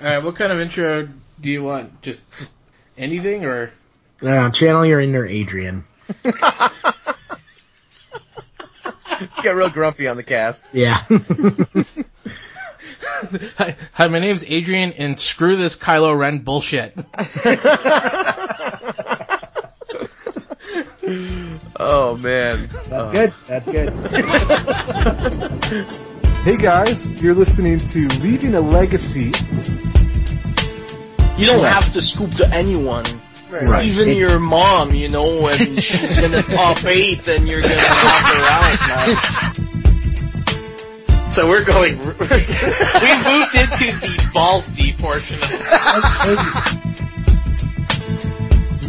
Alright, what kind of intro do you want? Just, just anything or? Uh, channel your inner Adrian. She got real grumpy on the cast. Yeah. Hi, hi, my name's Adrian and screw this Kylo Ren bullshit. Oh man. That's good. That's good. Hey guys, you're listening to Leaving a Legacy. You don't have to scoop to anyone. Right. Even It- your mom, you know, when she's in the top eight, then you're gonna help her out, man. So we're going, we moved into the balls deep portion of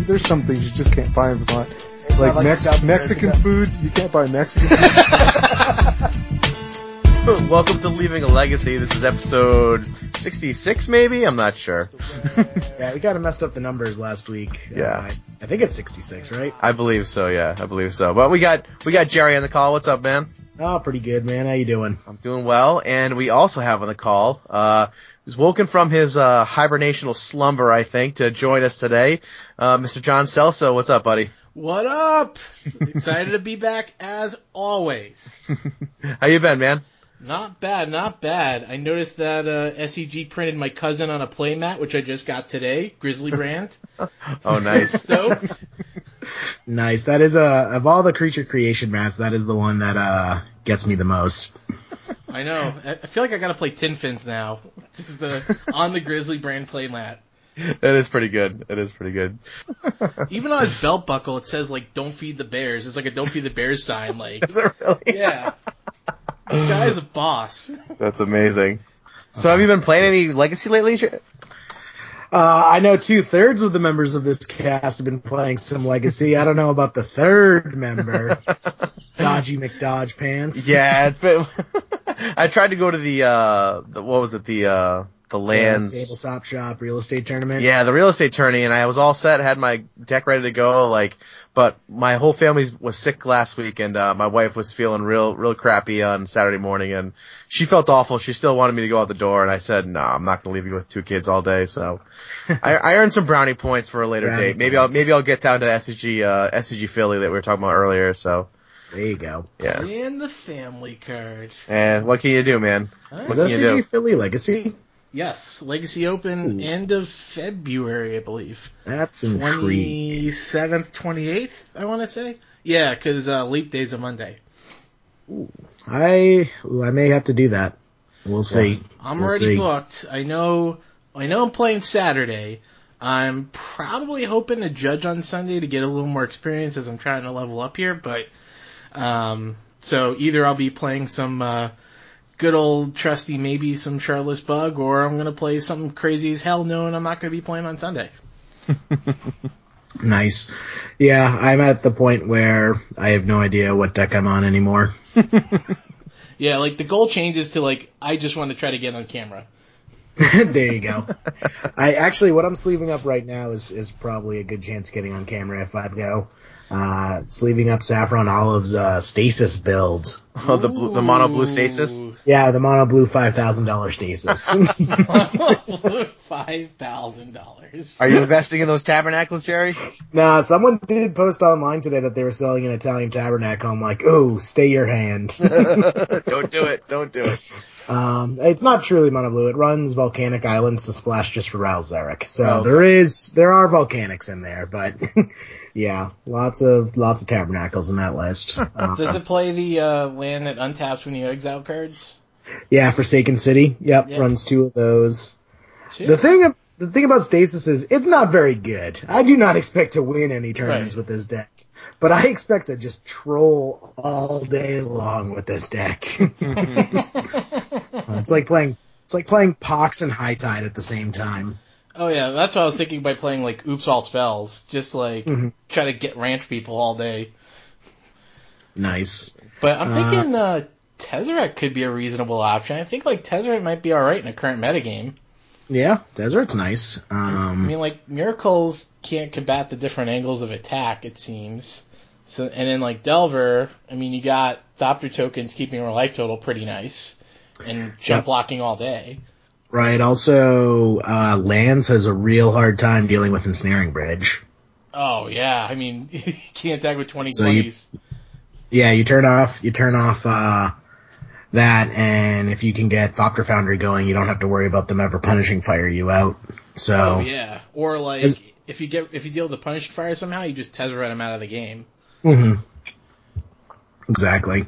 There's some things you just can't find. But It's like like Mex- Mexican food, you can't buy Mexican food. Welcome to Leaving a Legacy. This is episode 66 maybe? I'm not sure. yeah, we kind of messed up the numbers last week. Yeah. Uh, I think it's 66, right? I believe so, yeah. I believe so. But we got, we got Jerry on the call. What's up, man? Oh, pretty good, man. How you doing? I'm doing well. And we also have on the call, uh, who's woken from his, uh, hibernational slumber, I think, to join us today. Uh, Mr. John Celso. What's up, buddy? What up? Excited to be back as always. How you been, man? Not bad, not bad. I noticed that uh, SCG printed my cousin on a playmat, which I just got today, Grizzly brand. Oh, nice. Stoked. Nice. That is uh of all the creature creation mats, that is the one that uh gets me the most. I know. I I feel like I gotta play Tin Fins now. Just the on the Griselbrand playmat. that is pretty good. That is pretty good. Even on his belt buckle, it says like "Don't feed the bears." It's like a "Don't feed the bears" sign. Like, Is it really? yeah, the guy's a boss. That's amazing. So have you been playing any Legacy lately? Uh, I know two thirds of the members of this cast have been playing some Legacy. I don't know about the third member, Dodgy McDodge Pants. Yeah, it's been. I tried to go to the uh, the, what was it? The uh, the lands. tabletop shop real estate tournament. Yeah, the real estate tourney, and I was all set, had my deck ready to go, like, but my whole family was sick last week, and uh, my wife was feeling real, real crappy on Saturday morning, and she felt awful. She still wanted me to go out the door, and I said, no, I'm not gonna leave you with two kids all day, so. I, I earned some brownie points for a later Brownie date. Maybe I'll, maybe I'll get down to SCG, uh, SCG Philly that we were talking about earlier, so, There you go. yeah. And the family card. And what can you do, man? Huh? What Is can you do? SCG Philly Legacy? Yes, Legacy Open Ooh. end of February, I believe. That's intriguing. 27th, 28th, I want to say. Yeah, 'cause uh, Leap Day's a Monday. I ooh, I may have to do that. We'll see. I'm We'll already see. booked. I know. I know I'm playing Saturday. I'm probably hoping to judge on Sunday to get a little more experience as I'm trying to level up here. But um, so either I'll be playing some uh, good old trusty, maybe some Shardless Bug, or I'm gonna play something crazy as hell, knowing I'm not gonna be playing on Sunday. Nice. Yeah, I'm at the point where I have no idea what deck I'm on anymore. Yeah, like the goal changes to like I just want to try to get on camera. there you go. I actually, what I'm sleeving up right now is is probably a good chance getting on camera if I go. Uh, sleeving up Saffron Olive's uh, stasis build. Oh, the blue, the mono blue stasis? Yeah, the mono blue five thousand dollar stasis. Five thousand dollars. Are you investing in those tabernacles, Jerry? nah, someone did post online today that they were selling an Italian tabernacle. I'm like, oh, stay your hand. Don't do it. Don't do it. Um, it's not truly mono blue. It runs volcanic islands to splash just for Ral Zarek. So Oh, okay. there is, there are volcanics in there, but yeah, lots of, lots of tabernacles in that list. Uh, Does it play the uh, land that untaps when you exile cards? yeah, Forsaken City. Yep, Yeah. runs two of those. Too? The thing, the thing about Stasis is it's not very good. I do not expect to win any tournaments Right. with this deck. But I expect to just troll all day long with this deck. it's like playing, it's like playing Pox and High Tide at the same time. Oh yeah, that's what I was thinking by playing like Oops All Spells, just like Mhm. try to get ranch people all day. Nice. But I'm Uh, thinking uh, Tezzeret could be a reasonable option. I think like Tezzeret might be all right in a current metagame. Yeah, Desert's nice. I Um, mean, like miracles can't combat the different angles of attack. It seems. So and then like Delver, I mean, you got Thopter tokens keeping your life total pretty nice, and jump Yeah. blocking all day. Right. Also, uh, Lands has a real hard time dealing with ensnaring bridge. Oh yeah, I mean, you can't attack with twenty So twenties. Yeah, you turn off, you turn off, uh, that, and if you can get Thopter Foundry going, you don't have to worry about them ever punishing fire you out. So, Oh yeah, or like if you get if you deal with the punishing fire somehow, you just Tezzeret them out of the game. Mm-hmm. Exactly.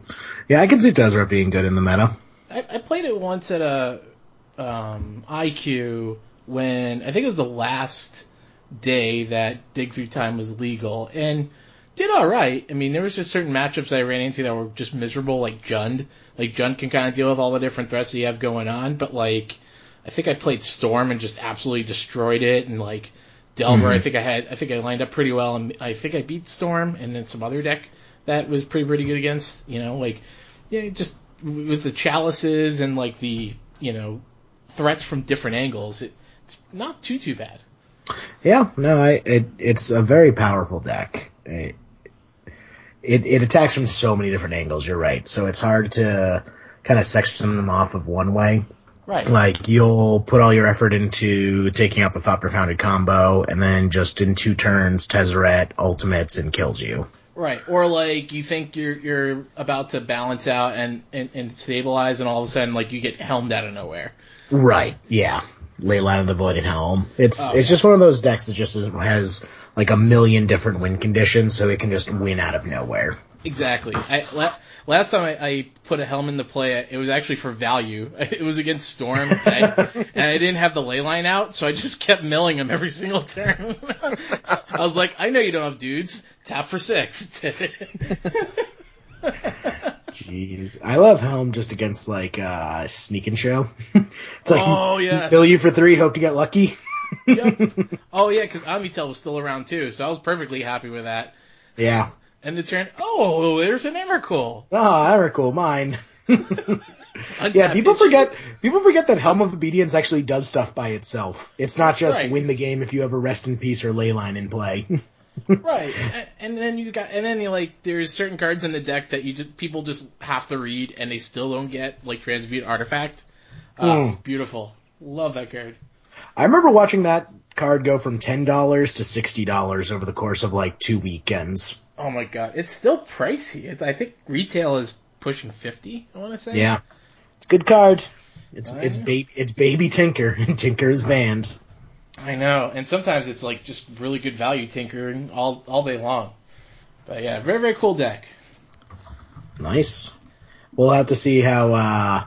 Yeah, I can see Tezzeret being good in the meta. I, I played it once at a um, IQ when I think it was the last day that dig through time was legal and did all right. I mean, there was just certain matchups I ran into that were just miserable, like Jund. Like Jund can kind of deal with all the different threats that you have going on, but like I think I played Storm and just absolutely destroyed it, and like Delver, I think I had, I think I lined up pretty well, and I think I beat Storm, and then some other deck that was pretty pretty good against, you know, like yeah, just with the chalices and like the you know threats from different angles, it, it's not too too bad. Yeah, no, I, it, it's a very powerful deck. It, it, it attacks from so many different angles, you're right. So it's hard to kind of section them off of one way. Right. Like, you'll put all your effort into taking out the Thopter Foundry combo, and then just in two turns, Tezzeret ultimates and kills you. Right. Or like you think you're you're about to balance out and, and, and stabilize and all of a sudden like you get helmed out of nowhere. Right. Yeah. Leyline of the Voided Helm. It's Oh, it's just one of those decks that just is, has like a million different win conditions, so it can just win out of nowhere. Exactly. I, la- last time I, I put a helm into play, it was actually for value. It was against Storm, and I, and I didn't have the ley line out, so I just kept milling him every single turn. I was like, I know you don't have dudes. Tap for six. Jeez. I love Helm just against like uh sneak and show. it's like oh yeah. kill you for three, hope to get lucky. Yep. Oh yeah, because Amitel was still around too, so I was perfectly happy with that. Yeah. And the turn, oh, there's an Emrakul. Ah, Emrakul, mine. yeah, people forget people forget that Helm of Obedience actually does stuff by itself. It's not just Right. win the game if you have a rest in peace or leyline in play. Right, and, and then you got, and then you like, there's certain cards in the deck that you just people just have to read, and they still don't get, like Transmute Artifact. Uh, It's beautiful. Love that card. I remember watching that card go from ten dollars to sixty dollars over the course of like two weekends. Oh my god, it's still pricey. It's, I think retail is pushing fifty. I want to say. Yeah. It's a good card. It's Oh, it's baby it's baby Tinker and Tinker is banned. I know, and sometimes it's like just really good value tinkering all all day long. But yeah, very very cool deck. Nice. We'll have to see how uh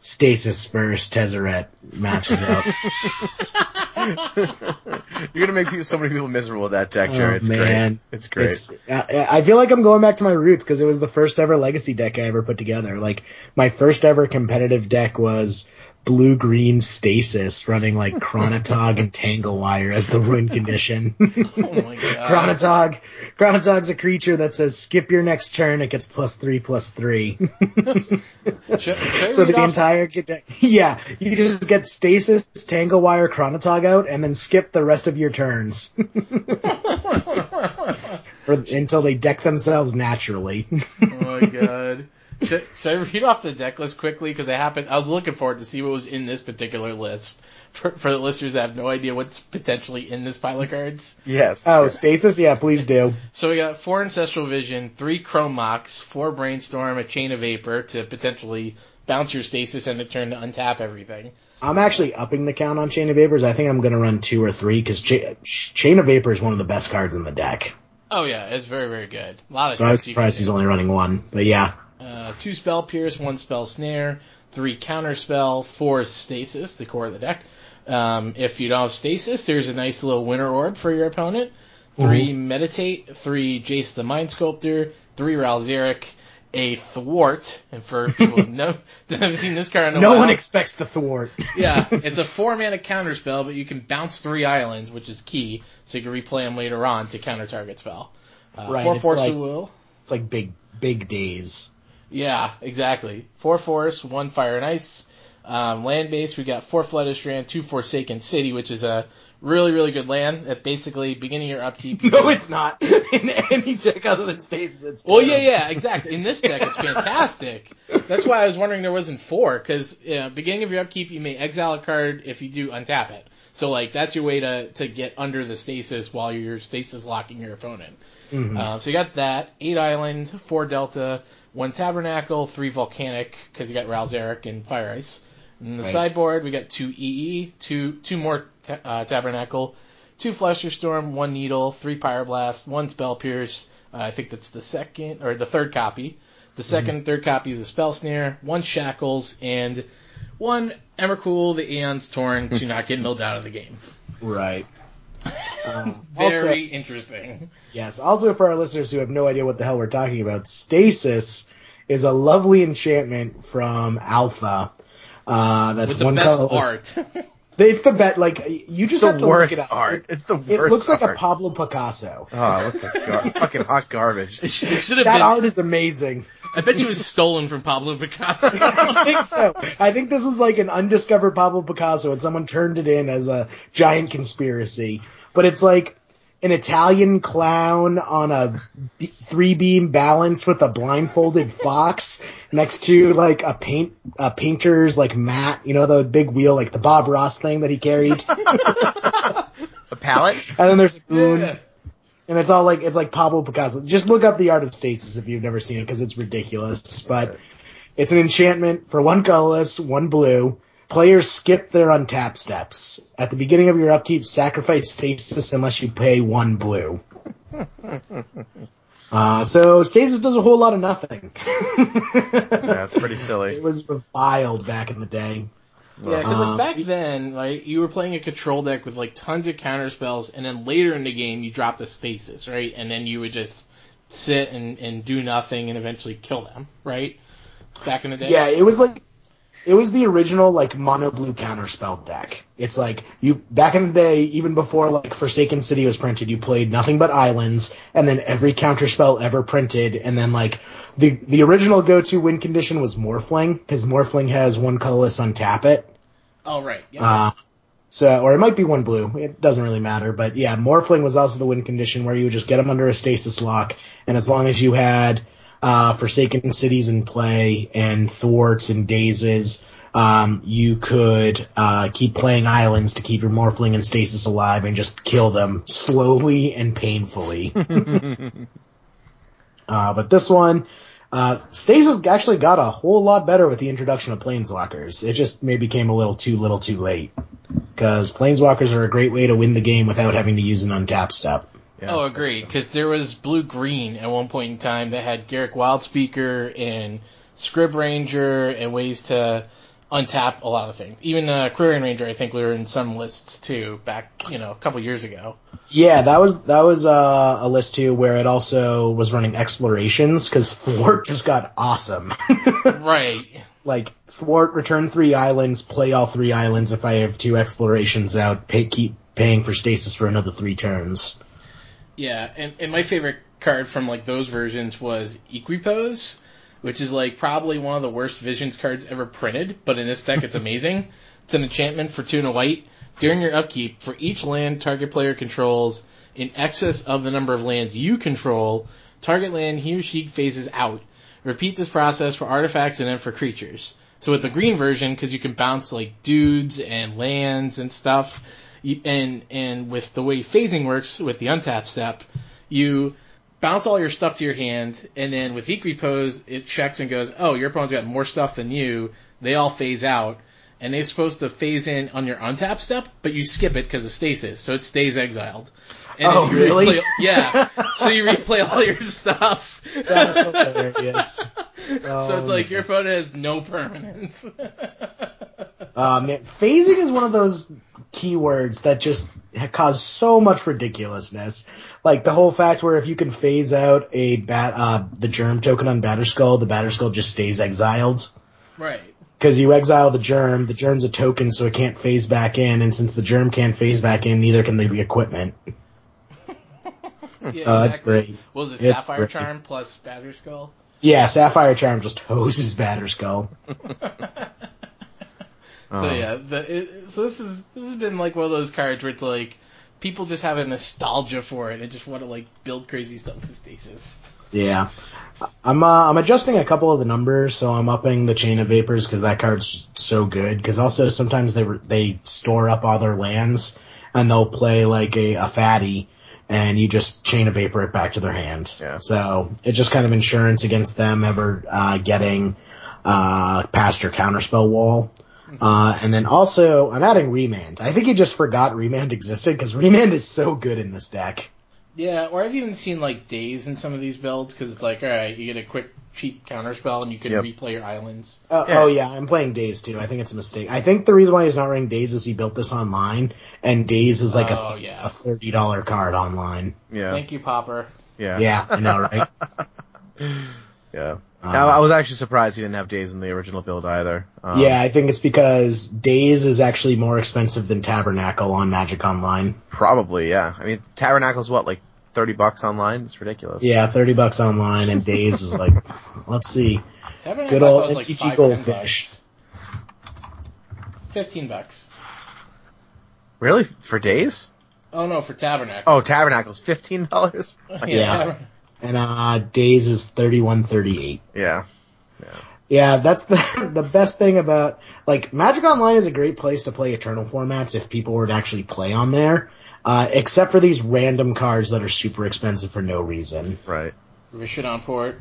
Stasis versus Tezzeret matches up. You're gonna make people, so many people miserable with that deck, Jerry. Oh, it's man. great. It's great. It's, I, I feel like I'm going back to my roots because it was the first ever legacy deck I ever put together. Like my first ever competitive deck was blue green stasis running like Chronotog and Tanglewire as the win condition. Oh my god. Chronotog, Chronotog's a creature that says skip your next turn, it gets plus three plus three. Should- should so the off- entire deck, yeah, you just get stasis, Tanglewire, Chronotog out and then skip the rest of your turns. For, until they deck themselves naturally. Oh my god. Should, should I read off the deck list quickly? Because I happened, I was looking forward to see what was in this particular list. For, for the listeners that have no idea what's potentially in this pile of cards. yes. oh, stasis? Yeah, please do. So we got four Ancestral Vision, three Chrome Mox, four Brainstorm, a Chain of Vapor to potentially bounce your stasis and a turn to untap everything. I'm actually upping the count on Chain of Vapors. I think I'm gonna run two or three because Cha- Chain of Vapor is one of the best cards in the deck. Oh yeah, it's very, very good. A lot of So I was tricks you can surprised he's only running one. But yeah. Uh, two spell pierce, one spell snare, three counter spell, four stasis, the core of the deck. Um, if you don't have stasis, there's a nice little winter orb for your opponent. 3 meditate, three Jace the Mind Sculptor, three Ral Zarek, a thwart, and for people who that haven't seen this card in a No while, one expects the thwart. yeah, it's a four mana counter spell, but you can bounce three islands, which is key, so you can replay them later on to counter target spell. Uh, Right, four force like- of will. It's like big, big days. Yeah, exactly. Four force, one fire and ice, Um, land base, we got four Flooded Strand, two Forsaken City, which is a really, really good land that basically beginning your upkeep. you No, it's not. In any deck other than stasis, it's Well, yeah, yeah, exactly. In this deck, it's fantastic. That's why I was wondering there wasn't four, because uh, beginning of your upkeep, you may exile a card if you do untap it. So, like, that's your way to, to get under the stasis while you're stasis locking your opponent. Mhm. Uh, so you got that, eight island, four delta, one tabernacle, three volcanic, because you got Ral Zarek and Fire Ice. And the Right. sideboard, we got two EE, two two more uh, tabernacle, two Flusterstorm, one Needle, three Pyroblast, one Spell Pierce. Uh, I think that's the second or the third copy. The 2nd and third copy is a Spell Snare, one Shackles, and one Emrakul, the Aeon's Torn, to not get milled out of the game. Right. Um, Very also, interesting. yes. Also, for our listeners who have no idea what the hell we're talking about, stasis is a lovely enchantment from Alpha. Uh, that's With the one best colorless. art. It's the best. Like you just It's the have to worst look it up. art. It's the worst It looks like art. a Pablo Picasso. Oh, it looks like gar- fucking hot garbage. It should, it should have That been. art is amazing. I bet you it was stolen from Pablo Picasso. I think so. I think this was like an undiscovered Pablo Picasso and someone turned it in as a giant conspiracy. But it's like an Italian clown on a three beam balance with a blindfolded fox next to like a paint, a painter's like mat, you know, the big wheel, like the Bob Ross thing that he carried. A palette? and then there's a moon. Yeah. And it's all like, it's like Pablo Picasso. Just look up the art of stasis if you've never seen it because it's ridiculous. But it's an enchantment for one colorless, one blue. Players skip their untap steps. At the beginning of your upkeep, sacrifice stasis unless you pay one blue. Uh, so stasis does a whole lot of nothing. Yeah, it's pretty silly. It was reviled back in the day. Yeah, because Um, like back then, like you were playing a control deck with like tons of counter spells, and then later in the game you drop the stasis, right? And then you would just sit and, and do nothing and eventually kill them, right? Back in the day. Yeah, it was like it was the original like mono blue counterspell deck. It's like you back in the day, even before like Forsaken City was printed, you played nothing but islands, and then every counterspell ever printed, and then like the the original go to win condition was Morphling because Morphling has one colorless untap it. Oh right. Yeah. Uh, so, or it might be one blue. It doesn't really matter. But yeah, Morphling was also the win condition where you would just get them under a stasis lock, and as long as you had uh, Forsaken Cities in play and Thwarts and Dazes, um, you could uh, keep playing islands to keep your Morphling and stasis alive and just kill them slowly and painfully. uh, but this one, uh, Stasis actually got a whole lot better with the introduction of Planeswalkers. It just maybe came a little too little too late. Cause Planeswalkers are a great way to win the game without having to use an untap step. Yeah. oh, agreed. Because there was blue green at one point in time that had Garruk Wildspeaker and Scryb Ranger and ways to untap a lot of things. Even uh, Quirion Ranger, I think, we were in some lists too back, you know, a couple years ago. Yeah, that was that was uh, a list too where it also was running explorations because Thwart just got awesome. right. like Thwart, return three islands, play all three islands. If I have two explorations out, pay, keep paying for stasis for another three turns. Yeah, and, and my favorite card from like those versions was Equipoise, which is like probably one of the worst Visions cards ever printed, but in this deck it's amazing. It's an enchantment for two and a white. During your upkeep, for each land target player controls in excess of the number of lands you control, target land he or she phases out. Repeat this process for artifacts and then for creatures. So with the green version, because you can bounce like dudes and lands and stuff, and and with the way phasing works with the untap step, you bounce all your stuff to your hand, and then with Equipoise, it checks and goes, oh, your opponent's got more stuff than you. They all phase out, and they're supposed to phase in on your untap step, but you skip it because of stasis, so it stays exiled. And Oh, really? replay- yeah. so you replay all your stuff. That's hilarious. so Oh, it's like your opponent has no permanence. Uh, man, phasing is one of those keywords that just cause so much ridiculousness. Like the whole fact where if you can phase out a bat, uh, the germ token on Batterskull, the Batterskull just stays exiled. right. Cause you exile the germ, the germ's a token so it can't phase back in, and since the germ can't phase back in, neither can the equipment. Yeah, Oh, that's great. What was it, It's Sapphire great. Charm plus Batterskull? Yeah, Sapphire Charm just hoses Batterskull. So Um, yeah, the, it, so this is this has been like one of those cards where it's like people just have a nostalgia for it and just want to like build crazy stuff with stasis. Yeah. I'm uh, I'm adjusting a couple of the numbers, so I'm upping the chain of vapors because that card's so good. Because also sometimes they they store up all their lands and they'll play like a, a fatty, and you just chain of vapor it back to their hand. Yeah. So it's just kind of insurance against them ever uh, getting uh, past your counterspell wall. Uh, and then also, I'm adding Remand. I think he just forgot Remand existed because Remand is so good in this deck. Yeah, or I've even seen like Daze in some of these builds because it's like, all right, you get a quick cheap counterspell and you can Yep. replay your islands. Uh, Yeah. Oh yeah, I'm playing Daze too. I think it's a mistake. I think the reason why he's not running Daze is he built this online, and Daze is like Oh, a, yeah. a thirty dollar card online. Yeah. Thank you, Popper. Yeah. Yeah, I know, right? Yeah. Uh, Now, I was actually surprised he didn't have Daze in the original build either. Um, yeah, I think it's because Daze is actually more expensive than Tabernacle on Magic Online. Probably, yeah. I mean, Tabernacle's what, like 30 bucks online? It's ridiculous. Yeah, thirty bucks online, and Daze is like, let's see, Tabernacle good old costs like NTG five, 10 Goldfish. Fifteen bucks. Really? For Daze? Oh no, for Tabernacle. Oh, Tabernacle's $15? yeah. yeah. Taber- and uh, Daze is thirty one thirty eight. Yeah. Yeah, that's the the best thing about like Magic Online is a great place to play Eternal formats if people were to actually play on there. Uh, except for these random cards that are super expensive for no reason. Right. Rishadan Port,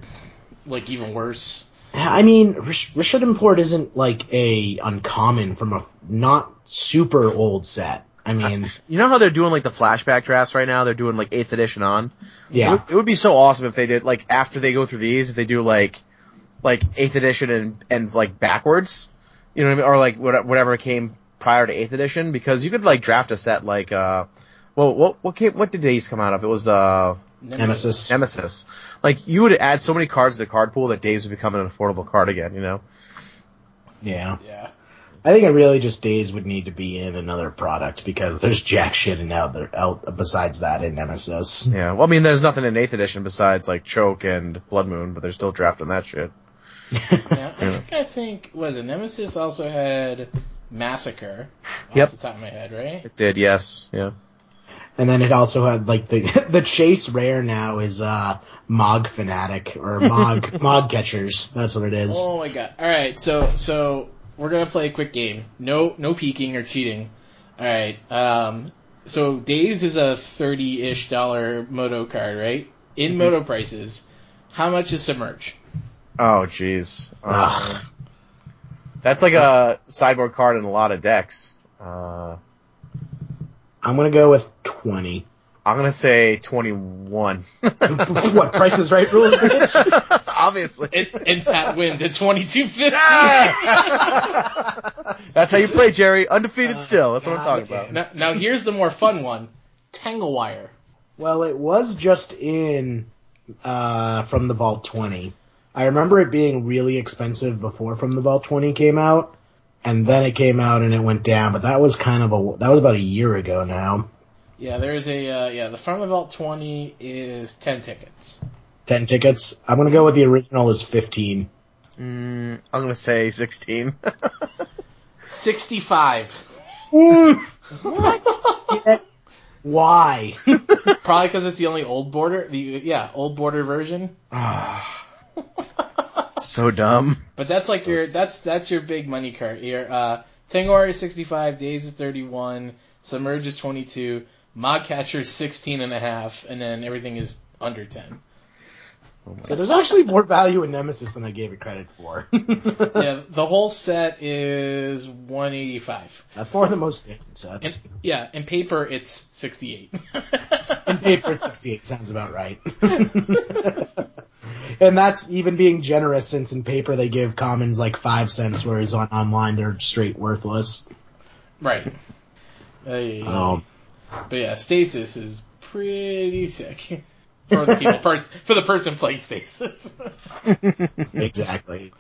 like even worse. I mean, Rish- Rishadan Port isn't like a uncommon from a not super old set. I mean, You know how they're doing like the flashback drafts right now? They're doing like 8th edition on? It yeah, would, it would be so awesome if they did, like, after they go through these, if they do like, like 8th edition and, and like backwards. You know what I mean? Or like whatever came prior to 8th edition, because you could like draft a set like, uh, well, what, what came, what did Daze come out of? It was, uh, Nemesis. Nemesis. Like, you would add so many cards to the card pool that Daze would become an affordable card again, you know? Yeah, Yeah. I think it really just Daze would need to be in another product because there's jack shit in out there out besides that in Nemesis. Yeah. Well, I mean, there's nothing in 8th edition besides like Choke and Blood Moon, but they're still drafting that shit. Yeah, I think, I think was it Nemesis also had Massacre off Yep. the top of my head, right? It did, yes. Yeah. And then it also had like the the chase rare now is uh Mogg Fanatic or Mog Mog Catchers. That's what it is. Oh my god. Alright, so so we're gonna play a quick game. No no peeking or cheating. Alright. Um so Daze is a thirty ish dollar moto card, right? In moto prices. How much is Submerge? Oh, jeez. Um, that's like a sideboard card in a lot of decks. Uh, I'm gonna go with twenty. I'm gonna say 21. what Price is Right rules? bitch? Obviously. And, and Pat wins at twenty two fifty. That's how you play, Jerry. Undefeated still. That's what I'm God talking about. Now, now here's the more fun one. Tangle Wire. well, it was just in uh from the Vault 20. I remember it being really expensive before From the Vault 20 came out, and then it came out and it went down. But that was kind of a that was about a year ago now. Yeah, there's a uh, yeah. The From the Vault twenty is ten tickets. Ten tickets. I'm gonna go with the original is fifteen. Mm, I'm gonna say 16. Sixty five. what? Why? Probably because it's the only old border. The yeah old border version. so dumb. But that's like your that's that's your big money card. Your uh, Tangle Wire is sixty five. Daze is thirty one. Submerge is twenty two. Mod Catcher is sixteen and a half, and a half, and then everything is under ten. So there's actually more value in Nemesis than I gave it credit for. yeah, the whole set is one eighty five. That's more than most standard And sets. yeah, in paper it's sixty eight. In paper, it's 68 sounds about right. and that's even being generous since in paper they give commons like 5 cents, whereas on online they're straight worthless. Right. Ay, ay, ay. Um, But yeah, stasis is pretty sick for the people, pers- for the person playing stasis. exactly.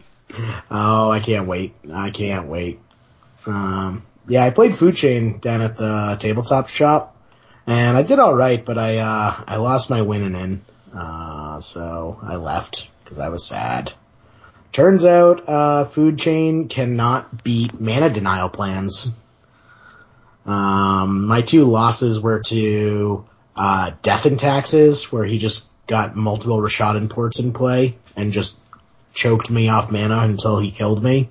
Oh, I can't wait. I can't wait. Um, yeah, I played Food Chain down at the tabletop shop, and I did all right, but I uh, I lost my winning in, uh, so I left because I was sad. Turns out, uh, Food Chain cannot beat mana denial plans. Um, my two losses were to, uh, Death and Taxes, where he just got multiple Rishadan Ports in play and just choked me off mana until he killed me.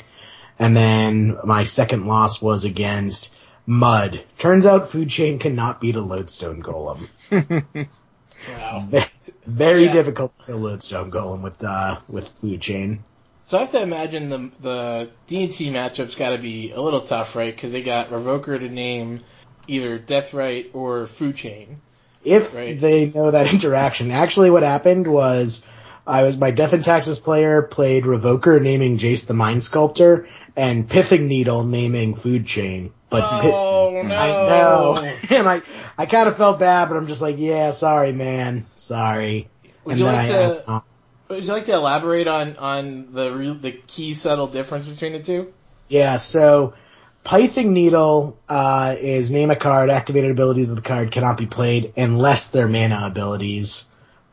And then my second loss was against Mud. Turns out Food Chain cannot beat a Lodestone Golem. Wow. Very Yeah. difficult to kill Lodestone Golem with, uh, with Food Chain. So I have to imagine the the D and T matchups got to be a little tough, right? Because they got Revoker to name either Deathrite or Food Chain. If Right. they know that interaction. Actually, what happened was I was my Death and Taxes player played Revoker naming Jace the Mind Sculptor and Pithing Needle naming Food Chain. But Oh no! I know, and I I kind of felt bad, but I'm just like, yeah, sorry, man, sorry. Would and you then like I, to- I- Would you like to elaborate on on the real, the key subtle difference between the two? Yeah, so Pithing Needle uh, is name a card, activated abilities of the card cannot be played unless they're mana abilities.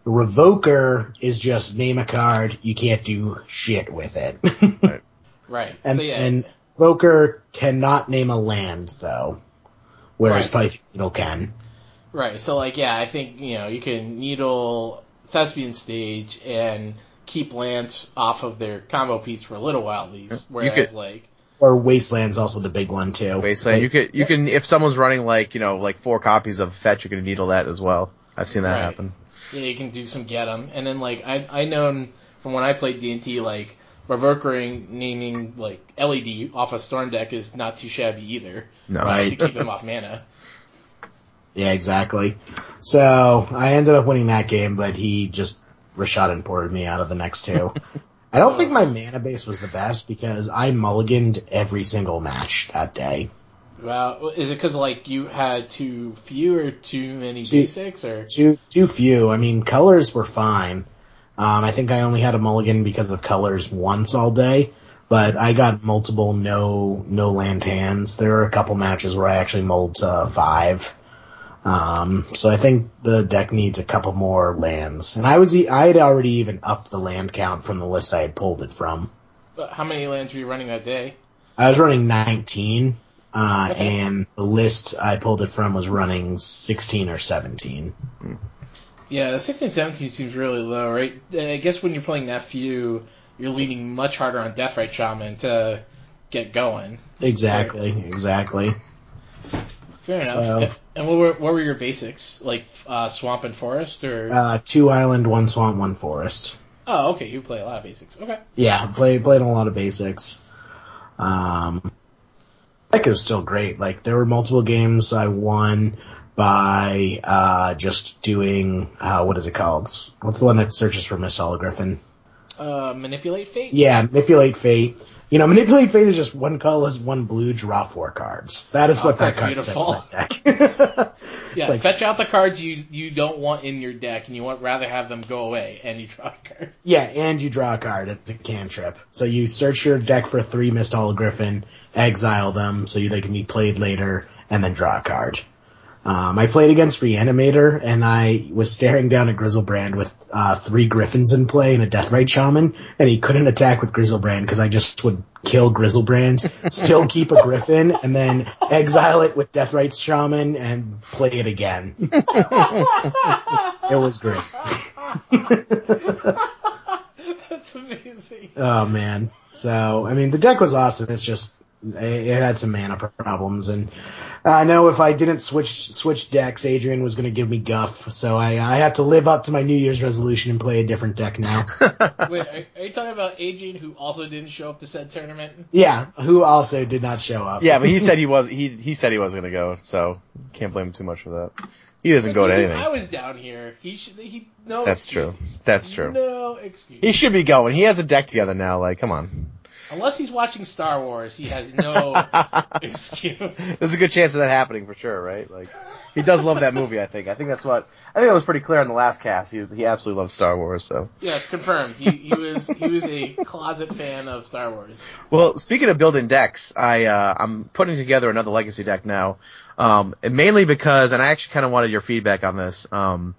Revoker is just name a card, you can't do shit with it. Right. right. and, so yeah, and Revoker cannot name a land though, whereas Right. Pithing Needle can. right. So like, yeah, I think you know you can needle Thespian stage and keep Lands off of their combo piece for a little while at least. Whereas could- like, Or Wasteland's also the big one too. Wasteland. You could, you can, if someone's running like, you know, like four copies of Fetch, you can needle that as well. I've seen that Right. happen. yeah, you can do some get 'em, and then like I I known from when I played D and T like. Revokering naming like LED off a storm deck is not too shabby either. No. Right. To keep him off mana. Yeah, exactly. So I ended up winning that game, but he just Rishadan Ported me out of the next two. I don't think my mana base was the best because I mulliganed every single match that day. Well, is it because like you had too few or too many Too- basics or? Too too few. I mean, colors were fine. Um, I think I only had a mulligan because of colors once all day, but I got multiple no no land hands. There were a couple matches where I actually mulled to five. Um, so I think the deck needs a couple more lands, and I was I had already even upped the land count from the list I had pulled it from. But How many lands were you running that day? I was running 19, uh, Okay. and the list I pulled it from was running 16 or 17. Yeah, the 16, 17 seems really low, right? I guess when you're playing that few, you're leaning much harder on Deathrite Shaman to get going. Exactly, exactly. Fair enough. So- And what were what were your basics like? Uh, swamp and forest, or Uh, two island, one swamp, one forest. oh, okay, you play a lot of basics. Okay, Yeah, played played a lot of basics. Um, deck was still great. Like there were multiple games I won by uh just doing uh what is it called? What's the one that searches for Miss Griffin? uh, manipulate fate. Yeah, manipulate fate. You know, manipulate fate is just one colorless, one blue, draw four cards. That is Oh, what that card beautiful. says. That deck. yeah. Like- fetch out the cards you you don't want in your deck, and you want rather have them go away, and you draw a card. Yeah, and you draw a card. It's a cantrip. So you search your deck for three Mist Griffin, exile them so they can be played later, and then draw a card. Um, I played against Reanimator, and I was staring down at Griselbrand with uh, three Griffins in play and a Deathrite Shaman, and he couldn't attack with Griselbrand because I just would kill Griselbrand, still keep a Griffin, and then exile it with Deathrite Shaman and play it again. it was great. That's amazing. Oh man. So, I mean, the deck was awesome. It's just, it it had some mana problems and I know if I didn't switch, switch decks, Adrian was gonna give me guff. So I, I have to live up to my New Year's resolution and play a different deck now. Wait, are, are you talking about Adrian who also didn't show up to said tournament? yeah, who also did not show up. Yeah, but he said he was, he, he said he wasn't gonna go, so can't blame him too much for that. He doesn't go to He knew anything. I was down here. He should. He no. That's true. That's true. No excuse. He should be going. He has a deck together now, like, come on. Unless he's watching Star Wars, he has no excuse. There's a good chance of that happening for sure, right? Like, he does love that movie, I think. I think that's what, I think that was pretty clear in the last cast. He, he absolutely loves Star Wars, so. Yeah, confirmed. He, he was he was a closet fan of Star Wars. Well, speaking of building decks, I, uh, I'm putting together another legacy deck now. Um, and mainly because, and I actually kind of wanted your feedback on this. Um,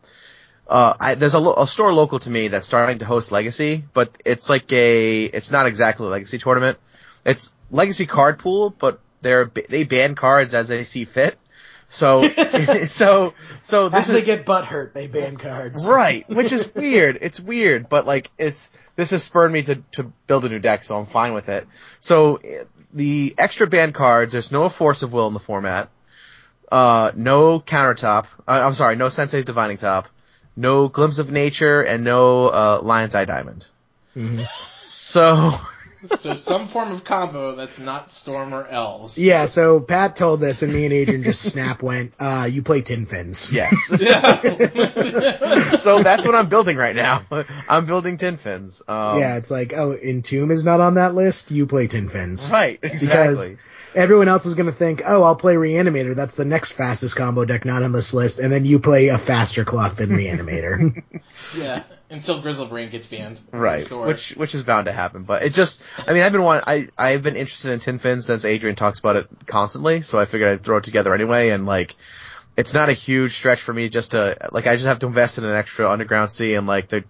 uh, I, there's a, lo- a store local to me that's starting to host Legacy, but it's like a, it's not exactly a Legacy tournament. It's Legacy card pool, but they're, they ban cards as they see fit. So, so, so this As they is, get butt hurt, they ban cards. right, which is weird. It's weird, but like, it's, this has spurred me to, to build a new deck, so I'm fine with it. So, the extra banned cards, there's no Force of Will in the format, uh, no countertop, uh, I'm sorry, no Sensei's Divining Top, no Glimpse of Nature, and no, uh, Lion's Eye Diamond. So, so some form of combo that's not Storm or Elves. Yeah, so Pat told this and me and Adrian just snap went, uh, you play Tin Fins. yes. so that's what I'm building right now. I'm building tin fins. Um, yeah, it's like, oh, Entomb is not on that list, you play Tin Fins. Right, Because exactly. Everyone else is gonna think, oh, I'll play Reanimator, that's the next fastest combo deck not on this list, and then you play a faster clock than Reanimator. yeah. Until Griselbrand gets banned. Right, store. which which is bound to happen, but it just I mean I've been want I I've been interested in tin fins since Adrian talks about it constantly, so I figured I'd throw it together anyway, and like it's not a huge stretch for me just to like I just have to invest in an extra underground sea and like the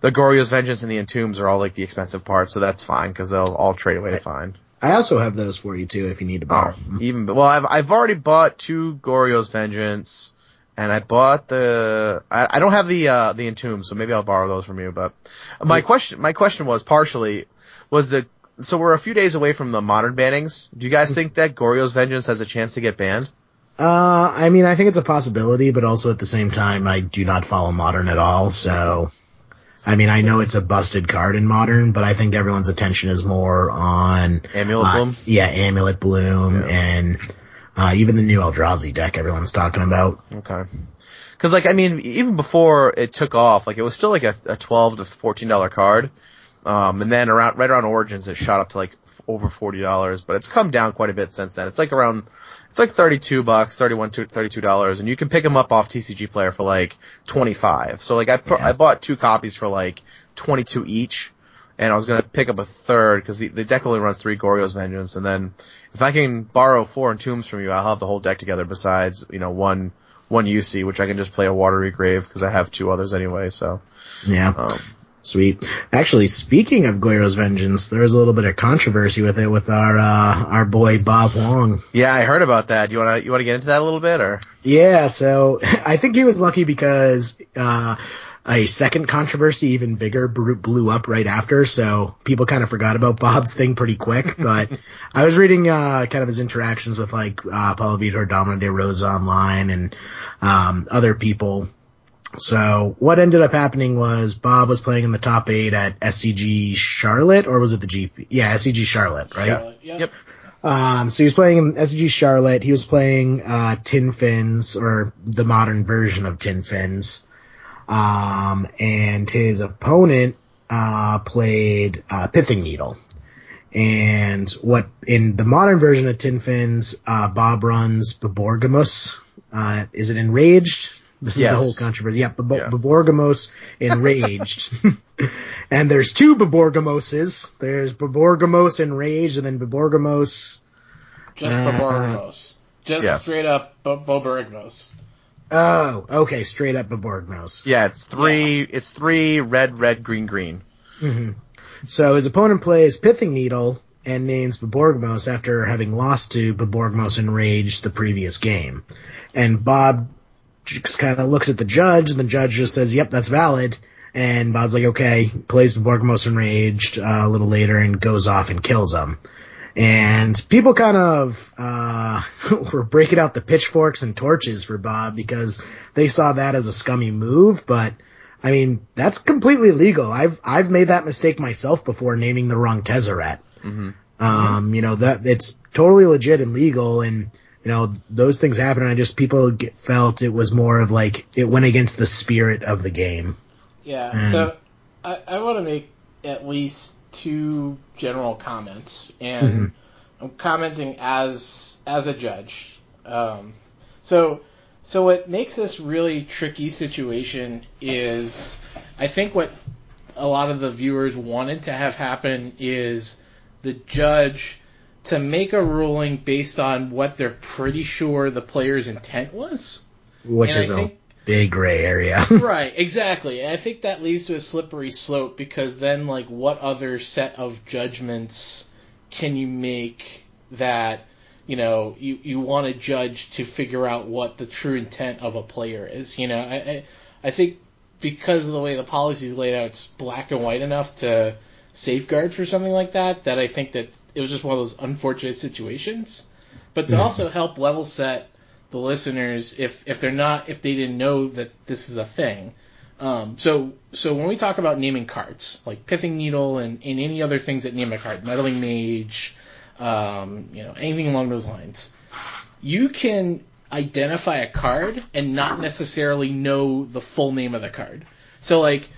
the Goryo's Vengeance and the Entombs are all like the expensive parts, so that's fine because they'll all trade away fine. I also have those for you too if you need to borrow. Oh, even well, I've I've already bought two Goryo's Vengeance, and I bought the I, I don't have the uh the Entomb, so maybe I'll borrow those from you. But my question my question was partially was the so we're a few days away from the modern bannings. Do you guys think that Goryo's Vengeance has a chance to get banned? Uh, I mean, I think it's a possibility, but also at the same time, I do not follow Modern at all, so. I mean, I know it's a busted card in Modern, but I think everyone's attention is more on Amulet uh, Bloom? Yeah, Amulet Bloom, and uh, even the new Eldrazi deck everyone's talking about. Okay. Cause like, I mean, even before it took off, like it was still like a, a 12 to $14 card. Um, and then around, right around Origins, it shot up to like f- over $40, but it's come down quite a bit since then. It's like around, it's like 32 bucks, 31 to $32, and you can pick them up off TCG Player for like 25. So like I, put, I bought two copies for like 22 each, and I was gonna pick up a third, cause the, the deck only runs three Goryo's Vengeance, and then if I can borrow four Entombs from you, I'll have the whole deck together besides, you know, one, one UC, which I can just play a Watery Grave, cause I have two others anyway, so, Yeah. um, Sweet. Actually, speaking of Goryo's Vengeance, there was a little bit of controversy with it with our, uh, our boy Bob Huang. yeah, I heard about that. You wanna, you wanna get into that a little bit, or? Yeah, so I think he was lucky because uh a second controversy, even bigger, blew blew up right after. So people kind of forgot about Bob's thing pretty quick. But I was reading uh kind of his interactions with like uh Paulo Vitor, Damo da Rosa online, and um other people. So what ended up happening was Bob was playing in the top eight at SCG Charlotte, or was it the GP? Yeah, SCG Charlotte, right? Charlotte, yep. Yep. Um, so he was playing in SCG Charlotte. He was playing, uh, Tin Fins, or the modern version of Tin Fins. Um, and his opponent, uh, played, uh, Pithing Needle. And what, in the modern version of Tin Fins, uh, Bob runs Borborygmos. Uh, is it Enraged? This is the whole controversy. Yep, Bebo- Yeah. Borborygmos Enraged. and there's two Borborygmoses. There's Borborygmos Enraged and then Borborygmos Just Uh, Borborygmos. Just Yes. straight up Bo- Borborygmos. Oh, okay, straight up Borborygmos. Yeah, it's three, it's three red, red, green, green. So his opponent plays Pithing Needle and names Borborygmos after having lost to Borborygmos Enraged the previous game. And Bob just kind of looks at the judge and the judge just says, yep, that's valid. And Bob's like, okay, plays Borborygmos Enraged uh, a little later and goes off and kills him. And people kind of, uh, were breaking out the pitchforks and torches for Bob because they saw that as a scummy move, but I mean, that's completely legal. I've, I've made that mistake myself before naming the wrong Tezzeret. Um, you know, that, it's totally legit and legal and, you know, those things happen and I just, people get, felt it was more of like, it went against the spirit of the game. Yeah. Mm. So I, I want to make at least two general comments, and I'm commenting as as a judge. Um, so so what makes this really tricky situation is I think what a lot of the viewers wanted to have happen is the judge to make a ruling based on what they're pretty sure the player's intent was. Which And is I a, think big gray area. right, exactly. And I think that leads to a slippery slope because then, like, what other set of judgments can you make that, you know, you, you want to judge to figure out what the true intent of a player is? You know, I, I, I think because of the way the policy is laid out, it's black and white enough to safeguard for something like that, that I think that it was just one of those unfortunate situations. But to also help level set the listeners if if they're not if they didn't know that this is a thing. Um, so so when we talk about naming cards like pithing needle and, and any other things that name a card, meddling mage, um, you know anything along those lines, you can identify a card and not necessarily know the full name of the card. So like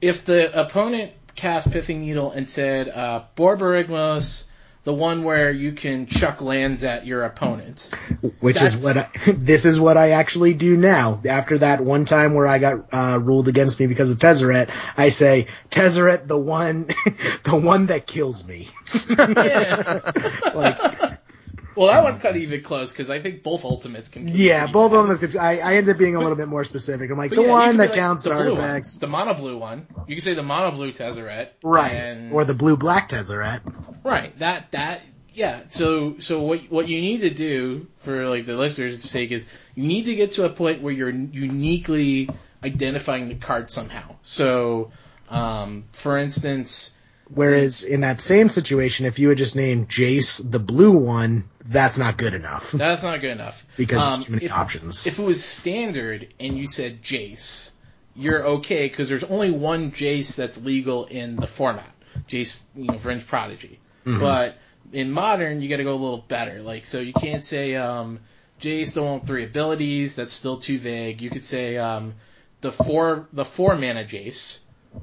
if the opponent cast pithing needle and said uh, Borborygmos the one where you can chuck lands at your opponent. Which That's- is what I, this is what I actually do now. After that one time where I got uh, ruled against me because of Tezzeret, I say Tezzeret, the one, the one that kills me. Like, well, that one's kind of even close because I think both ultimates can. yeah, both of them. I, I end up being a little bit more specific. I'm like the yeah, one that like counts the blue one, artifacts, the mono blue one. You can say the mono blue Tezzeret, right? And, Or the blue black Tezzeret. right that that yeah. So so what what you need to do for like the listeners' sake is you need to get to a point where you're uniquely identifying the card somehow. So um, for instance. Whereas in that same situation, if you had just named Jace the blue one, that's not good enough That's not good enough. because Um, there's too many if- options. If it was standard and you said Jace, you're okay because there's only one Jace that's legal in the format. Jace, you know, Vryn's Prodigy. But in modern, you got to go a little better. Like, so you can't say um, Jace the one with three abilities. That's still too vague. You could say um, the four the four mana Jace.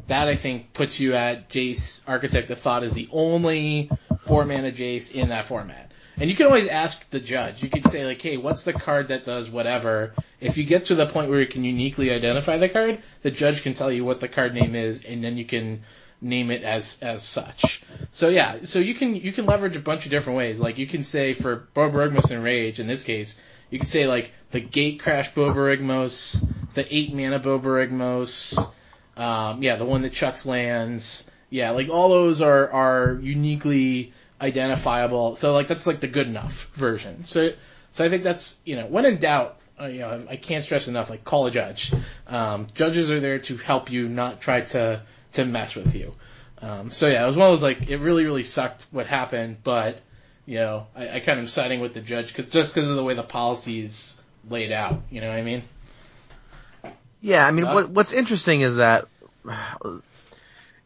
That I think puts you at Jace Architect of Thought is the only four mana Jace in that format. And you can always ask the judge. You could say like, hey, what's the card that does whatever? If you get to the point where you can uniquely identify the card, the judge can tell you what the card name is, and then you can name it as as such. So yeah, so you can you can leverage a bunch of different ways. Like you can say for Borborygmos Enraged, in this case, you can say like the Gate Crash Borborygmos, the eight mana Borborygmos, um, yeah, the one that chucks lands. Yeah, like all those are are uniquely identifiable. So like that's like the good enough version. So so I think that's you know when in doubt, uh, you know I can't stress enough like call a judge. Um, judges are there to help you, not try to to mess with you. Um, so yeah, one of those like it really really sucked what happened, but you know I, I kind of siding with the judge cause, just because of the way the policy is laid out. You know what I mean? Yeah, I mean, what, what's interesting is that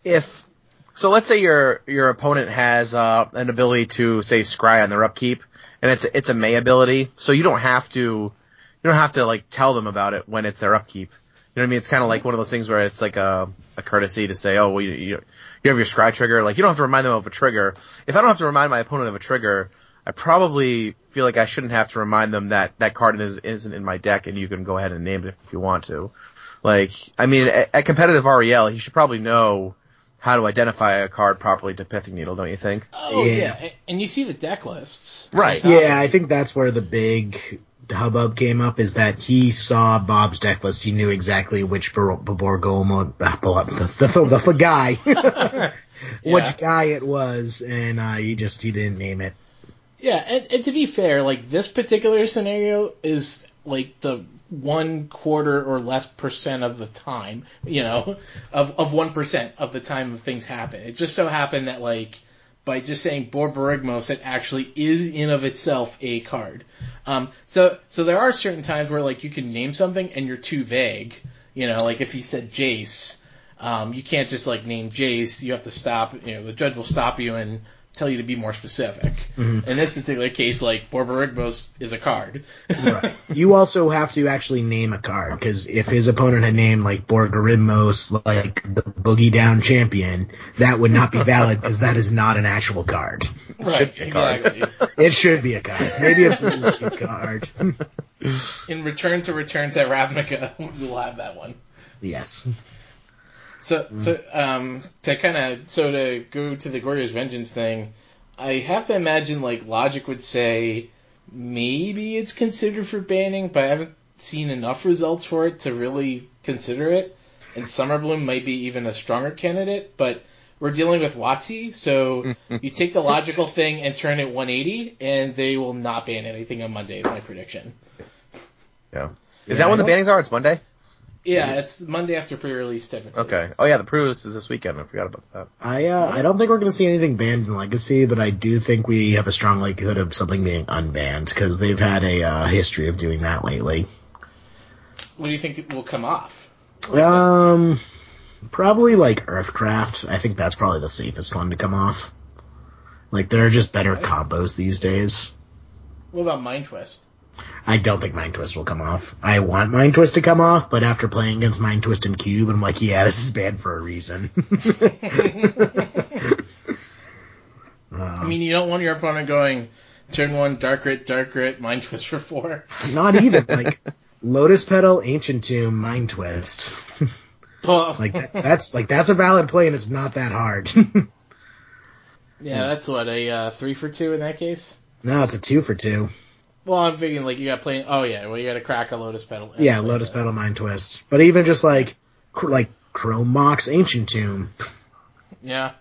if so, let's say your your opponent has uh, an ability to say scry on their upkeep, and it's it's a May ability, so you don't have to you don't have to like tell them about it when it's their upkeep. You know what I mean? It's kind of like one of those things where it's like a, a courtesy to say, oh, well, you, you you have your scry trigger. Like you don't have to remind them of a trigger. If I don't have to remind my opponent of a trigger, I probably feel like I shouldn't have to remind them that that card is, isn't in my deck, and you can go ahead and name it if you want to. Like, I mean, at, at competitive REL, he should probably know how to identify a card properly to Pithing Needle, don't you think? Oh Yeah. yeah, and you see the deck lists. Right. Yeah, I think that's where the big hubbub came up is that he saw Bob's deck list. He knew exactly which Borgomo, the, the, the, the guy, which guy it was, and uh, he just he didn't name it. Yeah, and, and to be fair, like this particular scenario is like the one quarter or less percent of the time, you know, of of one percent of the time of things happen. It just so happened that like by just saying Borborygmos, it actually is in of itself a card. Um, so so there are certain times where like you can name something and you're too vague. You know, like if he said Jace, um, you can't just like name Jace. You have to stop. You know, the judge will stop you and tell you to be more specific. Mm-hmm. In this particular case, like Borborygmos is a card. You also have to actually name a card because if his opponent had named like Borgorimos, like the Boogie Down Champion, that would not be valid because that is not an actual card. right, be a card. exactly. It should be a card, maybe a Blues Cube card. In return to return to Ravnica, we'll have that one. yes. So, so um, to kind of so to go to the Goryo's Vengeance thing, I have to imagine like logic would say maybe it's considered for banning, but I haven't seen enough results for it to really consider it. And Summer Bloom might be even a stronger candidate, but we're dealing with WotC, so you take the logical thing and turn it 180, and they will not ban anything on Monday. Is my prediction. Yeah. Is that when the bannings are? It's Monday. Yeah, it's Monday after pre-release typically. Okay. Oh yeah, the pre-release is this weekend. I forgot about that. I uh, I don't think we're going to see anything banned in Legacy, but I do think we have a strong likelihood of something being unbanned because they've had a uh, history of doing that lately. What do you think will come off? Um, probably like Earthcraft. I think that's probably the safest one to come off. Like there are just better combos these days. What about Mind Twist? I don't think Mind Twist will come off. I want Mind Twist to come off, but after playing against Mind Twist and Cube, I'm like, yeah, this is bad for a reason. I mean, you don't want your opponent going turn one, Dark Grit, Dark Grit, Mind Twist for four. Not even like Lotus Petal, Ancient Tomb, Mind Twist. Like that, that's like that's a valid play, and it's not that hard. yeah, that's what a uh, three for two in that case. no, it's a two for two. Well, I'm thinking like you got playing. Oh yeah, well you got to crack a Lotus Petal. Yeah, Lotus Petal, Mind Twist. But even just like cr- like Chrome Mox, Ancient Tomb. Yeah.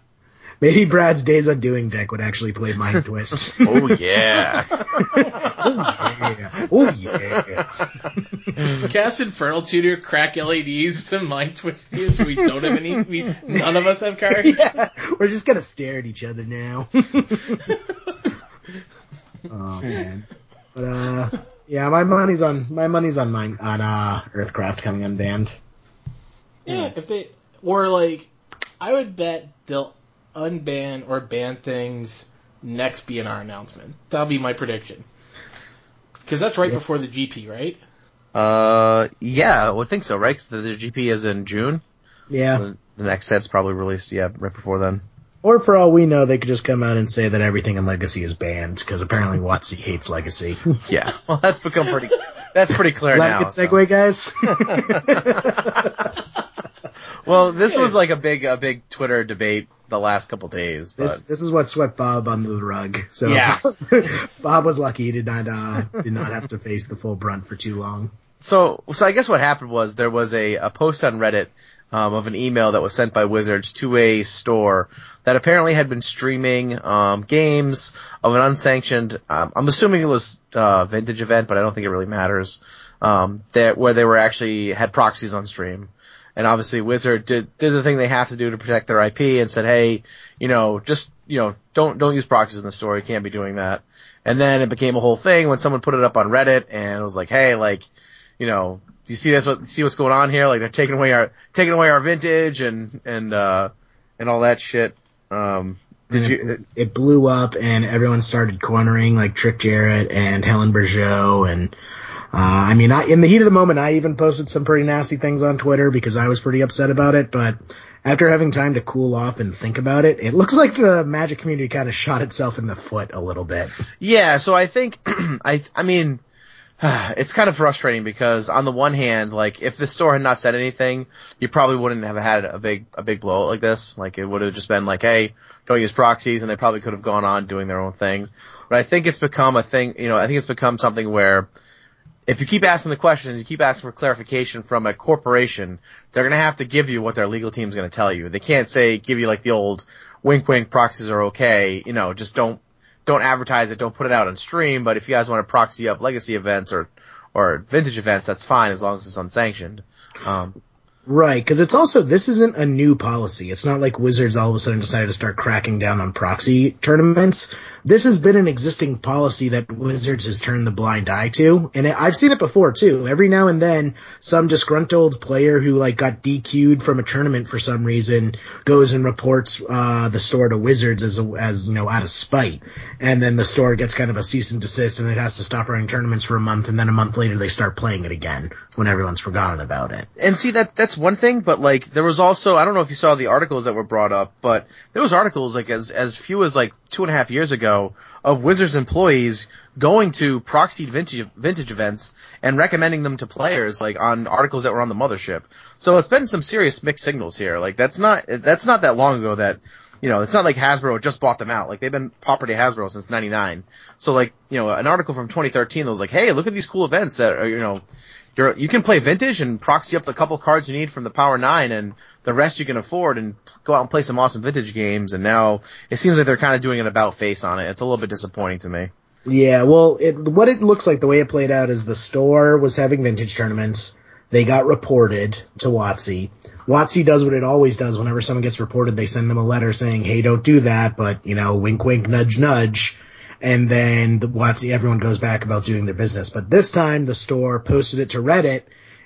Maybe Brad's Days of Undoing deck would actually play Mind Twist. Oh yeah. Oh yeah. Oh yeah. Cast Infernal Tutor, crack LEDs to Mind Twist you, so we don't have any. We none of us have cards. yeah. We're just gonna stare at each other now. oh man. But uh yeah, my money's on my money's on mine on uh Earthcraft coming unbanned. Yeah, if they or like, I would bet they'll unban or ban things next BNR announcement. That'll be my prediction. Because that's right Yeah. before the GP, right? uh, yeah, I would think so, right? Because the, the GP is in June. Yeah. The, the next set's probably released, yeah, right before then. Or for all we know, they could just come out and say that everything in Legacy is banned, because apparently WotC hates Legacy. Yeah. Well, that's become pretty. That's pretty clear that now. a good so. segue, guys? Well, this was like a big, a big Twitter debate the last couple days, but this this is what swept Bob under the rug. So Yeah. Bob was lucky he did not uh did not have to face the full brunt for too long. So, so I guess what happened was there was a, a post on Reddit um, of an email that was sent by Wizards to a store that apparently had been streaming um, games of an unsanctioned. Um, I'm assuming it was uh, vintage event, but I don't think it really matters. Um, that where they were actually had proxies on stream, and obviously Wizard did did the thing they have to do to protect their IP and said, hey, you know, just you know, don't don't use proxies in the store. You can't be doing that. And then it became a whole thing when someone put it up on Reddit and it was like, hey, like you know, do you see this? What see what's going on here? Like they're taking away our taking away our vintage and and uh and all that shit. Um, did you? It blew up and everyone started cornering like Trick Jarrett and Helene Bergeot and uh, I mean, I, in the heat of the moment, I even posted some pretty nasty things on Twitter because I was pretty upset about it. But after having time to cool off and think about it, it looks like the Magic community kind of shot itself in the foot a little bit. Yeah. So I think I I mean. It's kind of frustrating because on the one hand, like if the store had not said anything, you probably wouldn't have had a big a big blowout like this. Like it would have just been like, hey, don't use proxies, and they probably could have gone on doing their own thing. But I think it's become a thing. You know, I think it's become something where if you keep asking the questions, you keep asking for clarification from a corporation, they're gonna have to give you what their legal team's gonna tell you. They can't say give you like the old wink wink proxies are okay. You know, just don't don't advertise it, don't put it out on stream. But if you guys want to proxy up legacy events or or vintage events, that's fine as long as it's unsanctioned. Um, Right, because it's also this isn't a new policy. It's not like Wizards all of a sudden decided to start cracking down on proxy tournaments. This has been an existing policy that Wizards has turned the blind eye to, and I've seen it before too. Every now and then, some disgruntled player who like got DQ'd from a tournament for some reason goes and reports uh, the store to Wizards as a, as you know out of spite, and then the store gets kind of a cease and desist, and it has to stop running tournaments for a month, and then a month later they start playing it again when everyone's forgotten about it. and see that that's one thing, but like there was also I don't know if you saw the articles that were brought up, but there was articles like as as few as like two and a half years ago of Wizards employees going to proxied vintage vintage events and recommending them to players like on articles that were on the mothership. So it's been some serious mixed signals here. Like that's not that's not that long ago that you know, it's not like Hasbro just bought them out. Like they've been property Hasbro since '99. So like, you know, an article from 2013 that was like, "Hey, look at these cool events that are, you know, you're you can play vintage and proxy up the couple cards you need from the Power Nine, and the rest you can afford, and go out and play some awesome vintage games. And now it seems like they're kind of doing an about face on it. It's a little bit disappointing to me. Yeah, well, it, what it looks like the way it played out is the store was having vintage tournaments. They got reported to WotC. WotC does what it always does whenever someone gets reported. They send them a letter saying, "Hey, don't do that," but you know, wink, wink, nudge, nudge. And then the everyone goes back about doing their business. But this time, the store posted it to Reddit.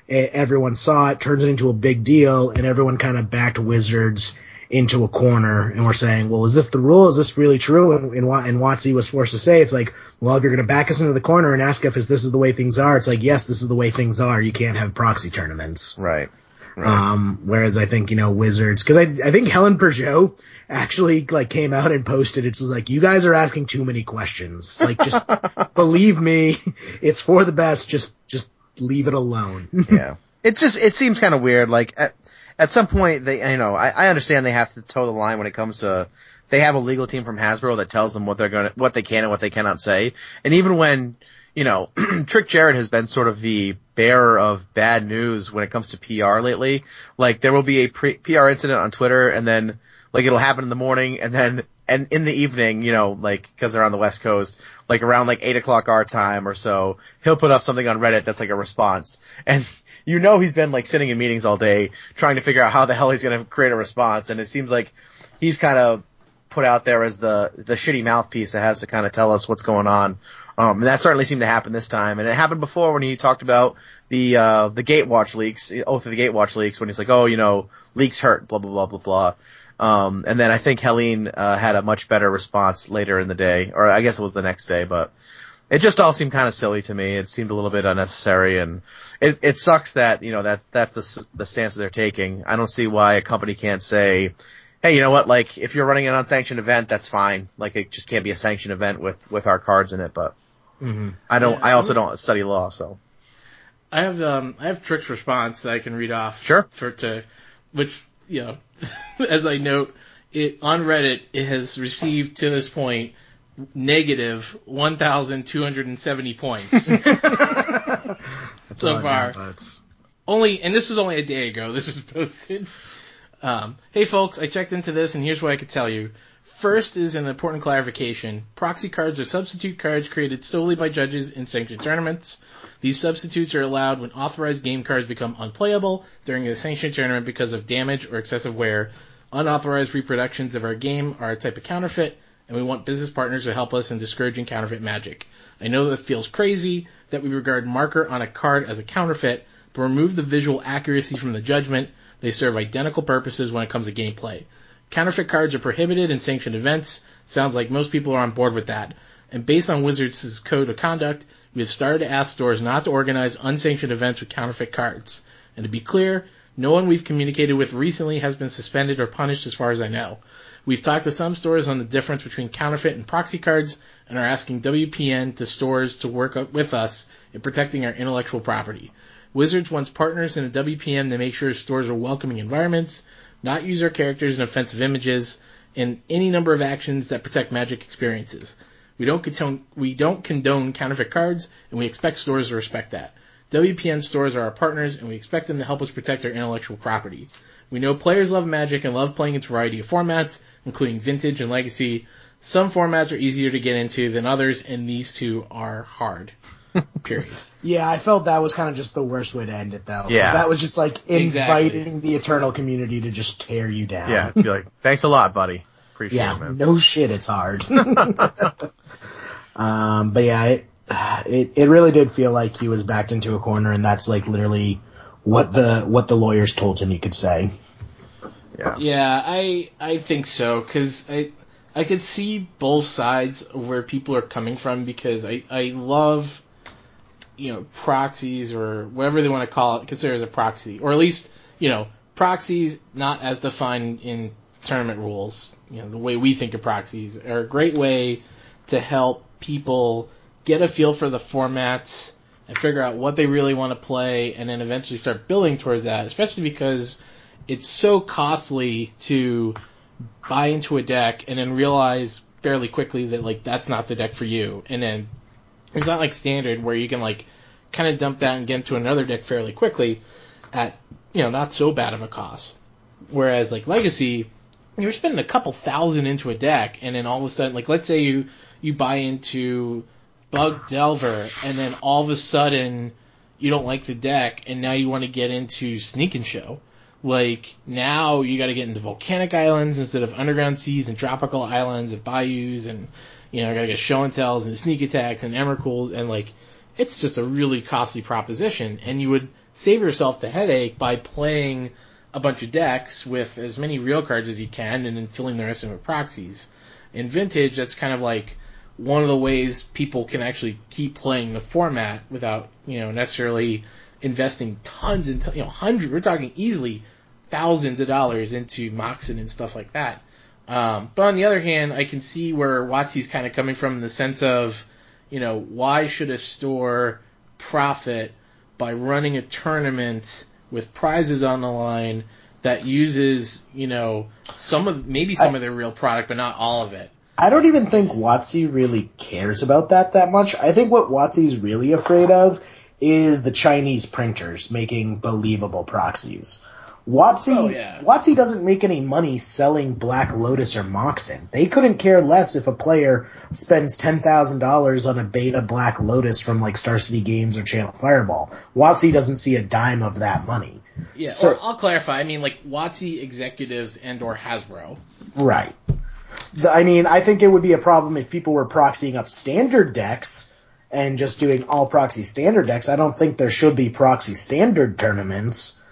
E- Everyone saw it, turns it into a big deal, and everyone kind of backed Wizards into a corner and we're saying, well, is this the rule? Is this really true? And, and, and WotC was forced to say, it's like, well, if you're going to back us into the corner and ask if this is the way things are, it's like, yes, this is the way things are. You can't have proxy tournaments. Right. Right. Um, whereas I think, you know, Wizards, cause I, I think Helene Bergeot actually like came out and posted, it's like, you guys are asking too many questions. Like just believe me, it's for the best. Just, just leave it alone. yeah. It just it seems kind of weird. Like at at some point they you know I, I understand they have to toe the line when it comes to they have a legal team from Hasbro that tells them what they're gonna what they can and what they cannot say. And even when you know Trick Jarrett has been sort of the bearer of bad news when it comes to PR lately. Like there will be a pre- PR incident on Twitter and then like it'll happen in the morning and then and in the evening, you know, like, cause they're on the West Coast, like around like 8 o'clock our time or so, he'll put up something on Reddit that's like a response. And you know he's been like sitting in meetings all day trying to figure out how the hell he's gonna create a response. And it seems like he's kind of put out there as the, the shitty mouthpiece that has to kind of tell us what's going on. Um, and that certainly seemed to happen this time. And it happened before when he talked about the, uh, the Gatewatch leaks, Oath of the Gatewatch leaks, when he's like, oh, you know, leaks hurt, blah, blah, blah, blah, blah. Um, and then I think Helene, uh, had a much better response later in the day, or I guess it was the next day, but it just all seemed kind of silly to me. It seemed a little bit unnecessary and it, it sucks that, you know, that's, that's the, the stance they're taking. I don't see why a company can't say, hey, you know what, like, if you're running an unsanctioned event, that's fine. Like, it just can't be a sanctioned event with, with our cards in it, but mm-hmm. I don't, I also don't study law, so. I have um I have Trick's response that I can read off. Sure. For to, which you know, as I note, it on Reddit it has received to this point negative one thousand two hundred and seventy points So far. got, only, and this was only a day ago. This was posted. Um, hey folks, I checked into this and here's what I could tell you. First is an important clarification. Proxy cards are substitute cards created solely by judges in sanctioned tournaments. These substitutes are allowed when authorized game cards become unplayable during a sanctioned tournament because of damage or excessive wear. Unauthorized reproductions of our game are a type of counterfeit, and we want business partners to help us in discouraging counterfeit magic. I know that it feels crazy that we regard marker on a card as a counterfeit, but remove the visual accuracy from the judgment. They serve identical purposes when it comes to gameplay. Counterfeit cards are prohibited in sanctioned events. Sounds like most people are on board with that. And based on Wizards' code of conduct, we have started to ask stores not to organize unsanctioned events with counterfeit cards. And to be clear, no one we've communicated with recently has been suspended or punished as far as I know. We've talked to some stores on the difference between counterfeit and proxy cards and are asking WPN to stores to work with us in protecting our intellectual property. Wizards wants partners in the WPN to make sure stores are welcoming environments, not use our characters in offensive images, and any number of actions that protect magic experiences. We don't condone, we don't condone counterfeit cards, and we expect stores to respect that. WPN stores are our partners, and we expect them to help us protect our intellectual property. We know players love Magic and love playing its variety of formats, including Vintage and Legacy. Some formats are easier to get into than others, and these two are hard. Period. Yeah, I felt that was kind of just the worst way to end it though. Yeah. That was just like Exactly. inviting the eternal community to just tear you down. Yeah, to be like, thanks a lot, buddy. Appreciate Yeah, it, man. no shit, it's hard. um, but yeah, it, it it really did feel like he was backed into a corner, and that's like literally what the what the lawyers told him he could say. Yeah. Yeah, I I think so because I I could see both sides where people are coming from because I I love you know proxies or whatever they want to call it consider as a proxy or at least you know proxies not as defined in tournament rules. You know the way we think of proxies are a great way to help people get a feel for the formats and figure out what they really want to play and then eventually start building towards that especially because it's so costly to buy into a deck and then realize fairly quickly that like that's not the deck for you. And then it's not like standard where you can like kind of dump that and get into another deck fairly quickly at, you know, not so bad of a cost. Whereas like Legacy, you're spending a couple thousand into a deck and then all of a sudden, like let's say you, you buy into Bug Delver and then all of a sudden you don't like the deck and now you want to get into Sneak and Show. Like now you got to get into volcanic islands instead of underground seas and tropical islands and bayous and you know got to get show and tells and sneak attacks and emrakuls and like it's just a really costly proposition and you would save yourself the headache by playing a bunch of decks with as many real cards as you can and then filling the rest of with proxies. In vintage, that's kind of like one of the ways people can actually keep playing the format without, you know, necessarily investing tons and you know hundreds. We're talking easily thousands of dollars into Moxen and stuff like that. Um, but on the other hand, I can see where WotC's kind of coming from in the sense of, you know, why should a store profit by running a tournament with prizes on the line that uses, you know, some of maybe some I- of their real product, but not all of it. I don't even think WotC really cares about that that much. I think what WotC's really afraid of is the Chinese printers making believable proxies. WotC, Oh, yeah. WotC doesn't make any money selling Black Lotus or Moxen. They couldn't care less if a player spends ten thousand dollars on a beta Black Lotus from like Star City Games or Channel Fireball. WotC doesn't see a dime of that money. Yeah, So- or I'll clarify. I mean, like WotC executives and or Hasbro. Right. The- I mean, I think it would be a problem if people were proxying up standard decks and just doing all proxy standard decks. I don't think there should be proxy standard tournaments.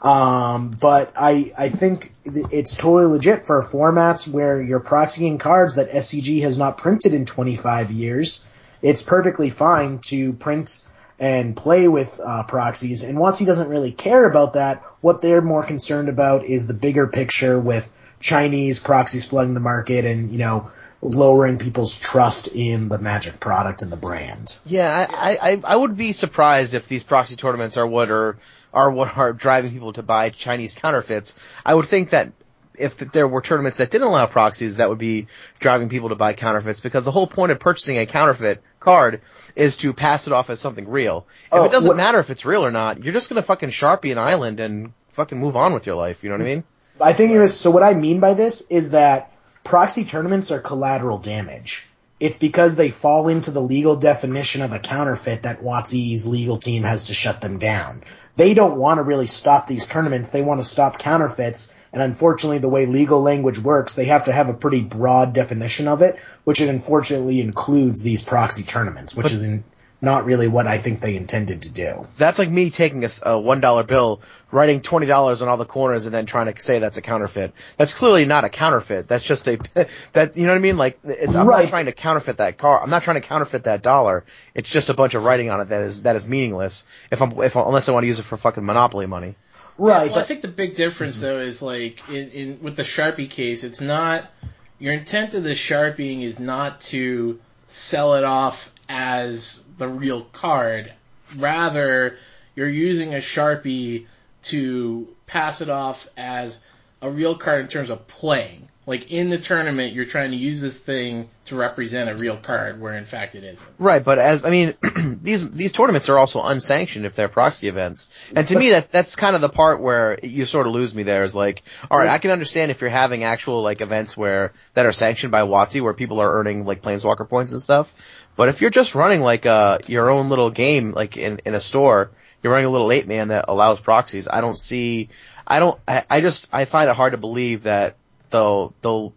Um, but I, I think it's totally legit for formats where you're proxying cards that SCG has not printed in 25 years. It's perfectly fine to print and play with uh, proxies. And once he doesn't really care about that, what they're more concerned about is the bigger picture with Chinese proxies flooding the market and, you know, lowering people's trust in the Magic product and the brand. Yeah, I, I, I would be surprised if these proxy tournaments are what are are what are driving people to buy Chinese counterfeits. I would think that if there were tournaments that didn't allow proxies, that would be driving people to buy counterfeits because the whole point of purchasing a counterfeit card is to pass it off as something real. If Oh, it doesn't what- matter if it's real or not, you're just gonna fucking sharpie an island and fucking move on with your life. You know what I mm-hmm. mean? I think it was, so what I mean by this is that proxy tournaments are collateral damage. It's because they fall into the legal definition of a counterfeit that WotC's legal team has to shut them down. They don't want to really stop these tournaments. They want to stop counterfeits. And unfortunately, the way legal language works, they have to have a pretty broad definition of it, which it unfortunately includes these proxy tournaments, which is in, not really what I think they intended to do. That's like me taking a one dollar bill, writing twenty dollars on all the corners, and then trying to say that's a counterfeit. That's clearly not a counterfeit. That's just a that you know what I mean. Like it's, I'm Right. not trying to counterfeit that car. I'm not trying to counterfeit that dollar. It's just a bunch of writing on it that is that is meaningless. If I'm if unless I want to use it for fucking monopoly money. Right. Well, I think the big difference though is like in, in with the Sharpie case, it's not your intent of the Sharpieing is not to sell it off as the real card. Rather, you're using a Sharpie to pass it off as a real card in terms of playing. Like in the tournament, you're trying to use this thing to represent a real card, where in fact it isn't. Right, but as I mean, these these tournaments are also unsanctioned if they're proxy events, and to me that's that's kind of the part where you sort of lose me. There is like, all right, I can understand if you're having actual like events where that are sanctioned by WotC where people are earning like planeswalker points and stuff, but if you're just running like uh your own little game like in in a store, you're running a little eight man that allows proxies. I don't see, I don't, I, I just I find it hard to believe that they'll they'll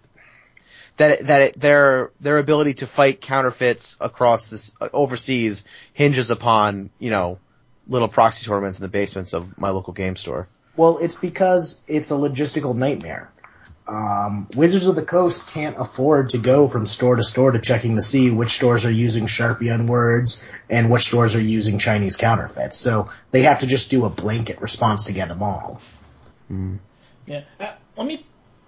that that it, their their ability to fight counterfeits across this uh, overseas hinges upon you know little proxy tournaments in the basements of my local game store. Well, it's because it's a logistical nightmare. Um, Wizards of the Coast can't afford to go from store to store to checking to see which stores are using Sharpie on words and which stores are using Chinese counterfeits. So they have to just do a blanket response to get them all. Yeah. Uh, let me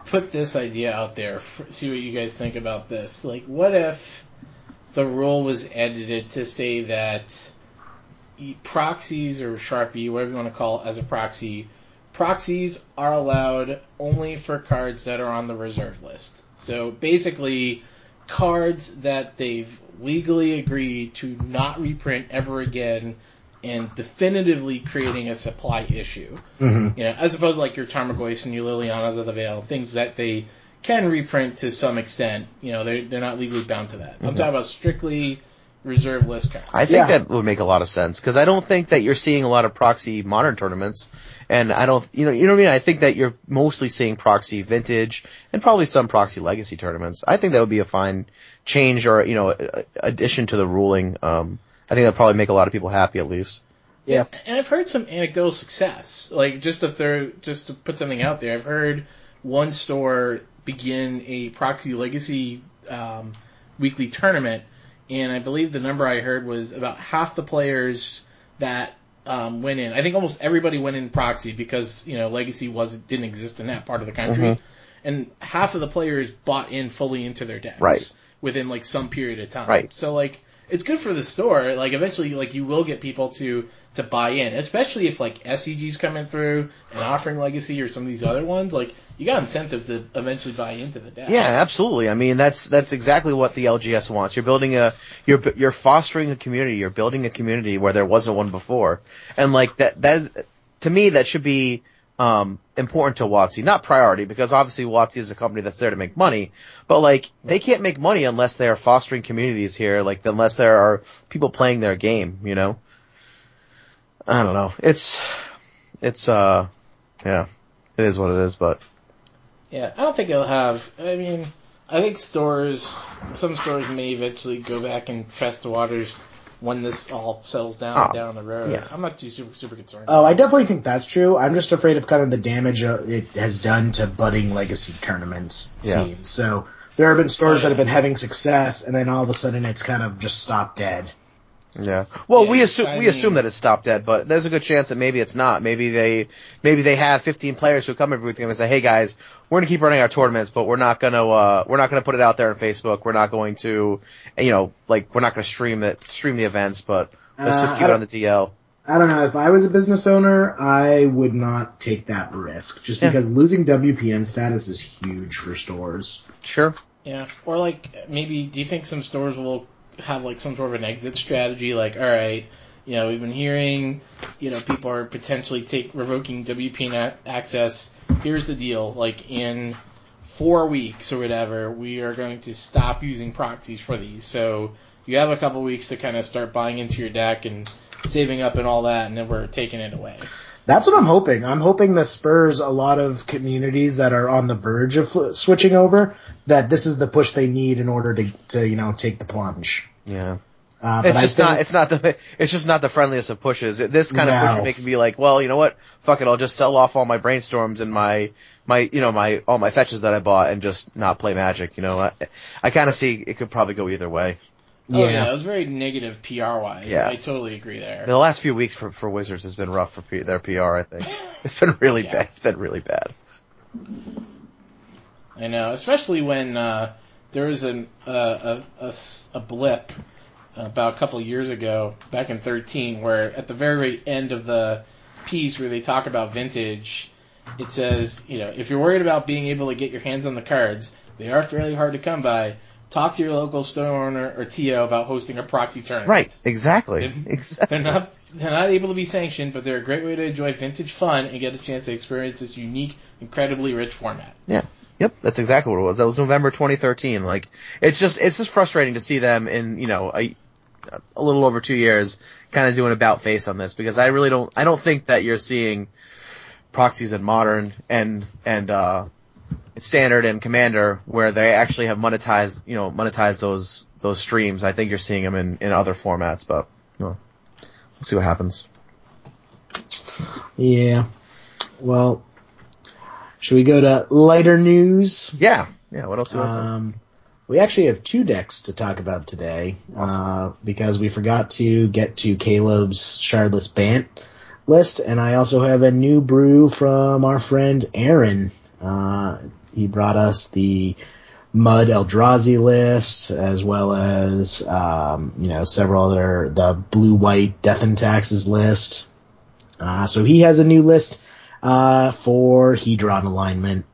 put this idea out there. For, see what you guys think about this. Like, what if the rule was edited to say that proxies or Sharpie, whatever you want to call it, as a proxy, proxies are allowed only for cards that are on the reserve list. So basically, cards that they've legally agreed to not reprint ever again and definitively creating a supply issue. Mhm. You know, as opposed to like your Tarmogoyfs and your Lilianas of the Veil, things that they can reprint to some extent. You know, they're they're not legally bound to that. I'm talking about strictly reserve list cards. I think Yeah. that would make a lot of sense because I don't think that you're seeing a lot of proxy modern tournaments, and I don't, you know, you know what I mean. I think that you're mostly seeing proxy vintage and probably some proxy legacy tournaments. I think that would be a fine change or you know addition to the ruling. Um, I think that'd probably make a lot of people happy at least. Yeah. And I've heard some anecdotal success. Like just to throw, just to put something out there, I've heard one store begin a proxy legacy um, weekly tournament, and I believe the number I heard was about half the players that um, went in. I think almost everybody went in proxy because you know legacy was didn't exist in that part of the country, Mhm. and half of the players bought in fully into their decks Right. within like some period of time. Right. So like it's good for the store. Like eventually, like you will get people to to buy in, especially if like SCG's coming through and offering Legacy or some of these other ones. Like you got incentive to eventually buy into the deck. Yeah, absolutely. I mean, that's that's exactly what the LGS wants. You're building a you're you're fostering a community. You're building a community where there wasn't one before, and like that that to me that should be um important to WotC, not priority because obviously WotC is a company that's there to make money, but like they can't make money unless they are fostering communities here, like unless there are people playing their game, you know. I don't know. It's it's uh yeah, it is what it is, but Yeah, I don't think it'll have. I mean, I think stores, some stores may eventually go back and the waters when this all settles down Oh, down the road. yeah. I'm not too super super concerned. Oh, I definitely think that's true. I'm just afraid of kind of the damage uh, it has done to budding legacy tournaments Yeah. scenes. So there have been stores that have been having success, and then all of a sudden it's kind of just stopped dead. Yeah. Well, Yeah, we assume I we assume that it's stopped dead, but there's a good chance that maybe it's not. Maybe they maybe they have 15 players who come every week and say, "Hey guys, we're gonna keep running our tournaments, but we're not gonna uh we're not gonna put it out there on Facebook. We're not going to, you know, like we're not gonna stream it stream the events, but let's Uh, just I keep it don't- on the DL." I don't know. If I was a business owner, I would not take that risk, just Yeah. because losing WPN status is huge for stores. Sure. Yeah, or like maybe do you think some stores will have like some sort of an exit strategy? Like, all right, you know, we've been hearing, you know, people are potentially take revoking WPN a- access. Here's the deal: like in four weeks or whatever, we are going to stop using proxies for these. So you have a couple weeks to kind of start buying into your deck and saving up and all that, and then we're taking it away. That's what I'm hoping. I'm hoping this spurs a lot of communities that are on the verge of fl- switching over. That this is the push they need in order to, to you know, take the plunge. Yeah. Uh, It's just think- not. It's not the. It's just not the friendliest of pushes. This kind of push would make me be like, well, you know what? Fuck it. I'll just sell off all my brainstorms and my my you know my all my fetches that I bought and just not play Magic. You know, I, I kind of see it could probably go either way. Oh yeah, Yeah. it was very negative PR wise. Yeah. I totally agree there. The last few weeks for for Wizards has been rough for P, their PR. I think it's been really Yeah. bad. It's been really bad. I know, especially when uh, there was an, uh, a, a a blip about a couple of years ago, back in 13, where at the very end of the piece where they talk about vintage, it says, you know, if you're worried about being able to get your hands on the cards, they are fairly hard to come by. Talk to your local store owner or TO about hosting a proxy tournament. Right. Exactly. They're Exactly. not they're not able to be sanctioned, but they're a great way to enjoy vintage fun and get a chance to experience this unique, incredibly rich format. Yeah. Yep, that's exactly what it was. That was November 2013. Like, it's just, it's just frustrating to see them in, you know, a, a little over two years kind of doing about face on this because I really don't, I don't think that you're seeing proxies in modern and, and, uh, standard and commander where they actually have monetized, you know, monetized those, those streams. I think you're seeing them in, in other formats, but, well, we'll see what happens. Yeah. Well, should we go to lighter news? Yeah. Yeah, what else do you want? Um, we actually have two decks to talk about today, uh, because we forgot to get to Caleb's Shardless Bant list, and I also have a new brew from our friend Aaron. Uh, he brought us the Mud Eldrazi list, as well as, um, you know, several other, the Blue-White Death and Taxes list. Uh, so he has a new list, uh, for Hedron alignment.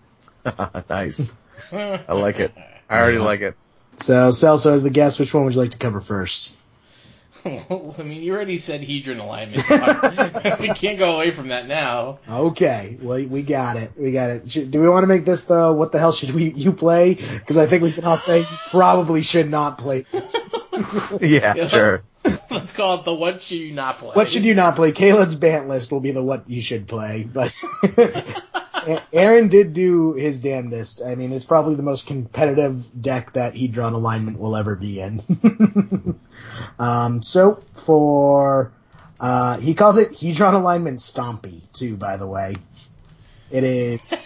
nice. I like it. I already like it. So, Celso as the guest, which one would you like to cover first? Well, I mean, you already said Hedron alignment. we can't go away from that now. Okay, well, we got it. We got it. Should, do we want to make this the what the hell should we you play? Because I think we can all say you probably should not play this. yeah, Yeah. sure. Let's call it the what should you not play. What should you not play? Caleb's bant list will be the what you should play, but Aaron did do his damnedest. I mean, it's probably the most competitive deck that Hedron alignment will ever be in. Um, so for, uh, he calls it Hedron alignment Stompy too, by the way. It is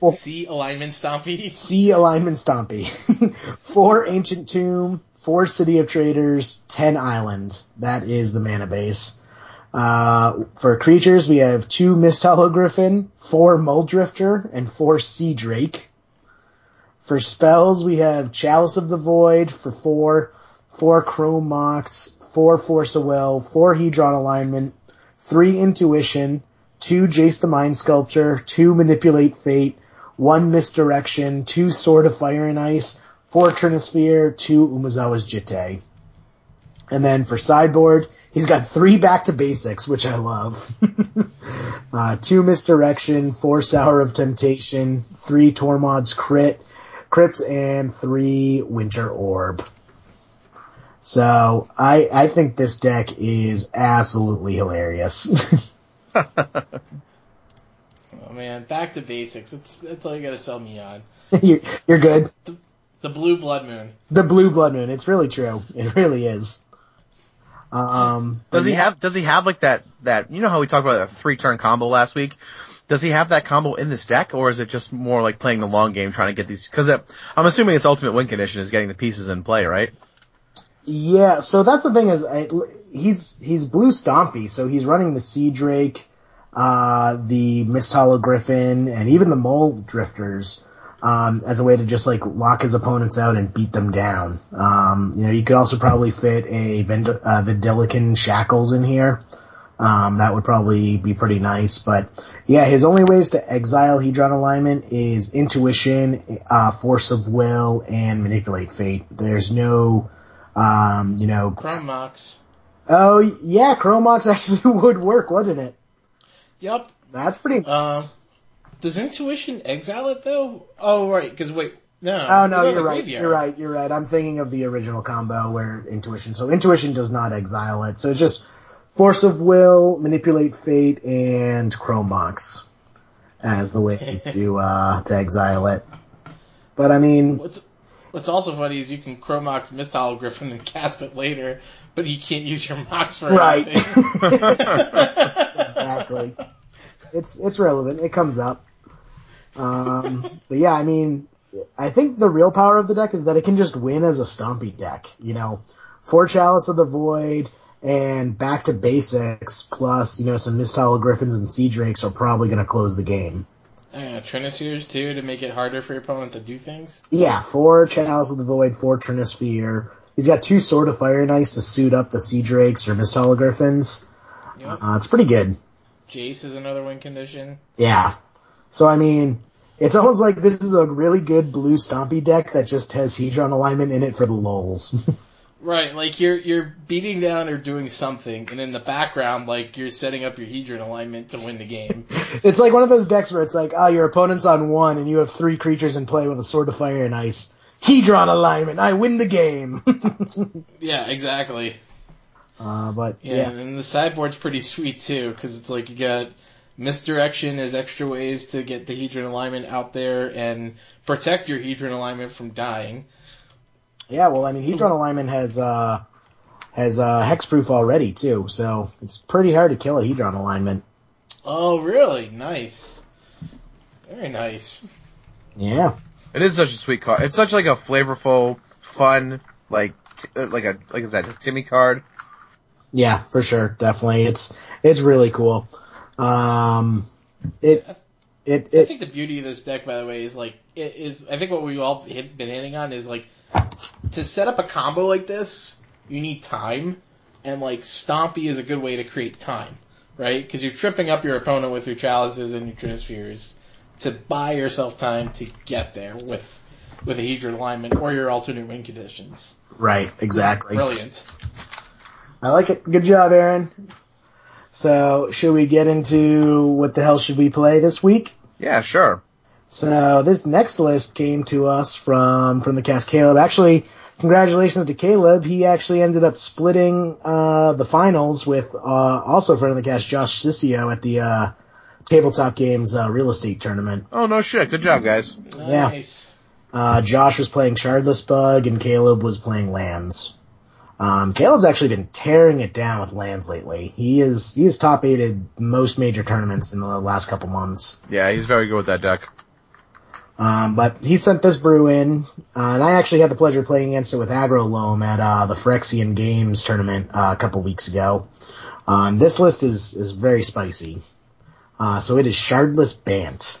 Well, C alignment stompy? C alignment Stompy. four Ancient Tomb, four City of Traitors, ten Island. That is the mana base. Uh, for creatures, we have two Mist Hollow Griffin, four Muldrifter, and four Sea Drake. For spells, we have Chalice of the Void for four, four Chrome Mox, four Force of Will, four Hedron Alignment, three Intuition, two Jace the Mind Sculptor, two Manipulate Fate, one Misdirection, two Sword of Fire and Ice, four Trinisphere, two Umezawa's Jitte. And then for sideboard, he's got three back to basics, which I love. uh, two Misdirection, four Sower of Temptation, three Tormod's Crit, Crypt, and three Winter Orb. So I I think this deck is absolutely hilarious. Oh man, back to basics. That's that's all you gotta sell me on. you're, you're good. The blue blood moon. The blue blood moon. It's really true. It really is. Um, Does he yeah. have? Does he have like that? That you know how we talked about a three turn combo last week? Does he have that combo in this deck, or is it just more like playing the long game, trying to get these? Because I'm assuming its ultimate win condition is getting the pieces in play, right? Yeah, so that's the thing is, I, he's he's blue stompy, so he's running the Sea Drake, uh, the Mist Hollow Griffin, and even the Muldrifters, um, as a way to just like lock his opponents out and beat them down. Um, you know, you could also probably fit a Vend- uh, Shackles in here. Um, that would probably be pretty nice, but yeah, his only ways to exile Hedron alignment is intuition, uh, force of will, and manipulate fate. There's no, um, you know, Chrome Mox. Oh yeah, Chrome Mox actually would work, wouldn't it? Yep. That's pretty Um, nice. does intuition exile it though? Oh right, because wait, no. Oh no, you're right. graveyard. You're right. You're right. I'm thinking of the original combo where intuition. So intuition does not exile it. So it's just force of will, manipulate fate, and Chrome Mox as the way to uh to exile it. But I mean, What's What's also funny is you can Chrome Mox Mist Hollow Griffin and cast it later, but you can't use your Mox for Right. anything. exactly. It's it's relevant. It comes up. Um, but yeah, I mean, I think the real power of the deck is that it can just win as a stompy deck. You know, four Chalice of the Void and back to basics plus you know some Mist Hollow Griffins and Sea Drakes are probably going to close the game. Uh, Trinispheres too to make it harder for your opponent to do things. Yeah, four Chalice of the Void, four Trinisphere. He's got two Sword of Fire Ice to suit up the Sea Drakes or Mist Hollow Griffins. Yep. Uh, it's pretty good. Jace is another win condition. Yeah. So I mean, it's almost like this is a really good blue stompy deck that just has Hedron alignment in it for the lulls. Right, like you're you're beating down or doing something, and in the background, like you're setting up your Hedron alignment to win the game. it's like one of those decks where it's like, oh, your opponent's on one and you have three creatures in play with a Sword of Fire and Ice. Hedron alignment, I win the game. yeah, exactly. uh, but Yeah, yeah. and the sideboard's pretty sweet too, because it's like you got misdirection as extra ways to get the Hedron alignment out there and protect your Hedron alignment from dying. Yeah, well, I mean, Hedron alignment has, uh, has, uh, hexproof already too, so it's pretty hard to kill a Hedron alignment. Oh, really? Nice. Very nice. Yeah. It is such a sweet card. It's such like a flavorful, fun, like t- uh, like a like is that a Timmy card? Yeah, for sure. Definitely. It's, it's really cool. Um, it, it, I think the beauty of this deck, by the way, is like it is. I think what we've all hit, been hitting on is like to set up a combo like this, you need time, and like Stompy is a good way to create time, right? Because you're tripping up your opponent with your chalices and your Trinispheres to buy yourself time to get there with with a Hedron alignment or your alternate win conditions. right, exactly. Brilliant. I like it. Good job, Aaron. So, should we get into what the hell should we play this week? Yeah, sure. So this next list came to us from from the cast Caleb. Actually, congratulations to Caleb. He actually ended up splitting uh, the finals with uh, also friend of the cast Josh Sissio at the uh, tabletop games uh, real estate tournament. Oh no shit. Good job, guys. Yeah. Nice. Uh, Josh was playing Shardless Bug and Caleb was playing Lands. Um, Caleb's actually been tearing it down with Lands lately. He is he is top aided most major tournaments in the last couple months. Yeah, he's very good with that deck. Um, but he sent this brew in, uh, and I actually had the pleasure of playing against it with Aggro Loam at uh, the Phyrexian Games tournament uh, a couple weeks ago. And this list is is very spicy. Uh, so it is Shardless Bant.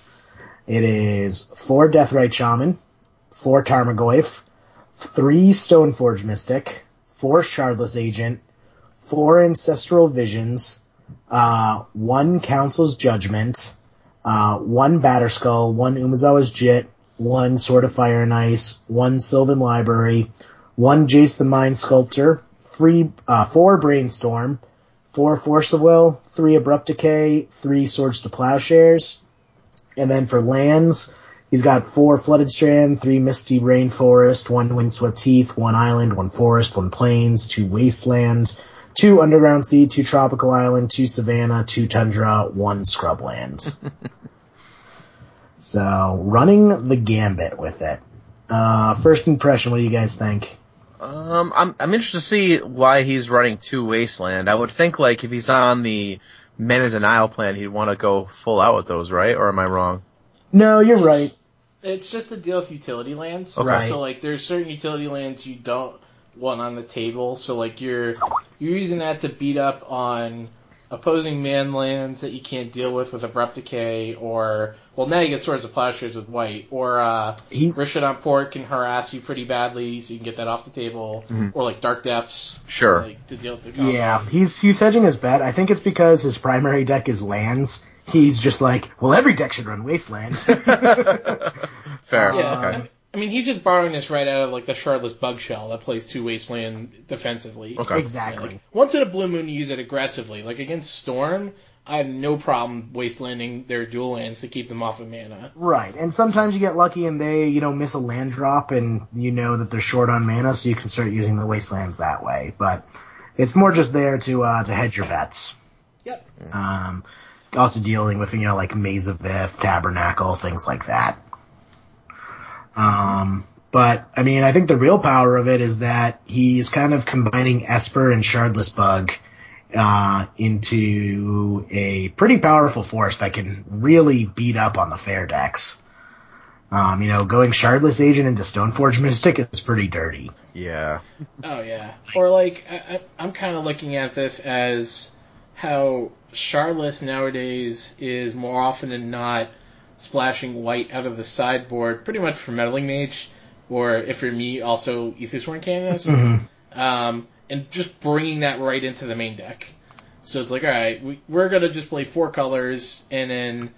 It is four Deathrite Shaman, four Tarmogoyf, three Stoneforge Mystic, four Shardless Agent, four Ancestral Visions, uh, one Council's Judgment, uh, one Batterskull, one Umezawa's Jitte, one Sword of Fire and Ice, one Sylvan Library, one Jace the Mind Sculptor, three, uh, four Brainstorm, four Force of Will, three Abrupt Decay, three Swords to Plowshares, and then for lands, he's got four Flooded Strand, three Misty Rainforest, one Windswept Heath, one Island, one Forest, one Plains, two Wasteland, two Underground Sea, two Tropical Island, two Savannah, two Tundra, one Scrubland. so, running the gambit with it. Uh, first impression, what do you guys think? Um, I'm I'm interested to see why he's running two Wasteland. I would think like if he's on the Mana Denial plan, he'd want to go full out with those, right? Or am I wrong? No, you're right. It's just to deal with utility lands. Okay. Right. So like there's certain utility lands you don't want on the table. So like you're you're using that to beat up on opposing man lands that you can't deal with with abrupt decay or well now you get swords of plowshares with white or uh He, Rishadan Port can harass you pretty badly so you can get that off the table or like dark depths Sure. like to deal with the combo. yeah, he's, he's hedging his bet. I think it's because his primary deck is lands. He's just like, well, every deck should run Wasteland. Fair. Yeah, Okay. I- I mean, he's just borrowing this right out of like the Shardless Bug Shell that plays two Wasteland defensively. Okay. exactly. Like, once in a blue moon, you use it aggressively. Like against Storm, I have no problem wastelanding their dual lands to keep them off of mana. Right, and sometimes you get lucky and they, you know, miss a land drop and you know that they're short on mana, so you can start using the wastelands that way. But it's more just there to uh, to hedge your bets. Yep. Um, also dealing with you know like Maze of Ith, Tabernacle, things like that. Um, but I mean, I think the real power of it is that he's kind of combining Esper and Shardless Bug uh, into a pretty powerful force that can really beat up on the fair decks. Um, you know, going Shardless Agent into Stoneforge Mystic is pretty dirty. Yeah. Oh yeah. Or like, I, I, I'm kind of looking at this as how Shardless nowadays is more often than not splashing white out of the sideboard, pretty much for Meddling Mage, or if you're me, also Aethersworn Canonist. um, and just bringing that right into the main deck. So it's like, all right, we, we're gonna just play four colors and then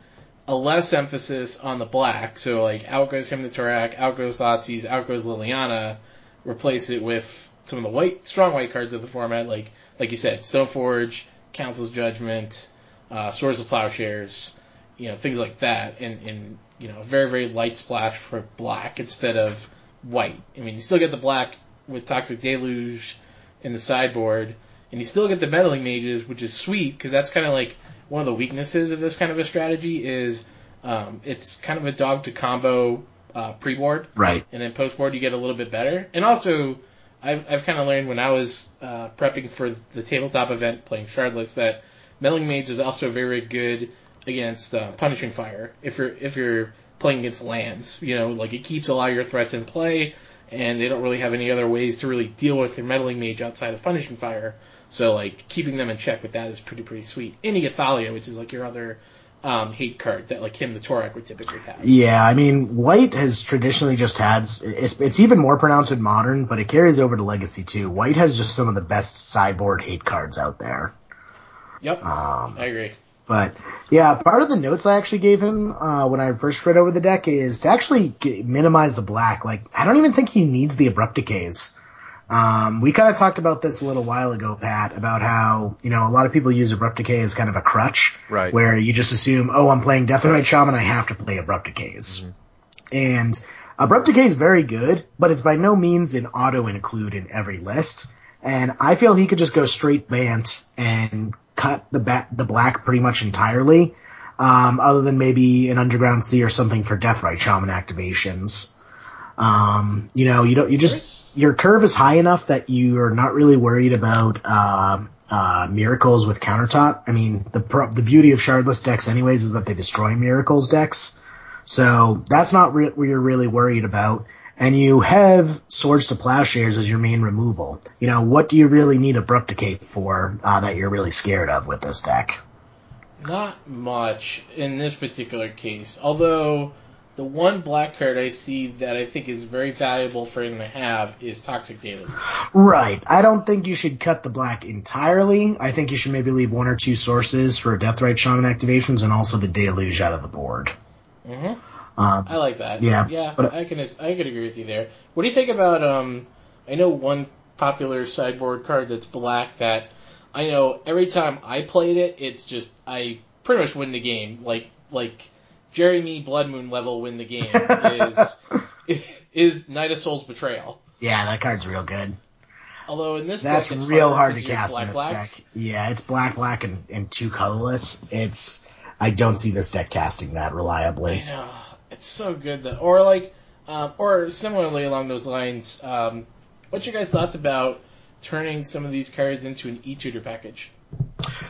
a less emphasis on the black. So like, out goes Hymn to Tourach, out goes Thoughtseize, out goes Liliana. Replace it with some of the white, strong white cards of the format, like like you said, Stoneforge, Council's Judgment, uh, Swords of Plowshares, you know, things like that, and and you know, a very very light splash for black instead of white. I mean, you still get the black with Toxic Deluge in the sideboard, and you still get the meddling mages, which is sweet because that's kind of like one of the weaknesses of this kind of a strategy is um, it's kind of a dog to combo uh, pre-board, Right. and then post-board you get a little bit better. And also, I've I've kind of learned when I was uh, prepping for the tabletop event playing Shardless that meddling mage is also very good against uh, punishing fire if you're if you're playing against lands. You know, like it keeps a lot of your threats in play, and they don't really have any other ways to really deal with your meddling mage outside of punishing fire. So like keeping them in check with that is pretty pretty sweet. And you get Thalia, which is like your other um, hate card that like Hymn to Tourach would typically have. Yeah, I mean, white has traditionally just had, it's, it's even more pronounced in modern, but it carries over to legacy too. White has just some of the best sideboard hate cards out there. Yep, Um, I agree. But yeah, part of the notes I actually gave him uh, when I first read over the deck is to actually g- minimize the black. Like I don't even think he needs the abrupt decays. Um, we kind of talked about this a little while ago, Pat, about how, you know, a lot of people use Abrupt Decay as kind of a crutch. Right. Where you just assume, oh, I'm playing Deathrite Shaman, I have to play Abrupt Decays. And Abrupt Decay is very good, but it's by no means an auto include in every list. And I feel he could just go straight Bant and cut the ba- the black pretty much entirely, um, other than maybe an Underground Sea or something for Deathrite Shaman activations. Um, you know, you don't, you just, your curve is high enough that you're not really worried about, uh, uh, miracles with countertop. I mean, the pro- the beauty of shardless decks anyways is that they destroy miracles decks. So that's not re- what you're really worried about. And you have swords to plowshares as your main removal. You know, what do you really need abrupt decay for, uh, that you're really scared of with this deck? Not much in this particular case. Although the one black card I see that I think is very valuable for him to have is Toxic Deluge. Right. I don't think you should cut the black entirely. I think you should maybe leave one or two sources for Deathrite Shaman activations and also the Deluge out of the board. Mm-hmm. Um, I like that. Yeah, yeah. but- I can I can agree with you there. What do you think about um? I know one popular sideboard card that's black that I know every time I played it, it's just I pretty much win the game. Like like Jeremy Blood Moon level win the game is is Night of Souls Betrayal. yeah, that card's real good. Although in this That's deck it's real harder hard to cast black, in this black. deck. Yeah, it's black, black, and, and two colorless. It's I don't see this deck casting that reliably. I know it's so good though. Or like, um, or similarly along those lines, um, what's your guys' thoughts about turning some of these cards into an e-tutor package?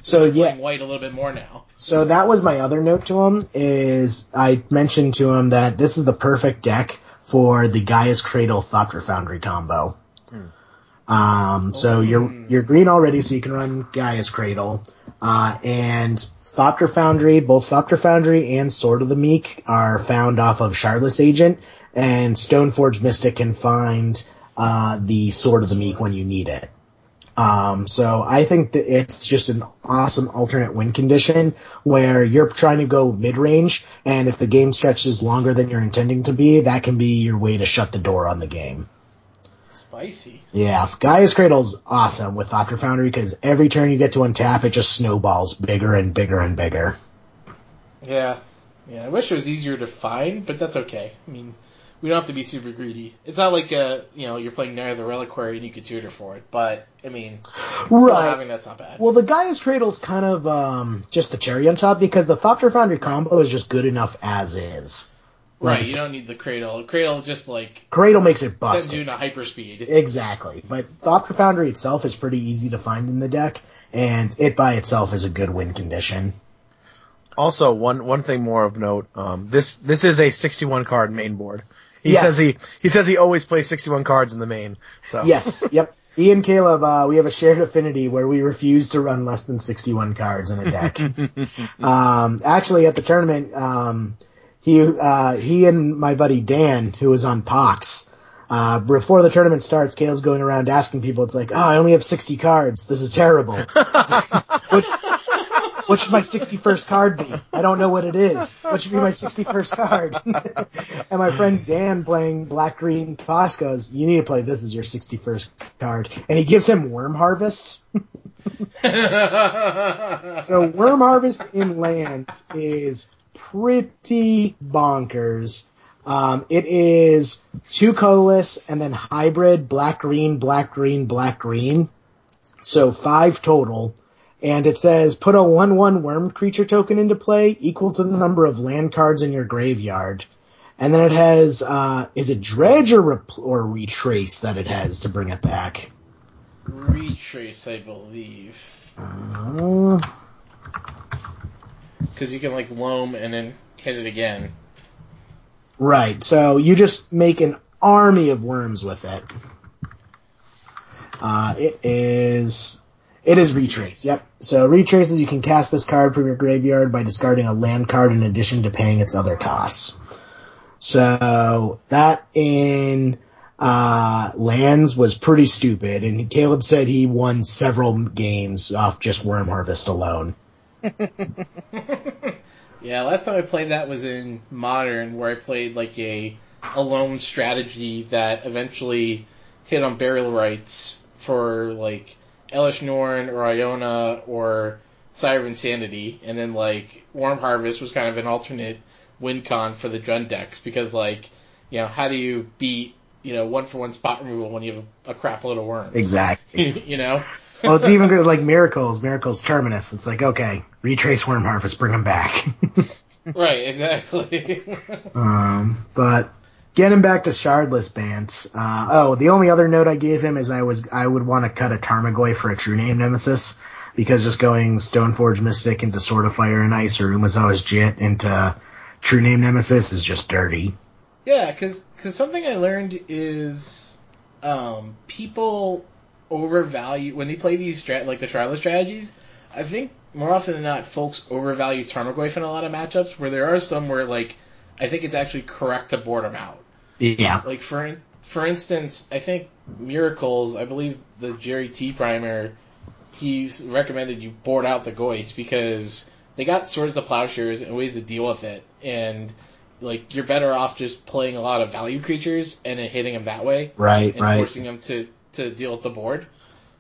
So yeah, white a little bit more now. So that was my other note to him is I mentioned to him that this is the perfect deck for the Gaea's Cradle Thopter Foundry combo. Um, so you're, you're green already, so you can run Gaea's Cradle. Uh, and Thopter Foundry, both Thopter Foundry and Sword of the Meek are found off of Shardless Agent, and Stoneforge Mystic can find, uh, the Sword of the Meek when you need it. Um, so I think that it's just an awesome alternate win condition where you're trying to go mid range, and if the game stretches longer than you're intending to be, that can be your way to shut the door on the game. Spicy. Yeah, Gaea's Cradle's awesome with Thopter Foundry because every turn you get to untap, it just snowballs bigger and bigger and bigger. Yeah, yeah. I wish it was easier to find, but that's okay. I mean, we don't have to be super greedy. It's not like uh, you know, you're playing of the Reliquary and you could tutor for it. But I mean, Right. having that's not bad. Well, the Gaea's Cradle's kind of um, just the cherry on top because the Thopter Foundry combo is just good enough as is. Right. You don't need the cradle. Cradle just like Cradle makes it sends busted. you into hyperspeed. Exactly. But Thopter Foundry itself is pretty easy to find in the deck, and it by itself is a good win condition. Also, one one thing more of note. Um, this this is a 61 card main board. He Yes. says he he says he always plays 61 cards in the main. So Yes, yep. Ian Caleb, uh, we have a shared affinity where we refuse to run less than 61 cards in a deck. um, actually at the tournament, um, he, uh, he and my buddy Dan, who was on Pox, uh, before the tournament starts, Caleb's going around asking people, it's like, oh, I only have 60 cards. This is terrible. what, what should my 61st card be? I don't know what it is. What should be my 61st card? and my friend Dan playing Black Green Pox goes, you need to play this as your 61st card. And he gives him Worm Harvest. So Worm Harvest in lands is pretty bonkers. Um, it is two colorless and then hybrid black green, black green, black green. So five total. And it says put a one one worm creature token into play equal to the number of land cards in your graveyard. And then it has, uh, is it dredge or, rep- or retrace that it has to bring it back? Retrace, I believe, Uh, because you can like loam and then hit it again. Right. So you just make an army of worms with it. Uh, it is, it is retrace. Yep. So retraces, you can cast this card from your graveyard by discarding a land card in addition to paying its other costs. So that in, uh, lands was pretty stupid and Caleb said he won several games off just worm harvest alone. Yeah, last time I played that was in Modern, where I played like a a lone strategy that eventually hit on burial rites for like Elesh Norn or Iona or Sire of Insanity, and then like Worm Harvest was kind of an alternate win con for the Jund decks because like, you know, how do you beat, you know, one for one spot removal when you have a, a crap load of worms? Exactly. you know? well, it's even good like Miracles, Miracles Terminus. It's like, okay, retrace Worm Harvest, bring him back. right, exactly. um, but getting back to Shardless Bant, uh, oh, the only other note I gave him is I was, I would want to cut a Tarmogoyf for a True Name Nemesis, because just going Stoneforge Mystic into Sword of Fire and Ice or Umezawa's Jitte into True Name Nemesis is just dirty. Yeah, because cause something I learned is um, people overvalue when they play these strat like the Shardless strategies. I think more often than not, folks overvalue Tarmogoyf in a lot of matchups. Where there are some where like I think it's actually correct to board them out. Yeah. Like for for instance, I think Miracles. I believe the Jerry T primer. He recommended you board out the Goyfs because they got swords of plowshares and ways to deal with it, and like you're better off just playing a lot of value creatures and then hitting them that way, Right, and right. forcing them to to deal with the board.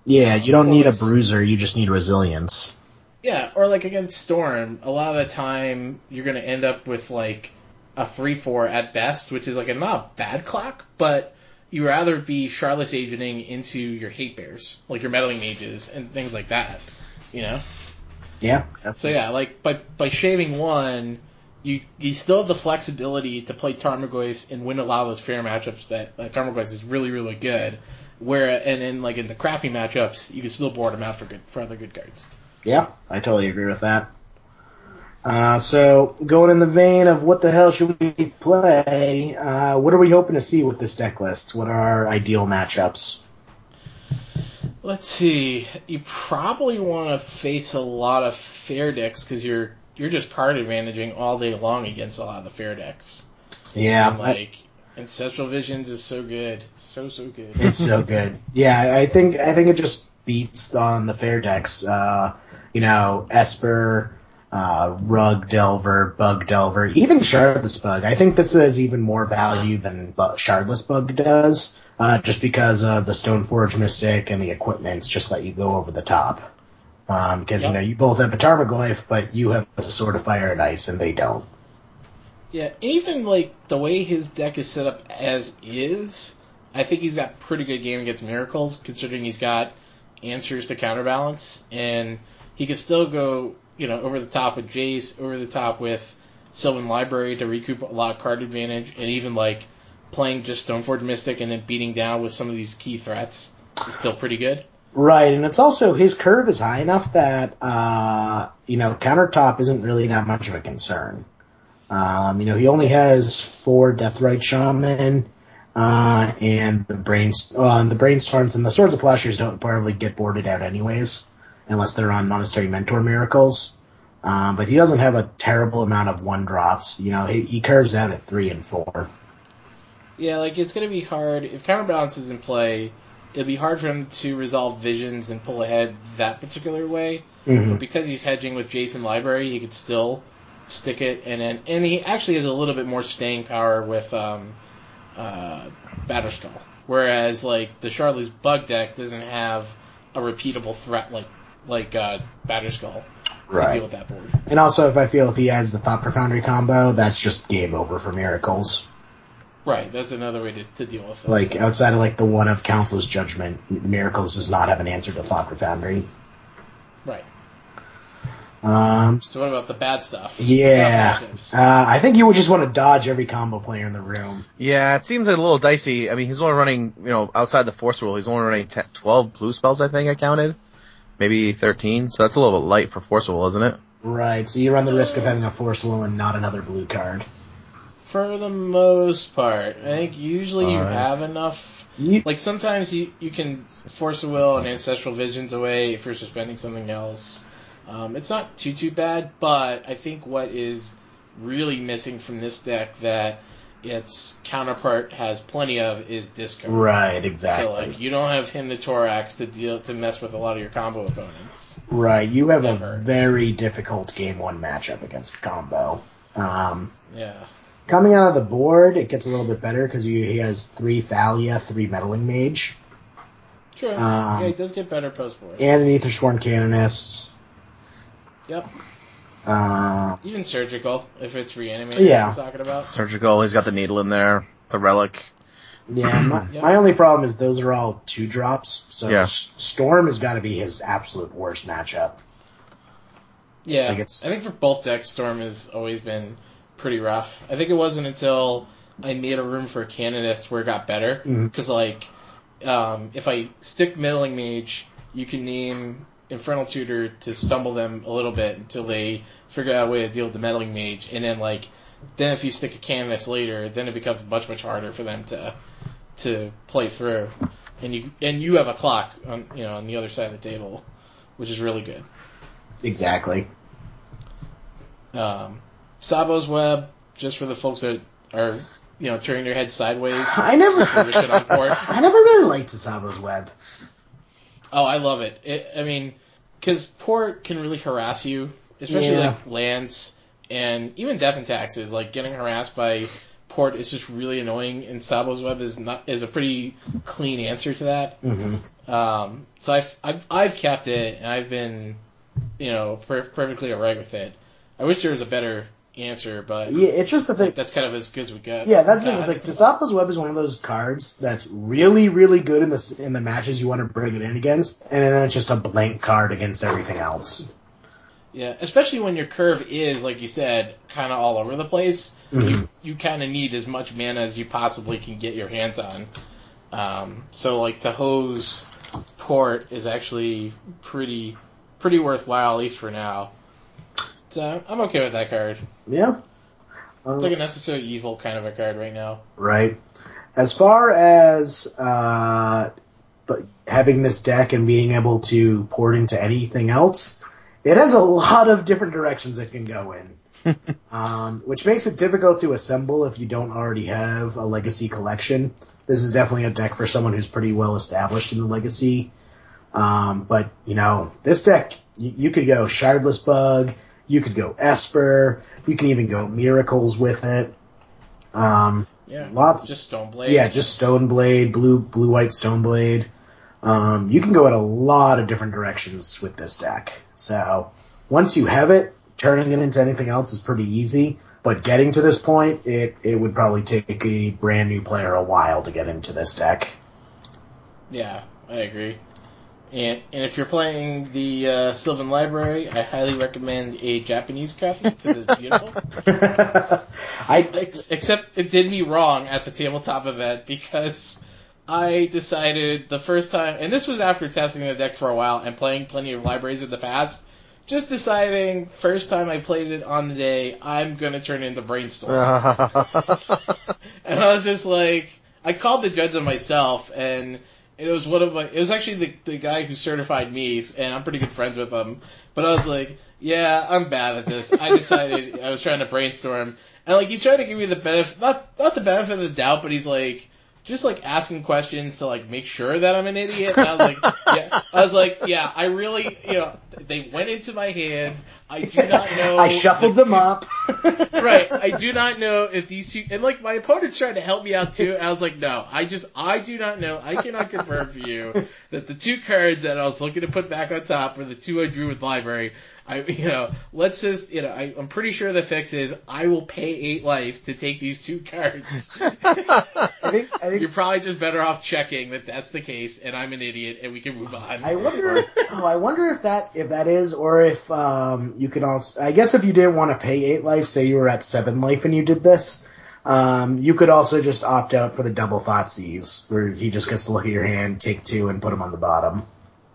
Yeah, you don't need a bruiser, you just need resilience. Yeah, or like against Storm, a lot of the time you're gonna end up with like a three four at best, which is like a not bad clock, but you rather be Shardless agenting into your hate bears, like your meddling mages and things like that. You know? Yeah. So yeah, like by by shaving one, you you still have the flexibility to play Tarmogoyfs and win a lot of those fair matchups that, that Tarmogoyfs is really really good. Where and then like in the crappy matchups, you can still board them out for good for other good cards. Yeah, I totally agree with that. Uh, so going in the vein of what the hell should we play, uh, what are we hoping to see with this deck list? What are our ideal matchups? Let's see. You probably want to face a lot of fair decks because you're you're just card advantaging all day long against a lot of the fair decks. Yeah, And, I- like Ancestral Visions is so good, so so good. it's so good. Yeah, I think I think it just beats on the fair decks. Uh, you know, Esper, uh, Rug Delver, Bug Delver, even Shardless Bug. I think this is even more value than Bu- Shardless Bug does, uh, just because of the Stoneforge Mystic and the equipments just let you go over the top. Um, because you know you both have a Tarmogoyf, but you have the Sword of Fire and Ice, and they don't. Yeah, even like the way his deck is set up as is, I think he's got pretty good game against miracles, considering he's got answers to counterbalance, and he can still go, you know, over the top with Jace, over the top with Sylvan Library to recoup a lot of card advantage, and even like playing just Stoneforge Mystic and then beating down with some of these key threats is still pretty good. Right, and it's also his curve is high enough that uh, you know countertop isn't really that much of a concern. Um, you know, he only has four Deathrite Shaman, uh, and the brains, uh, the brainstorms and the Swords of Plowshares don't probably get boarded out anyways, unless they're on Monastery Mentor Miracles. Um, but he doesn't have a terrible amount of one drops. You know, he, he curves out at three and four. Yeah, like it's gonna be hard if counterbalance is in play. It'll be hard for him to resolve visions and pull ahead that particular way. Mhm. But because he's hedging with Jason Library, he could still stick it, and then and he actually has a little bit more staying power with um, uh, Batterskull. Whereas like the Shardless Bug deck doesn't have a repeatable threat like like uh, Batterskull to deal with that board. And also, if I feel if he has the Thopter Foundry combo, that's just game over for Miracles. Right, that's another way to, to deal with it. Like So- outside of like the one of Council's Judgment, Miracles does not have an answer to Thopter Foundry. right. Um, So what about the bad stuff? yeah, uh, I think you would just want to dodge every combo player in the room. Yeah, it seems a little dicey. I mean, he's only running, you know, outside the force rule, he's only running 10, 12 blue spells, I think I counted. Maybe 13, so that's a little bit light for force rule, isn't it? Right, so you run the risk of having a Force rule and not another blue card. For the most part, I think usually you Alright. have enough. Like sometimes you you can force a will and ancestral visions away if you're suspending something else. Um, it's not too too bad, but I think what is really missing from this deck that its counterpart has plenty of is discard. right, So exactly. like you don't have Hymn to Tourachs to deal to mess with a lot of your combo opponents. right, you have That a very difficult game one matchup against combo. Um, Yeah. Coming out of the board, it gets a little bit better because he has three Thalia, three Meddling Mage, Sure. Um, yeah, it does get better post board. and an Aethersworn Canonist. Yep. Uh, Even surgical, if it's reanimated. Yeah. Talking about. Surgical, he's got the needle in there, the relic. yeah, my, Yeah. my only problem is those are all two drops, so Yeah. S- Storm has got to be his absolute worst matchup. Yeah, Like, it's- I think for both decks, Storm has always been pretty rough. I think it wasn't until I made a room for Canonist where it got better. Because, like, um, if I stick Meddling Mage, you can name Infernal Tutor to stumble them a little bit until they figure out a way to deal with the Meddling Mage. And then, like, then if you stick a Canonist later, then it becomes much, much harder for them to to play through. And you and you have a clock on you know on the other side of the table, which is really good. Exactly. Um, Sabo's Web, just for the folks that are, you know, turning their heads sideways. I never. I never really liked Sabo's Web. Oh, I love it. it I mean, because port can really harass you, especially Yeah. like lands and even death and taxes. Like getting harassed by port is just really annoying, and Sabo's Web is not is a pretty clean answer to that. hmm Um, so I've, I've I've kept it, and I've been, you know, per- perfectly alright with it. I wish there was a better answer, but Yeah, it's just the thing. that's kind of as good as we got. Yeah, that's the thing. Got. like Dasapo's Web is one of those cards that's really, really good in the in the matches you want to bring it in against, and then it's just a blank card against everything else. Yeah, especially when your curve is, like you said, kind of all over the place. You Mhm. you kind of need as much mana as you possibly can get your hands on. Um, so like to hose port is actually pretty pretty worthwhile, at least for now. So I'm okay with that card. Yeah. It's like a necessary evil kind of a card right now. right? As far as uh, but having this deck and being able to port into anything else, it has a lot of different directions it can go in, um, which makes it difficult to assemble if you don't already have a legacy collection. This is definitely a deck for someone who's pretty well established in the legacy. Um, but you know, this deck you, you could go Shardless Bug, you could go Esper, you can even go Miracles with it. Um, Yeah, Lots- just Stoneblade. yeah, just Stoneblade, blue, blue, white Stoneblade. Um, you can go in a lot of different directions with this deck. So once you have it, turning it into anything else is pretty easy. But getting to this point, it it would probably take a brand new player a while to get into this deck. Yeah, I agree. And and if you're playing the uh, Sylvan Library, I highly recommend a Japanese copy because it's beautiful. I Ex- Except it did me wrong at the tabletop event because I decided the first time, and this was after testing the deck for a while and playing plenty of libraries in the past, just deciding first time I played it on the day, I'm gonna turn it into Brainstorm. And I was just like, I called the judge on myself, and it was one of my, it was actually the, the guy who certified me, and I'm pretty good friends with him. But I was like, yeah, I'm bad at this. I decided I was trying to brainstorm, and like he's trying to give me the benefit, not not the benefit of the doubt, but he's like. Just like asking questions to like make sure that I'm an idiot. And I was like, yeah. I was like, yeah. I really, you know, they went into my hand. I do not know. I shuffled the them up. right. I do not know if these two, and like my opponent's trying to help me out too. And I was like, no, I just, I do not know. I cannot confirm for you that the two cards that I was looking to put back on top were the two I drew with library. I, you know, let's just, you know, I, I'm pretty sure the fix is I will pay eight life to take these two cards. I think I think You're probably just better off checking that that's the case, and I'm an idiot, and we can move on. I wonder. oh, I wonder if that if that is, or if um you could also. I guess if you didn't want to pay eight life, say you were at seven life and you did this, um, you could also just opt out for the double Thoughtseize, where he just gets to look at your hand, take two, and put them on the bottom.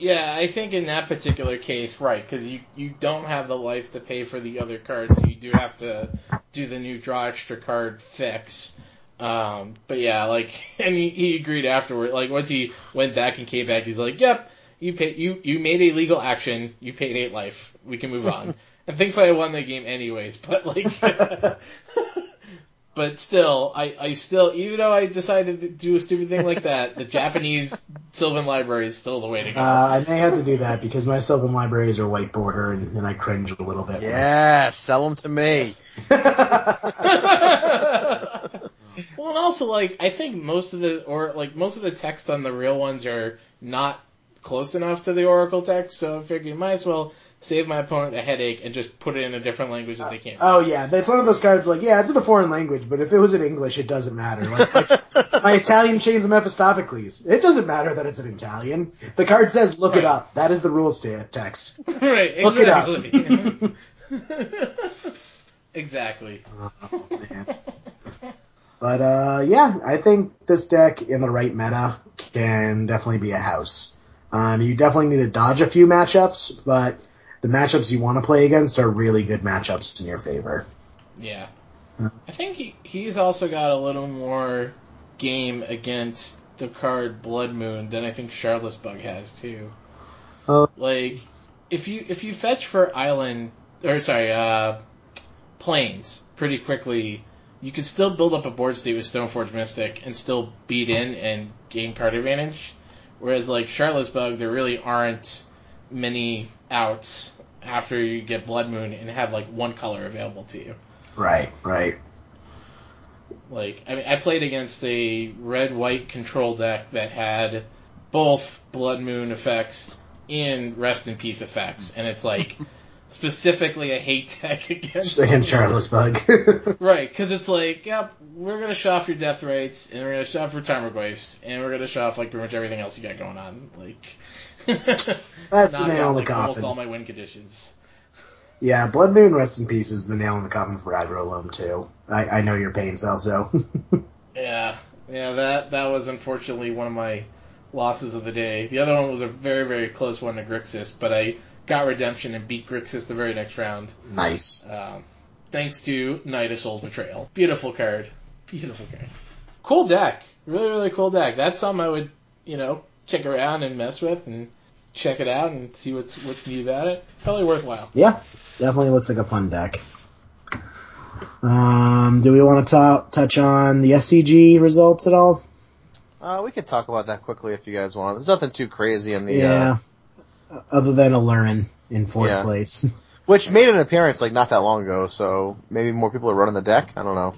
Yeah, I think in that particular case, right, because you, you don't have the life to pay for the other cards, so you do have to do the new draw extra card fix. Um, but yeah, like, and he, he agreed afterward. Like once he went back and came back, he's like, "Yep, you pay, you you made a legal action. You paid eight life. We can move on." and thankfully, I won the game anyways. But like, but still, I I still even though I decided to do a stupid thing like that, the Japanese Sylvan Library is still the way to go. Uh, I may have to do that because my Sylvan libraries are white border, and, and I cringe a little bit. yeah, sell them to me. well, and also like I think most of the or like most of the text on the real ones are not close enough to the Oracle text, so I figured might as well save my opponent a headache and just put it in a different language that they can't. Oh yeah, that's one of those cards. Like, yeah, it's in a foreign language, but if it was in English, it doesn't matter. Like, like my Italian chains of Mephistopheles, it doesn't matter that it's in Italian. The card says, "Look it up." That is the rules to text. right, Look it up. exactly. exactly. But uh, yeah, I think this deck in the right meta can definitely be a house. Um, you definitely need to dodge a few matchups, but the matchups you want to play against are really good matchups in your favor. Yeah. I think he, he's also got a little more game against the card Blood Moon than I think Shardless Bug has too. Oh. Like if you if you fetch for island or sorry, uh planes pretty quickly, you can still build up a board state with Stoneforge Mystic and still beat in and gain card advantage. Whereas like Shardless Bug, there really aren't many outs after you get Blood Moon and have like one color available to you. Right, right. Like, I mean, I played against a red-white control deck that had both Blood Moon effects and Rest in Peace effects, and it's like specifically a hate deck against Against Shardless Bug. Right, because it's like, yep, we're gonna show off your Deathrites, and we're gonna show off your time glyphs, and we're gonna show off like pretty much everything else you got going on. Like, That's the nail in the like, almost coffin. all my win conditions. Yeah, Blood Moon Rest in Peace is the nail in the coffin for aggro loam too. I, I know your pains, also. Yeah, yeah, that that was unfortunately one of my losses of the day. The other one was a very very close one to Grixis, but I got redemption and beat Grixis the very next round, nice. um, thanks to Night of Souls' Betrayal. Beautiful card, beautiful card. Cool deck, really really cool deck. That's something I would you know check around and mess with and check it out and see what's what's neat about it. Totally worthwhile. Yeah, definitely looks like a fun deck. Um, do we want to ta- touch on the SCG results at all? Uh, we could talk about that quickly if you guys want. There's nothing too crazy in the, yeah. uh, Other than Aluren in fourth Yeah. place. which made an appearance like not that long ago, so maybe more people are running the deck. I don't know.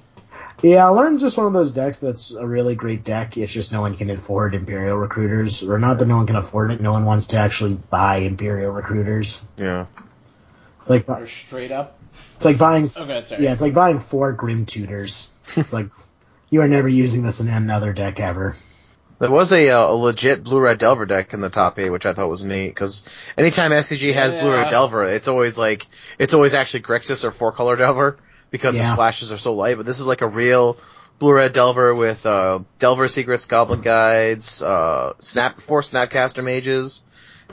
Yeah, Aluren's just one of those decks that's a really great deck. It's just no one can afford Imperial Recruiters. Or not that no one can afford it, no one wants to actually buy Imperial Recruiters. Yeah. It's like, Or straight up. it's like buying, God, sorry. yeah, it's like buying four Grim Tutors. It's like, you are never using this in another deck ever. There was a, uh, a legit blue-red Delver deck in the top eight, which I thought was neat, because anytime SCG has Yeah. blue-red Delver, it's always like, it's always actually Grixis or four-color Delver, because the Yeah. splashes are so light, but this is like a real blue-red Delver with, uh, Delver Secrets, Goblin Guides, uh, Snap, four Snapcaster Mages,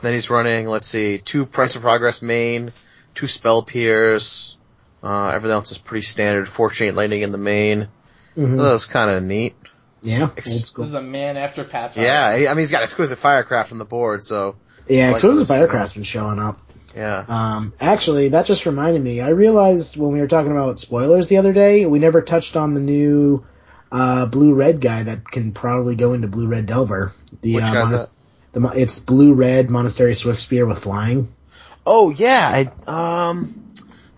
then he's running, let's see, two Price of Progress main, two Spell Pierce, uh, everything else is pretty standard, four Chain Lightning in the main. Mhm. That was kinda neat. Yeah, old This is a man after Pat's heart. Yeah, he- I mean, he's got exquisite firecraft on the board, so Yeah, like Explosive this, Firecraft's been showing up. Yeah. Um, actually, that just reminded me. I realized when we were talking about spoilers the other day, we never touched on the new uh, blue red guy that can probably go into blue red Delver. The Which uh, monas- the mo- it's blue red Monastery Swift Spear with flying. Oh yeah, I um,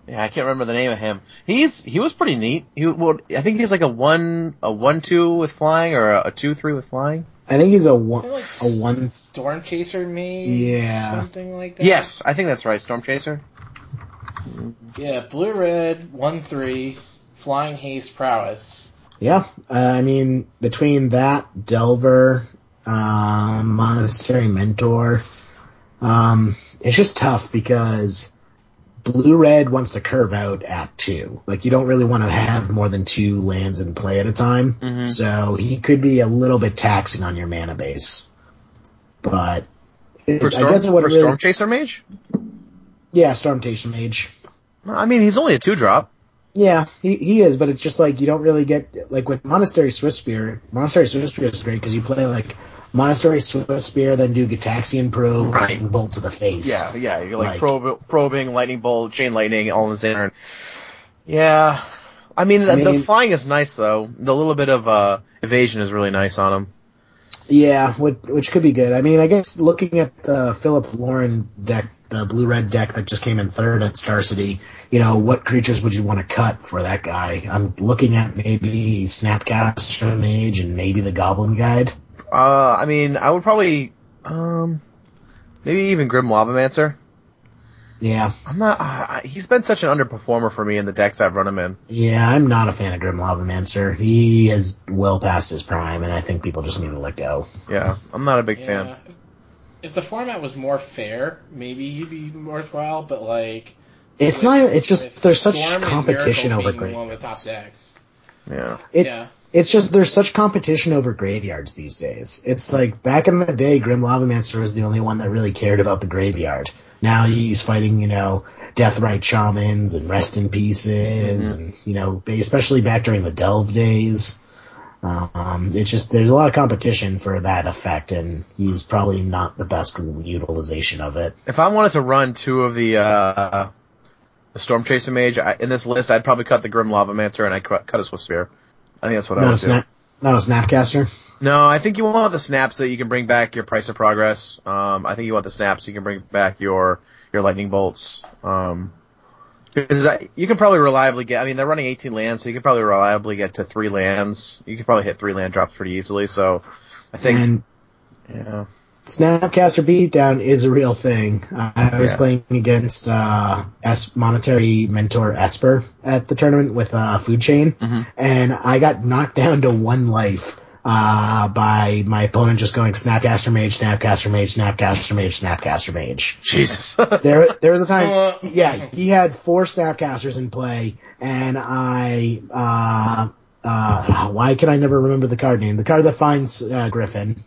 yeah, I can't remember the name of him. He's he was pretty neat. He well, I think he's like a one a one two with flying or a, a two three with flying. I think he's a I one like a one. Storm Chaser made Yeah. something like that. Yes, I think that's right. Storm Chaser. Yeah, blue red, one three, flying haste prowess. Yeah, uh, I mean between that Delver, um, Monastery Mentor, um, it's just tough because blue red wants to curve out at two. Like you don't really want to have more than two lands in play at a time. Mhm. So he could be a little bit taxing on your mana base. But it, For I guess it for really, Storm Chaser Mage. yeah, Storm Chaser Mage. I mean, he's only a two drop. Yeah, he he is, but it's just like you don't really get like with Monastery Swift Spear. Monastery Swift Spear is great because you play like Monastery Swift Spear, then do Gitaxian Probe, Lightning Bolt to the face. Yeah, yeah. You're like, Like- prob- probing, lightning bolt, chain lightning, all in the same turn. Yeah. I mean, I the, the flying is nice though. The little bit of uh evasion is really nice on him. yeah, which, which could be good. I mean, I guess looking at the Philip Lauren deck the blue red deck that just came in third at Star City, you know, what creatures would you want to cut for that guy? I'm looking at maybe Snapcaster Mage and maybe the Goblin Guide. Uh, I mean, I would probably, um, maybe even Grim Lavamancer. Yeah, I'm not. Uh, he's been such an underperformer for me in the decks I've run him in. yeah, I'm not a fan of Grim Lavamancer. He is well past his prime, and I think people just need to let go. Yeah, I'm not a big Yeah. fan. If, if the format was more fair, maybe he'd be worthwhile. But like, It's with- not. It's just there's such competition over being one of the top decks. Yeah. It, yeah. It's just there's such competition over graveyards these days. It's like back in the day, Grim Lavamancer was the only one that really cared about the graveyard. Now he's fighting, you know, Deathrite Shamans and Rest in Peaces, and you know, especially back during the Delve days. Um, it's just there's a lot of competition for that effect, and he's probably not the best utilization of it. If I wanted to run two of the, uh, the Storm Chaser Mage I, in this list, I'd probably cut the Grim Lavamancer and I'd cut cut a Swift Spear. I think that's what I Not a would do. not a Snapcaster. No, I think you want the snaps that you can bring back your price of progress. Um, I think you want the snaps so you can bring back your your lightning bolts. Um, because you can probably reliably get. I mean, they're running 18 lands, so you can probably reliably get to three lands. You can probably hit three land drops pretty easily. So, I think, and yeah, Snapcaster Beatdown is a real thing. I was Yeah. playing against uh, S monetary mentor Esper at the tournament with uh, Food Chain, Mhm. and I got knocked down to one life uh, by my opponent just going Snapcaster Mage, Snapcaster Mage, Snapcaster Mage, Snapcaster Mage. Jesus. There, there was a time, yeah, he had four Snapcasters in play, and I, uh, uh, why can I never remember the card name? The card that finds uh, Griffin.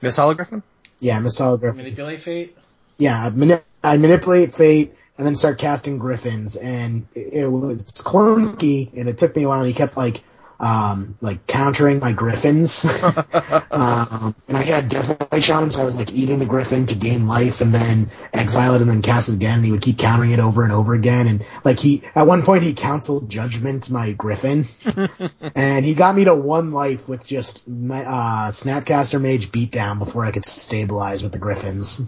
Misthollow Griffin? Yeah, Miss Griffin. Manipulate fate. yeah, I, mani- I manipulate fate and then start casting griffins, and it, it was clunky, and it took me a while. And he kept like, um, like countering my griffins, um, and I had Deathrite Shaman, so I was like eating the griffin to gain life, and then exile it, and then cast it again. And he would keep countering it over and over again, and like he, at one point, he counseled judgment my griffin, and he got me to one life with just my, uh, Snapcaster Mage beatdown before I could stabilize with the griffins.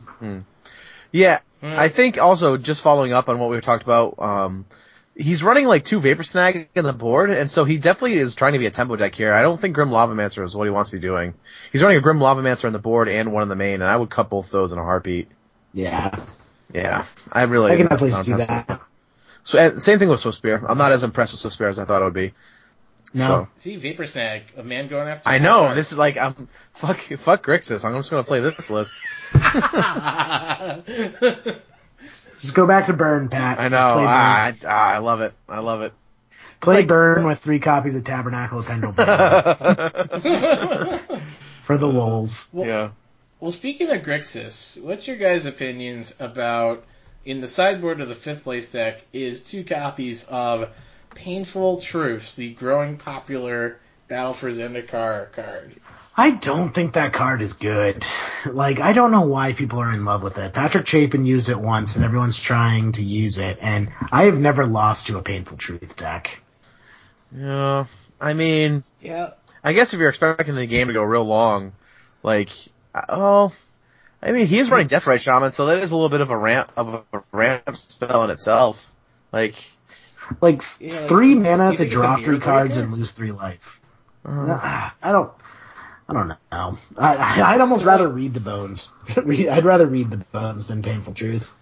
Yeah, Hmm. I think also just following up on what we talked about, um, he's running like two Vapor Snag in the board, and so he definitely is trying to be a tempo deck here. I don't think Grim Lavamancer is what he wants to be doing. He's running a Grim Lavamancer on the board and one in the main, and I would cut both those in a heartbeat. Yeah. Yeah, I really. I can definitely not see impressed. that. So and same thing with Swift Spear. I'm not as impressed with Swift Spear as I thought it would be. No. So- See, Vapor Snag, a man going after. I know this is like I'm fuck fuck Grixis. I'm just gonna play this list. Just go back to Burn, Pat. I know. Just Ah. I, ah, I love it. I love it. play Burn with three copies of Tabernacle of Pendle for the lulz. yeah. Well, speaking of Grixis, what's your guys' opinions about in the sideboard of the fifth place deck is two copies of Painful Truths, the growing popular Battle for Zendikar card. I don't think that card is good. Like, I don't know why people are in love with it. Patrick Chapin used it once and everyone's trying to use it, and I have never lost to a Painful Truth deck. Yeah. I mean, Yeah. I guess if you're expecting the game to go real long, like, oh, I mean, he is running Deathrite Shaman, so that is a little bit of a ramp of a ramp spell in itself. Like, Like, Yeah, three mana to draw three cards and lose three life. uh, I don't. I don't know. I, I- I'd almost rather read the bones. I'd rather read the bones than Painful Truth.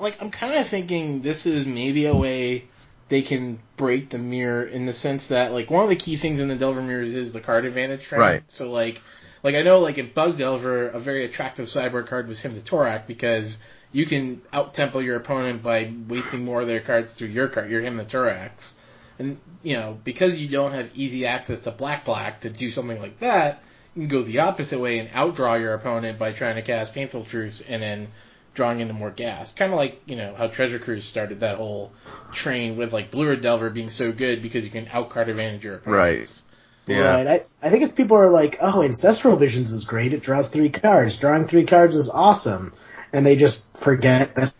Like, I'm kind of thinking this is maybe a way they can break the mirror in the sense that, like, one of the key things in the Delver mirrors is the card advantage trend. Right. So, like, like I know, like, in Bug Delver, a very attractive sideboard card was Hymn to Tourach because you can out tempo your opponent by wasting more of their cards through your card, You're Hymn to Tourachs. And, you know, because you don't have easy access to black black to do something like that, you can go the opposite way and outdraw your opponent by trying to cast Painful Truths and then drawing into more gas. Kind of like, you know, how Treasure Cruise started that whole train with like Blue Red Delver being so good because you can outcard advantage your opponents. yeah. Right. I, I think it's people are like, oh, Ancestral Visions is great. It draws three cards. Drawing three cards is awesome. And they just forget that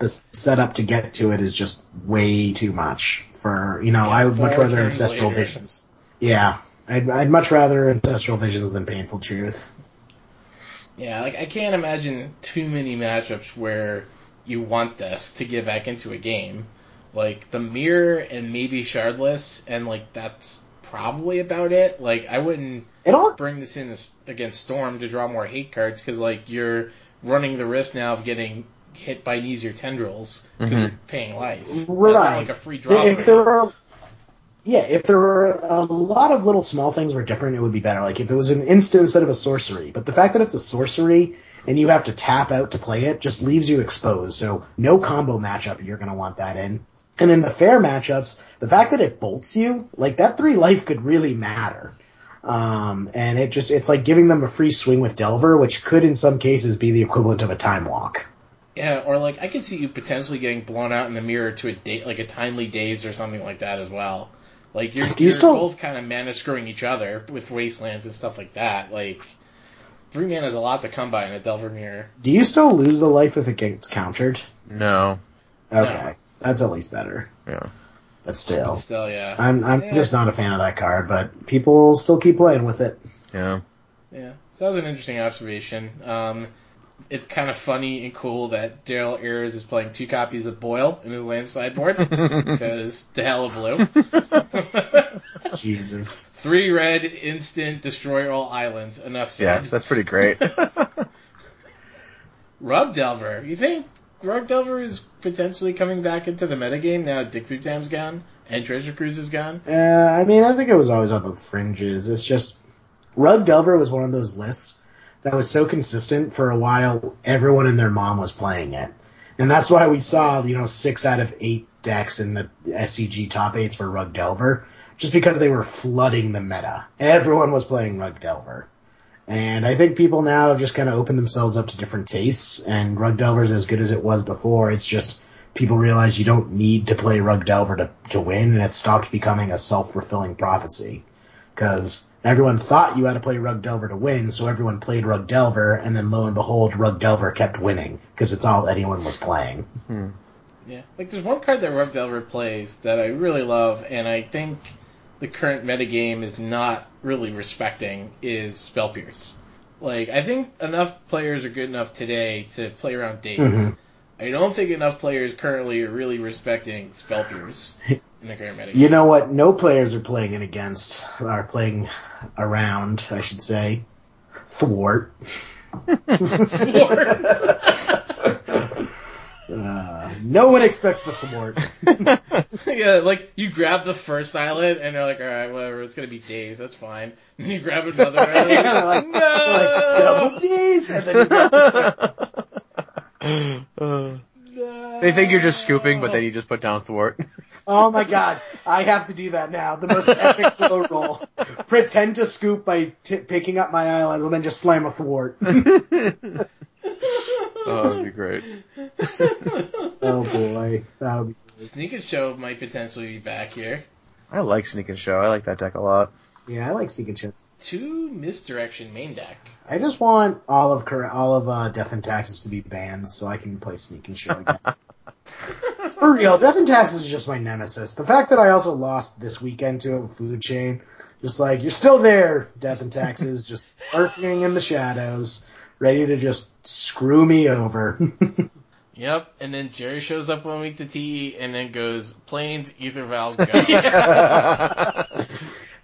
the setup to get to it is just way too much for, you know, Yeah, I would much rather Ancestral later. Visions. Yeah. I'd, I'd much rather Ancestral Visions than Painful Truth. Yeah, like I can't imagine too many matchups where you want this to get back into a game. Like the mirror and maybe shardless, and like that's probably about it. Like I wouldn't It all bring this in against Storm to draw more hate cards because like you're running the risk now of getting hit by easier tendrils because Mhm. you're paying life. That's Right. not like a free draw. if for there were, yeah, if there were a lot of little small things were different, it would be better. Like if it was an instant instead of a sorcery. But the fact that it's a sorcery and you have to tap out to play it just leaves you exposed. So no combo matchup you're going to want that in. And in the fair matchups, the fact that it bolts you, like that three life could really matter. Um, and it just, it's like giving them a free swing with Delver, which could in some cases be the equivalent of a time walk. Yeah, or like I could see you potentially getting blown out in the mirror to a date, like a timely daze or something like that as well. Like you're, you're still- both kind of mana screwing each other with wastelands and stuff like that. Like three mana is a lot to come by in a Delver mirror. Do you still lose the life if it gets countered? No. Okay. No. That's at least better. Yeah. But still. But still, yeah, I'm I'm Yeah. just not a fan of that card, but people still keep playing with it. Yeah. yeah. So that was an interesting observation. Um, it's kind of funny and cool that Daryl Ayers is playing two copies of Boil in his land sideboard because the hell of blue. Jesus. Three red, instant, destroy all islands. Enough said. Yeah, that's pretty great. Rug Delver. You think Rug Delver is potentially coming back into the metagame now Dig Through Time's gone and Treasure Cruise is gone? Uh, I mean, I think it was always on the fringes. It's just Rug Delver was one of those lists that was so consistent for a while. Everyone and their mom was playing it, and that's why we saw you know six out of eight decks in the SCG top eights for Rug Delver, just because they were flooding the meta. Everyone was playing Rug Delver. And I think people now have just kind of opened themselves up to different tastes, and Rug Delver's as good as it was before. It's just people realize you don't need to play Rug Delver to, to win, and it stopped becoming a self-fulfilling prophecy. Because everyone thought you had to play Rug Delver to win, so everyone played Rug Delver, and then lo and behold, Rug Delver kept winning, because it's all anyone was playing. Yeah. Like there's one card that Rug Delver plays that I really love and I think the current metagame is not really respecting is Spell Pierce. Like I think enough players are good enough today to play around Daze. Mhm. I don't think enough players currently are really respecting Spell Pierce in the current metagame. You know what? No players are playing it against, are playing around, I should say. Thwart. Uh, no one expects the thwart. yeah, like you grab the first island and you're like, all right, whatever, it's gonna be Daze, that's fine. And you grab another island, Yeah, they're like, no, like double D's, and then you go, Uh, they think you're just scooping, but then you just put down thwart. oh my god, I have to do that now. The most epic slow roll. Pretend to scoop by t- picking up my islands and then just slam a thwart. Oh, that'd be great. oh boy, that would be Sneak and Show might potentially be back here. I like Sneak and Show. I like that deck a lot. Yeah, I like Sneak and Chip. Two misdirection main deck. I just want all of Cor- all of uh, Death and Taxes to be banned so I can play Sneak and Show again. For real, Death and Taxes is just my nemesis. The fact that I also lost this weekend to a food chain, just like you're still there, Death and Taxes, just lurking in the shadows, ready to just screw me over. Yep, and then Jerry shows up one week to TE and then goes plains, Aether Vial, go.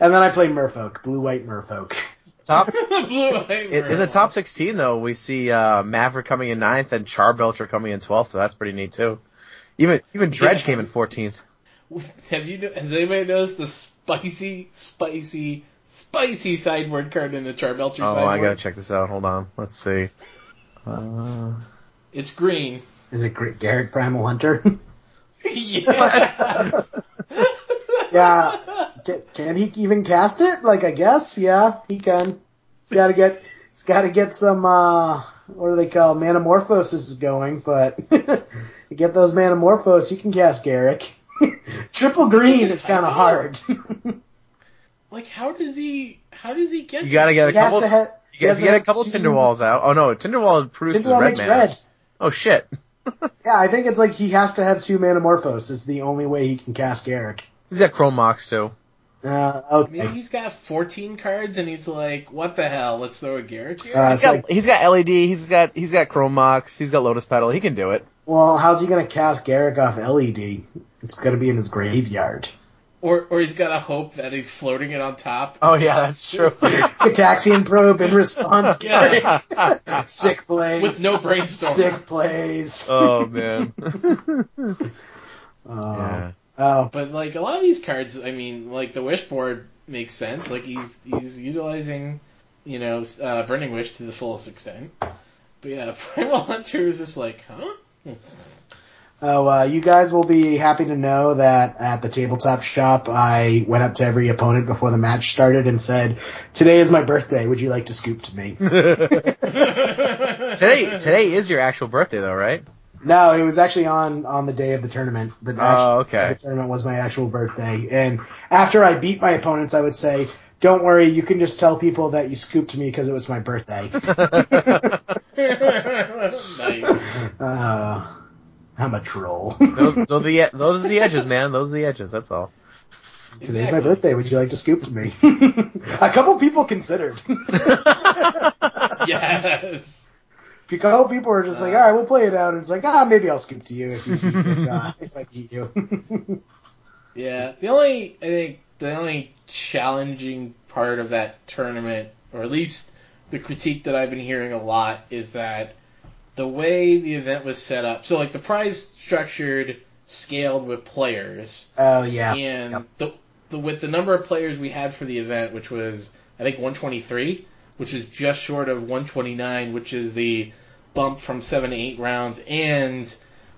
And then I play Merfolk, blue white Merfolk. Top Blue eye in, in the top 16 though, we see uh, Maverick coming in ninth and Charbelcher coming in 12th, so that's pretty neat too. Even even Dredge Yeah. came in 14th. Have you? Has anybody noticed the spicy, spicy, spicy sideboard card in the Charbelcher Oh, sideboard? Oh I gotta check this out. Hold on. Let's see. Uh, It's green. Is it Gr- Garruk Primal Hunter? yeah. yeah. Can, can he even cast it? Like, I guess, yeah, he can. He's gotta get, he's gotta get some, uh, what do they call, Manamorphosis going, but to get those Manamorphose, you can cast Garruk. Triple green is kinda hard. Like, how does he? How does he get? you gotta get a couple. to ha- You he get, has you to get a have couple two- Tinderwalls out. Oh no, Tinderwall produces Tinderwall red makes mana. red. Oh shit. Yeah, I think it's like he has to have two Manamorphose. It's the only way he can cast Garruk. He's got Chrome Mox too. Uh, Maybe he's got 14 cards and he's like, what the hell? Let's throw a Garruk here. Uh, He's it's got like, he's got LED. He's got he's got Chrome Mox. He's got Lotus Petal. He can do it. well, how's he gonna cast Garruk off LED? It's gonna be in his graveyard. or or he's got to hope that he's floating it on top. Oh yeah, that's true. Gitaxian Probe in response, Garruk. Sick plays. With no brainstorm. Sick plays. oh man. Oh. yeah. Oh, But like a lot of these cards, I mean, like the wish board makes sense. Like he's he's utilizing, you know, uh, burning wish to the fullest extent. But yeah, primal hunter is just like, huh? Oh, uh, you guys will be happy to know that at the tabletop shop, I went up to every opponent before the match started and said, "Today is my birthday. Would you like to scoop to me?" Today today is your actual birthday though, right? No, it was actually on on the day of the tournament. The Oh, actual- okay. The tournament was my actual birthday, and after I beat my opponents, I would say, "Don't worry, you can just tell people that you scooped me because it was my birthday." nice. uh, I'm a troll. Those, those are the those are the edges, man. Those are the edges. That's all. Today's my birthday. Would you like to scoop to me? a couple people considered. Yes. A couple people are just like, all right, we'll play it out. And it's like, ah, maybe I'll skip to you if, you, if, uh, if I beat you. Yeah. The only I think the only challenging part of that tournament, or at least the critique that I've been hearing a lot, is that the way the event was set up. So like the prize structured scaled with players. oh yeah. and Yep. the, the with the number of players we had for the event, which was I think 123, which is just short of 129, which is the bump from seven to eight rounds, and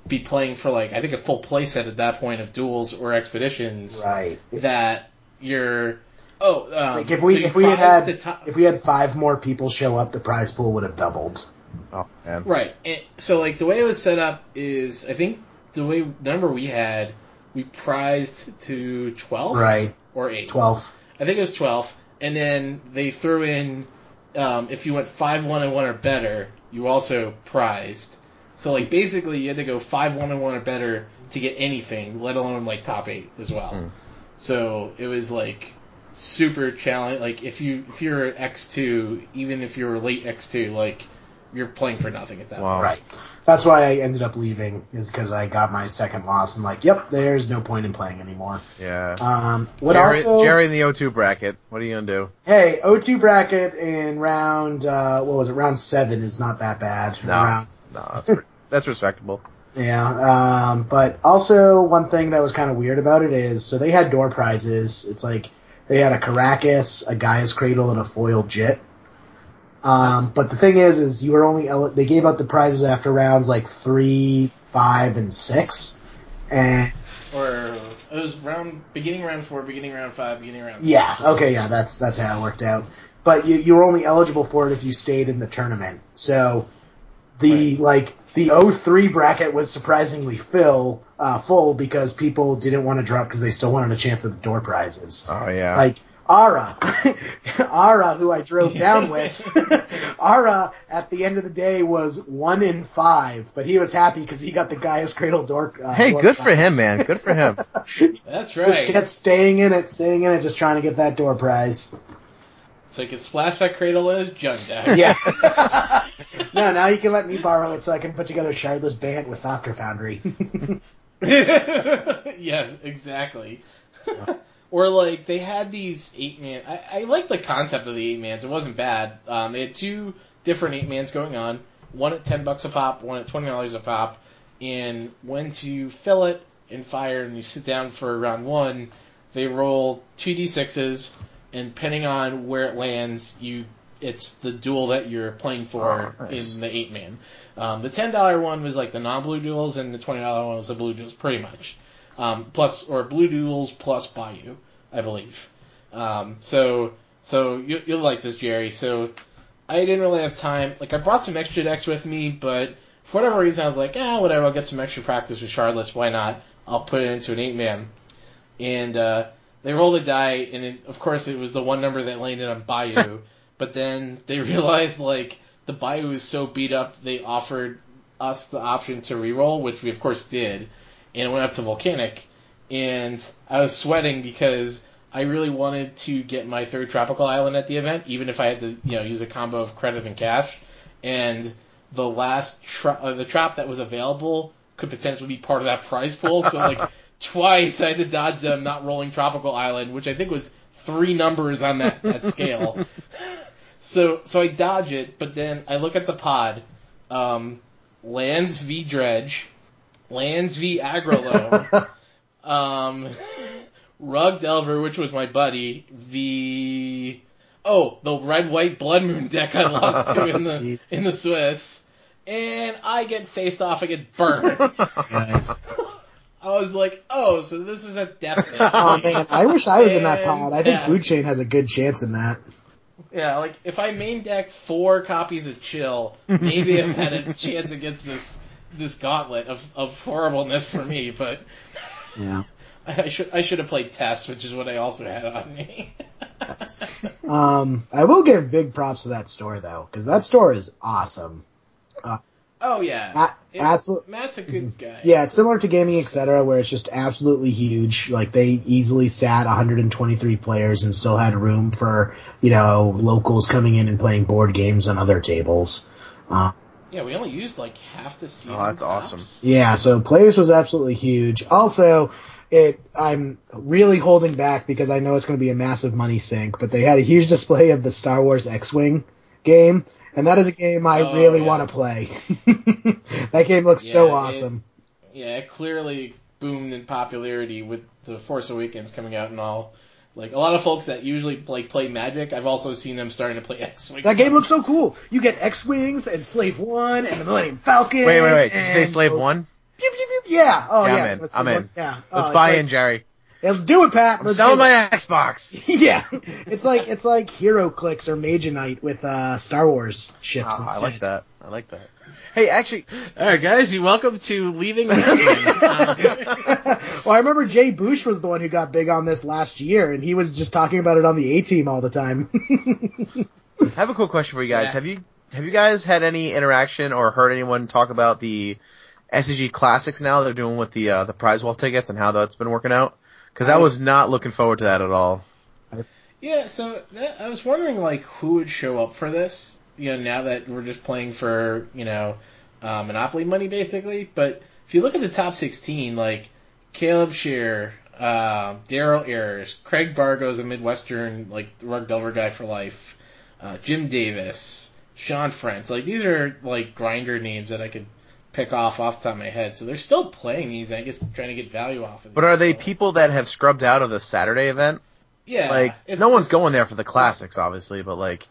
be playing for like I think a full play set at that point of duels or expeditions. Right. That you're oh um, Like if we so if we had prize had the top- if we had five more people show up, the prize pool would have doubled. Oh man. Right. And so like the way it was set up is I think the way the number we had we prized to 12 Right. or 8. Twelve. I think it was 12. And then they threw in, um, if you went 5 1 and 1 or better, you also prized. So, like, basically, you had to go 5 1 and 1 or better to get anything, let alone, like, top 8 as well. Hmm. So, it was, like, super challenging. Like, if, you, if you're at X2, even if you're late X2, like, you're playing for nothing at that Wow. point. Right. That's why I ended up leaving is because I got my second loss and like, yep, there's no point in playing anymore. Yeah. Um, what Jerry, also? Jerry in the O2 bracket. What are you gonna do? Hey, O2 bracket in round uh, what was it? Round seven is not that bad. No. Round, No, that's re- that's respectable. Yeah, um, but also one thing that was kind of weird about it is, so they had door prizes. It's like they had a Karakas, a Gaea's Cradle, and a foil Jit. Um, but the thing is, is you were only el- they gave out the prizes after rounds like three, five, and six, and Or it was round, beginning round 4, beginning round 5, beginning round yeah, okay, yeah, that's that's how it worked out. But you you were only eligible for it if you stayed in the tournament. So the like the 03 bracket was surprisingly fill uh, full because people didn't want to drop because they still wanted a chance at the door prizes. Oh yeah. Like Ara, Ara, who I drove down with, Ara at the end of the day was one in five, but he was happy because he got the Gaea's Cradle door. Uh, hey, door good for him, man. Good for him. That's Just right. kept staying in it, staying in it, just trying to get that door prize. It's can splash that Cradle as Jug Deck. Yeah. no, now you can let me borrow it so I can put together a Shardless Bant with Thopter Foundry. yes, exactly. Or like they had these eight man. I, I like the concept of the eight mans. It wasn't bad. Um, they had two different eight mans going on. One at ten bucks a pop, one at twenty dollars a pop. And once you fill it and fire, and you sit down for round one, they roll two d sixes, and depending on where it lands, you it's the duel that you're playing for Oh, nice. in the eight man. Um, the ten dollar one was like the non blue duels, and the twenty dollar one was the blue duels, pretty much. Um, plus or blue duels plus Bayou, I believe. Um, so so you, you'll like this, Jerry. So I didn't really have time. Like I brought some extra decks with me, but for whatever reason, I was like, ah, whatever. I'll get some extra practice with Shardless. Why not? I'll put it into an eight man. And uh, they rolled a die, and it, of course, it was the one number that landed on Bayou. but then they realized like the Bayou is so beat up, they offered us the option to re-roll, which we of course did, and it went up to Volcanic. And I was sweating because I really wanted to get my third tropical island at the event, even if I had to, you know, use a combo of credit and cash. And the last tra- uh, the trap that was available could potentially be part of that prize pool. So like twice I had to dodge them not rolling tropical island, which I think was three numbers on that, that scale. so so I dodge it, but then I look at the pod, um, lands v dredge, lands v Aggro Loam, um, rug delver, which was my buddy, v oh the red white blood moon deck I lost to in the Jeez. in the Swiss, and I get faced off against burn. Yeah. I was like, oh, so this is a death hit. Oh man, I wish I was in that pod. I think Yeah. Food Chain has a good chance in that. Yeah, like if I main deck four copies of Chill, maybe I've had a chance against this this gauntlet of, of horribleness for me. But Yeah. I should I should have played Test, which is what I also had on me. Um, I will give big props to that store though, because that store is awesome. oh yeah, A- It- Matt's a good guy. Yeah, it's similar to Gaming Etc., where it's just absolutely huge. Like they easily sat 123 players and still had room for you know locals coming in and playing board games on other tables. Uh, yeah. We only used like half the oh, season. Oh, that's awesome. Yeah, so Players was absolutely huge. Also, it I'm really holding back because I know it's going to be a massive money sink, but they had a huge display of the Star Wars X-wing game, and that is a game I Oh, really yeah. want to play. that game looks so Yeah, it- awesome. Yeah, it clearly boomed in popularity with the Force Awakens coming out and all. Like a lot of folks that usually like play Magic, I've also seen them starting to play X-wing. that game looks so cool. You get X-wings and Slave One and the Millennium Falcon. Wait, wait, wait. Did you say Slave One? Pew, pew, pew. Yeah. Oh Yeah, yeah. I'm in. Let's I'm Slave in. One. Yeah. Oh, Let's it's buy like- in, Jerry. Yeah, let's do it, Pat. I'm Let's selling do it. my Xbox. Yeah, it's like it's like HeroClix or Mage Knight with uh, Star Wars ships Oh, I like that. I like that. Hey, actually, All right, guys, you welcome to leaving. Uh, well, I remember Jay Bush was the one who got big on this last year, and he was just talking about it on the A Team all the time. I have a cool question for you guys. Yeah. Have you have you guys had any interaction or heard anyone talk about the SCG Classics now they're doing with the uh, the prize wall tickets and how that's been working out? Because I was not looking forward to that at all. yeah, so that, I was wondering like who would show up for this. You know, now that we're just playing for you know uh, Monopoly money basically. But if you look at the top sixteen, like Caleb Scherer, uh, Daryl Ayers, Craig Bargo's a Midwestern like rug delver guy for life, uh, Jim Davis, Sean French. Like these are like grinder names that I could pick off off the top of my head. So they're still playing these. I guess trying to get value off of. Them. But are they so- people that have scrubbed out of the Saturday event? Yeah, Like, no one's going there for the classics, obviously, but like,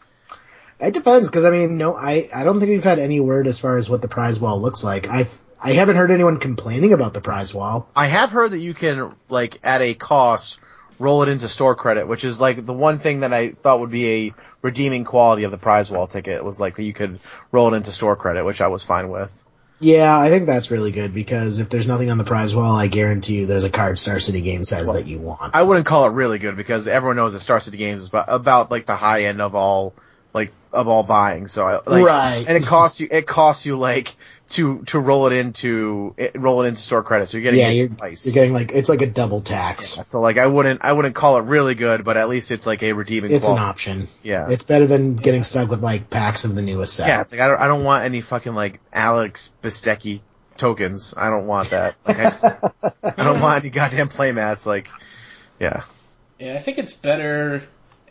it depends, because I mean, no, I I don't think we've had any word as far as what the prize wall looks like. I've I haven't heard anyone complaining about the prize wall. I have heard that you can, like, at a cost, roll it into store credit, which is like the one thing that I thought would be a redeeming quality of the prize wall ticket was like that you could roll it into store credit, which I was fine with. Yeah, I think that's really good because if there's nothing on the prize wall, I guarantee you there's a card Star City game says that you want. I wouldn't call it really good because everyone knows that Star City Games is about, about like the high end of all like of all buying. So I, like, Right. and it costs you it costs you like to to roll it into it, roll it into store credit. So you're getting yeah, you're, twice. you're getting like it's like a double tax. so like I wouldn't I wouldn't call it really good, but at least it's like a redeeming. It's an option. Yeah. It's better than getting stuck with like packs of the newest set. Yeah, it's like I don't I don't want any fucking like Alex Bistecki tokens. I don't want that. Like I, just, I don't want any goddamn playmats. Like yeah. Yeah, I think it's better.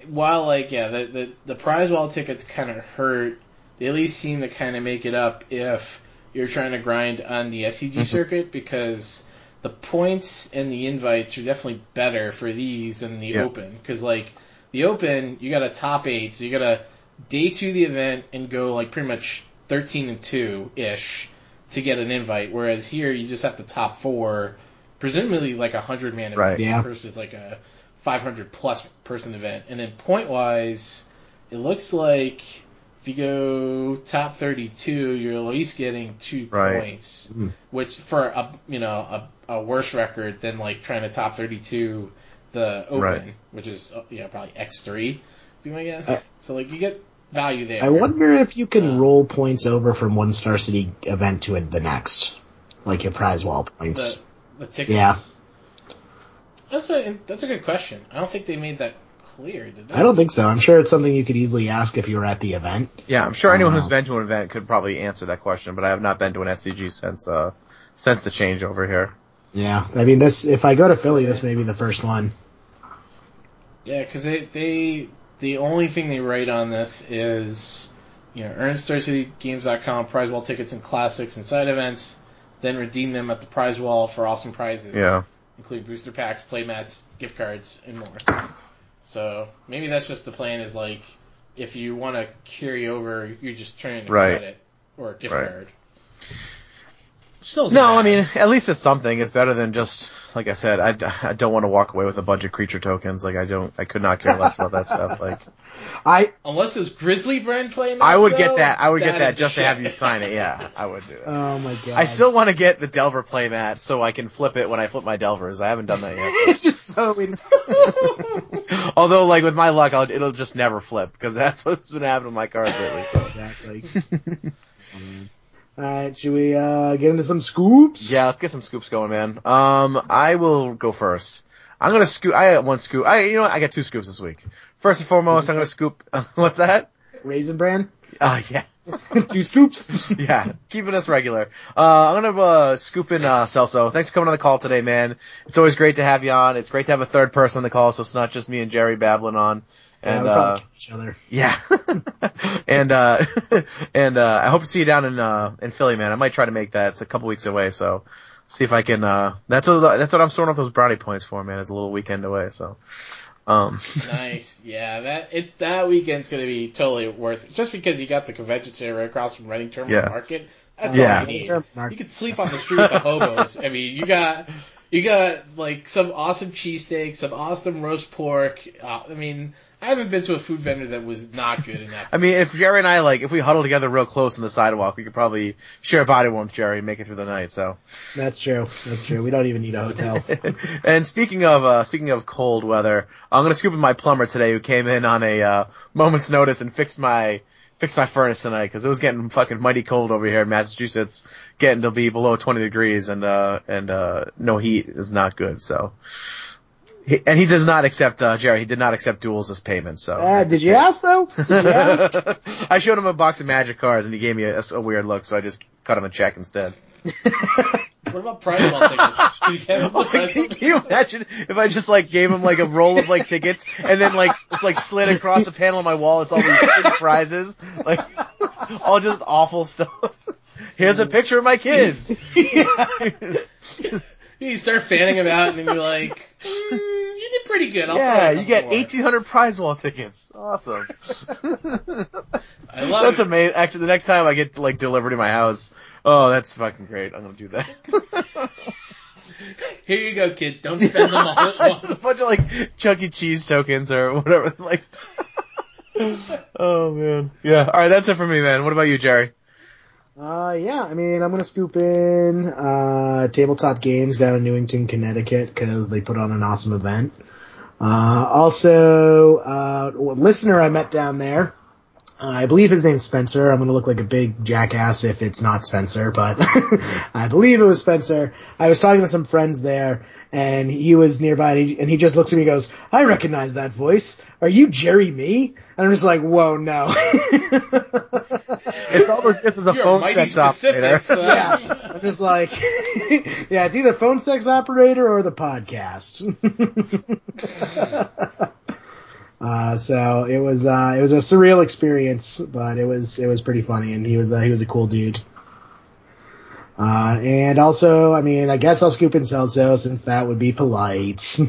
While like yeah, the the, the prize wall tickets kind of hurt. They at least seem to kind of make it up if you're trying to grind on the SCG mm-hmm. circuit because the points and the invites are definitely better for these than the Yeah. open. Because like the open, you got a top eight, so you got to day two the event and go like pretty much thirteen and two ish to get an invite. Whereas here, you just have to top four, presumably like a hundred man event Right. Yeah. versus like a 500 plus person event. And then point wise, it looks like if you go top 32, you're at least getting two Right. points, Mm. which for a you know a, a worse record than like trying to top 32 the open, Right. which is uh, you know probably X3, be my guess. Uh, so like you get value there. I wonder if you can Uh, roll points over from one Star City event to the next, like your prize wall points. the the tickets. Yeah. That's a that's a good question. I don't think they made that clear, did they? I don't think so. I'm sure it's something you could easily ask if you were at the event. Yeah, I'm sure anyone Uh, who's been to an event could probably answer that question, but I have not been to an SCG since uh since the changeover here. Yeah, I mean this. If I go to Philly, this may be the first one. Yeah, because they they the only thing they write on this is you know earn StarCityGames.com prize wall tickets and classics and side events, then redeem them at the prize wall for awesome prizes. Yeah. Including booster packs, playmats, gift cards, and more. So maybe that's just the plan. Is like if you want to carry over, you're just turning a Right. credit or a gift Right. card. Still, No, I mean at least it's something. It's better than just like I said. I, I don't want to walk away with a bunch of creature tokens. Like I don't. I could not care less about that stuff. Like I unless it's Griselbrand playmats, I would though, get that. I would get that just to shit. have you sign it. Yeah, I would do it. oh my god, I still want to get the Delver playmat so I can flip it when I flip my Delvers. I haven't done that yet. it's just so. In- Although, like with my luck, I'll, it'll just never flip because that's what's been happening with my cards lately. So exactly. All right, should we uh, get into some scoops? yeah, let's get some scoops going, man. Um, I will go first. I'm gonna scoop. I got one scoop. I, you know, what? I got two scoops this week. First and foremost, I'm gonna scoop. what's that? Raisin Bran, Uh, yeah. two scoops. yeah, keeping us regular. Uh, I'm gonna uh, scoop in uh, Celso. Thanks for coming on the call today, man. It's always great to have you on. It's great to have a third person on the call, so it's not just me and Jerry babbling on. yeah, And we'll uh, each other. yeah, and uh, and uh, I hope to see you down in uh, in Philly, man. I might try to make that. It's a couple weeks away, so see if I can. Uh, that's what that's what I'm storing up those brownie points for, man. It's a little weekend away, so. Um, nice, yeah. That it that weekend's gonna be totally worth it. Just because you got the convention center right across from Reading Terminal Yeah. Market. That's Yeah. all you need. You could sleep on the street with the hobos. I mean, you got you got like some awesome cheesesteak, some awesome roast pork. Uh, I mean, I haven't been to a food vendor that was not good in that. I mean, if Jerry and I like, if we huddle together real close on the sidewalk, we could probably share a body warmth, Jerry, and make it through the night. So. That's true. That's true. We don't even need a hotel. and speaking of uh, speaking of cold weather, I'm gonna scoop in my plumber today, who came in on a uh, moment's notice and fixed my fixed my furnace tonight because it was getting fucking mighty cold over here in Massachusetts, getting to be below 20 degrees, and uh and uh no heat is not good. So. He, and he does not accept, uh, Jerry, he did not accept duels as payment. so. Uh, did you ask though? Did you ask? I showed him a box of magic cards and he gave me a, a weird look, so I just cut him a check instead. What about prize ball tickets? Did you get the prize ball Can you imagine if I just like gave him like a roll of like tickets and then like it's like slid across a panel of my wall? It's all these prizes, like all just awful stuff. Here's a picture of my kids. You start fanning them out, and then you're like, mm, "You did pretty good." I'll yeah, you get more." 1,800 prize wall tickets. Awesome. I love That's it. amazing. Actually, the next time I get like delivered to my house, oh, that's fucking great. I'm gonna do that. Here you go, kid. Don't spend them all at a bunch of like Chuck E. Cheese tokens or whatever. Like, oh man, yeah. All right, that's it for me, man. What about you, Jerry? Uh, yeah, I mean, I'm gonna scoop in, uh, Tabletop Games down in Newington, Connecticut, cause they put on an awesome event. Uh, also, uh, a listener I met down there, uh, I believe his name's Spencer. I'm gonna look like a big jackass if it's not Spencer, but I believe it was Spencer. I was talking to some friends there, and he was nearby, and he, and he just looks at me and goes, I recognize that voice. Are you Jerry Mee? And I'm just like, whoa, no. It's all this. This is a You're phone mighty sex operator. So Yeah. I'm just like, yeah, it's either phone sex operator or the podcast. uh, so it was, uh, it was a surreal experience, but it was, it was pretty funny and he was, uh, he was a cool dude. Uh, and also, I mean, I guess I'll scoop in Celso since that would be polite.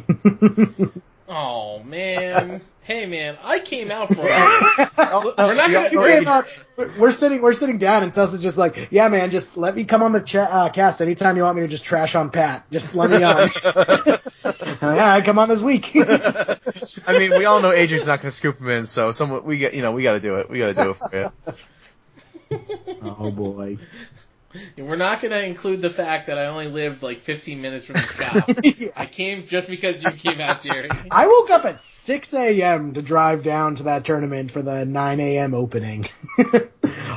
Oh man. Hey man, I came out for it. We're not Yeah, gonna. Right. We're, we're- we're sitting, we're sitting down, and Celso's just like, "Yeah, man, just let me come on the cha- uh, cast anytime you want me to just trash on Pat. Just let me on." I'm All right, come on this week. I mean, we all know Adrian's not going to scoop him in, so someone we get, you know, we got to do it. We got to do it for you. oh boy. We're not gonna include the fact that I only lived like 15 minutes from the shop. I came just because you came out, Jerry. I woke up at 6 a.m. to drive down to that tournament for the 9 a.m. opening.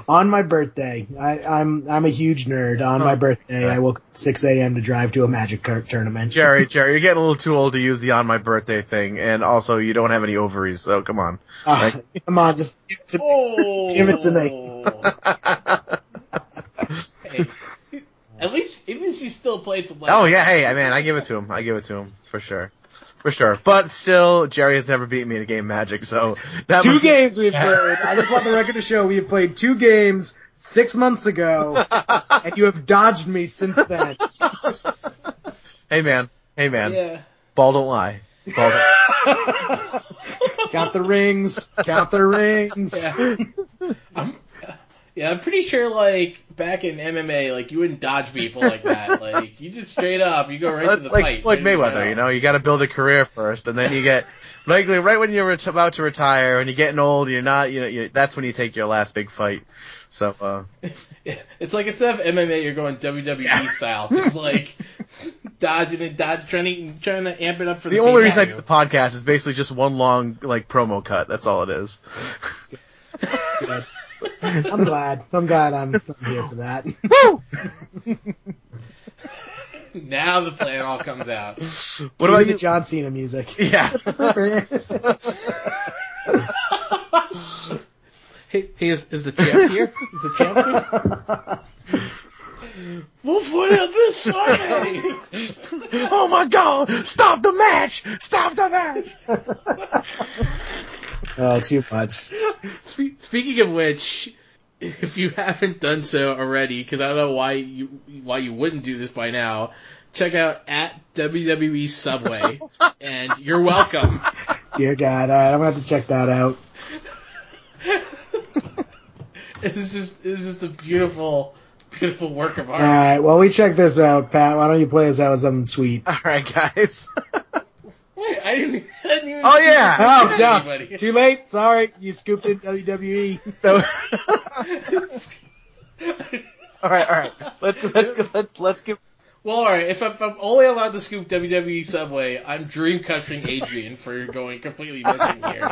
on my birthday, I, I'm I'm a huge nerd. On my birthday, I woke up at 6 a.m. to drive to a Magic Card tournament. Jerry, Jerry, you're getting a little too old to use the on my birthday thing, and also you don't have any ovaries, so come on. Ah, come on, just give it to me. Oh, Give it to me. Hey, at least, at least he's still playing some. Oh yeah, hey, I man, I give it to him. I give it to him for sure, for sure. But still, Jerry has never beaten me in a game of Magic, so that Two must- games we've played. I just want the record to show we have played two games six months ago, and you have dodged me since then. Hey man, hey man, Yeah. ball don't lie. Ball don't- Count the rings. Count the rings. Yeah. I'm, yeah, I'm pretty sure like back in MMA, like you wouldn't dodge people like that. Like you just straight up, you go right to the That's like fight. Floyd Mayweather, you know. You got to build a career first, and then you get like right when you're ret- about to retire and you're getting old, you're not, you know, you, that's when you take your last big fight. So, uh, Yeah, It's like instead of MMA, you're going WWE style, just like dodging and dodge, trying to trying to amp it up for the. the only reason I do the podcast is basically just one long like promo cut. That's all it is. Good. I'm glad. I'm glad I'm, I'm here for that. Woo! now the plan all comes out. What about the you? John Cena music? Yeah. Hey, hey, is, is the champ here? Is the champ here? We'll find out this Sunday. oh my God! Stop the match! Stop the match! Oh, too much. Spe- speaking of which, if you haven't done so already, because I don't know why you why you wouldn't do this by now, check out at WWE Subway, and you're welcome. Dear God. All right, I'm gonna have to check that out. It's just it's just a beautiful beautiful work of art. All right, Well, we check this out, Pat. Why don't you play us out with something sweet? All right, guys. Wait, I didn't, I didn't even. Oh, yeah. Oh, no. Anybody. Too late. Sorry. You scooped in E. WWE. all right, all right. Let's let's go- let's let's give. Well, alright, if, I'm- if I'm only allowed to scoop WWE Subway, I'm dream crushing Adrian for going completely missing here.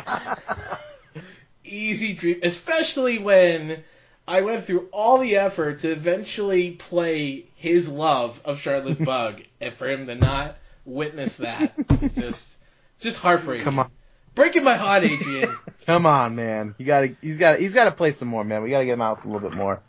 Easy dream, especially when I went through all the effort to eventually play his love of Shardless Bug, and for him to not witness that, it's just, it's just heartbreaking. Come on, Breaking my heart, Adrian. come on, man. You gotta, he's got, he's got to play some more, man. We gotta get him out a little bit more.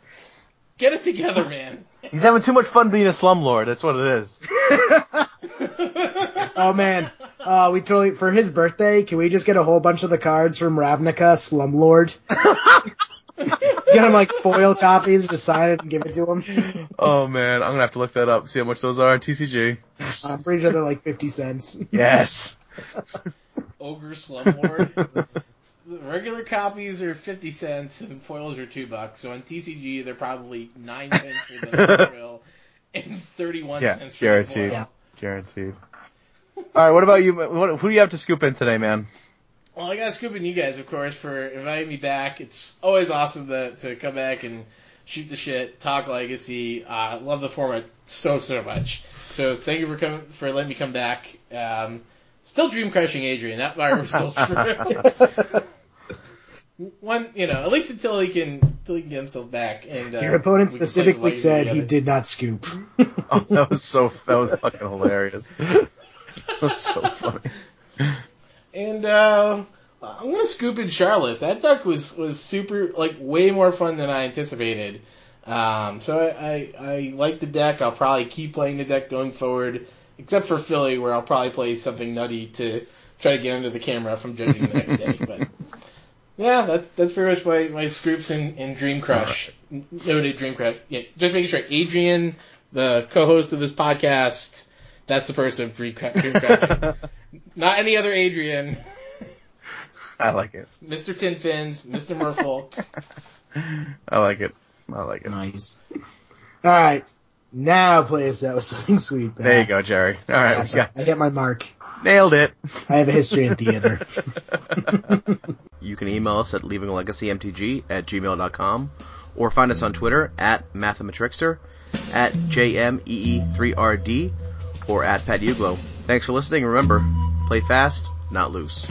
Get it together, man. He's having too much fun being a slumlord. That's what it is. Oh man. Uh, we totally for his birthday. Can we just get a whole bunch of the cards from Ravnica Slumlord? Just get him like foil copies, just sign it and give it to him. Oh man, I'm gonna have to look that up. See how much those are on TCG. I'm pretty sure they're like fifty cents. Yes. Ogre Slumlord. The regular copies are 50 cents and foils are 2 bucks. So on TCG, they're probably 9 cents for the foil and 31 Yeah, cents for guaranteed. the foil. Guaranteed. All right, what about you? What, who do you have to scoop in today, man? Well, I got to scoop in you guys, of course, for inviting me back. It's always awesome to, to come back and shoot the shit, talk legacy. Uh, love the format so, so much. So thank you for coming, for letting me come back. Um, still dream crushing Adrian. That part was still true. One, you know, at least until he can, until he can get himself back. And uh, Your opponent we can play some specifically Legacy said he did not scoop. Oh, that was so that was fucking hilarious. That was so funny. And uh, I'm gonna scoop in Charlotte. That duck was was super like way more fun than I anticipated. Um, so I, I I like the deck. I'll probably keep playing the deck going forward, except for Philly, where I'll probably play something nutty to try to get under the camera from judging the next day. But yeah, that's that's pretty much my my scoops in, in Dream Crush. Noted Dream Crush. Yeah, just making sure. Adrian, the co-host of this podcast, that's the person Dream, Cru- Dream Crushing. Not any other Adrian. I like it. Mr. Tin Fins, Mr. Merfolk. I like it. I like it. Nice. All right. Now play us out with something sweet. Pat. There you go, Jerry. All right, Yes, we got I hit my mark. nailed it. I have a history in theater. You can email us at leavingalegacy.mtg at gmail.com or find us on Twitter at Mathematrixter, at JMEE3RD, or at Pat Uglo. Thanks for listening. Remember, play fast, not loose.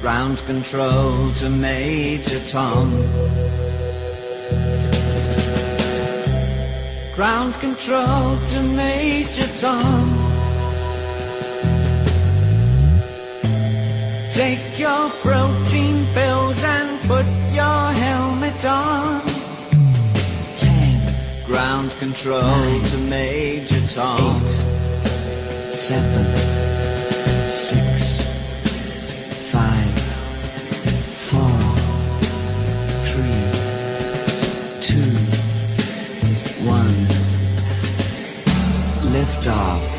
Ground control to Major Tom. Ground control to Major Tom. Take your protein pills and put your helmet on. Ground control Nine, to Major Tom. Eight, seven, six, five, four, three, two, one. Lift off.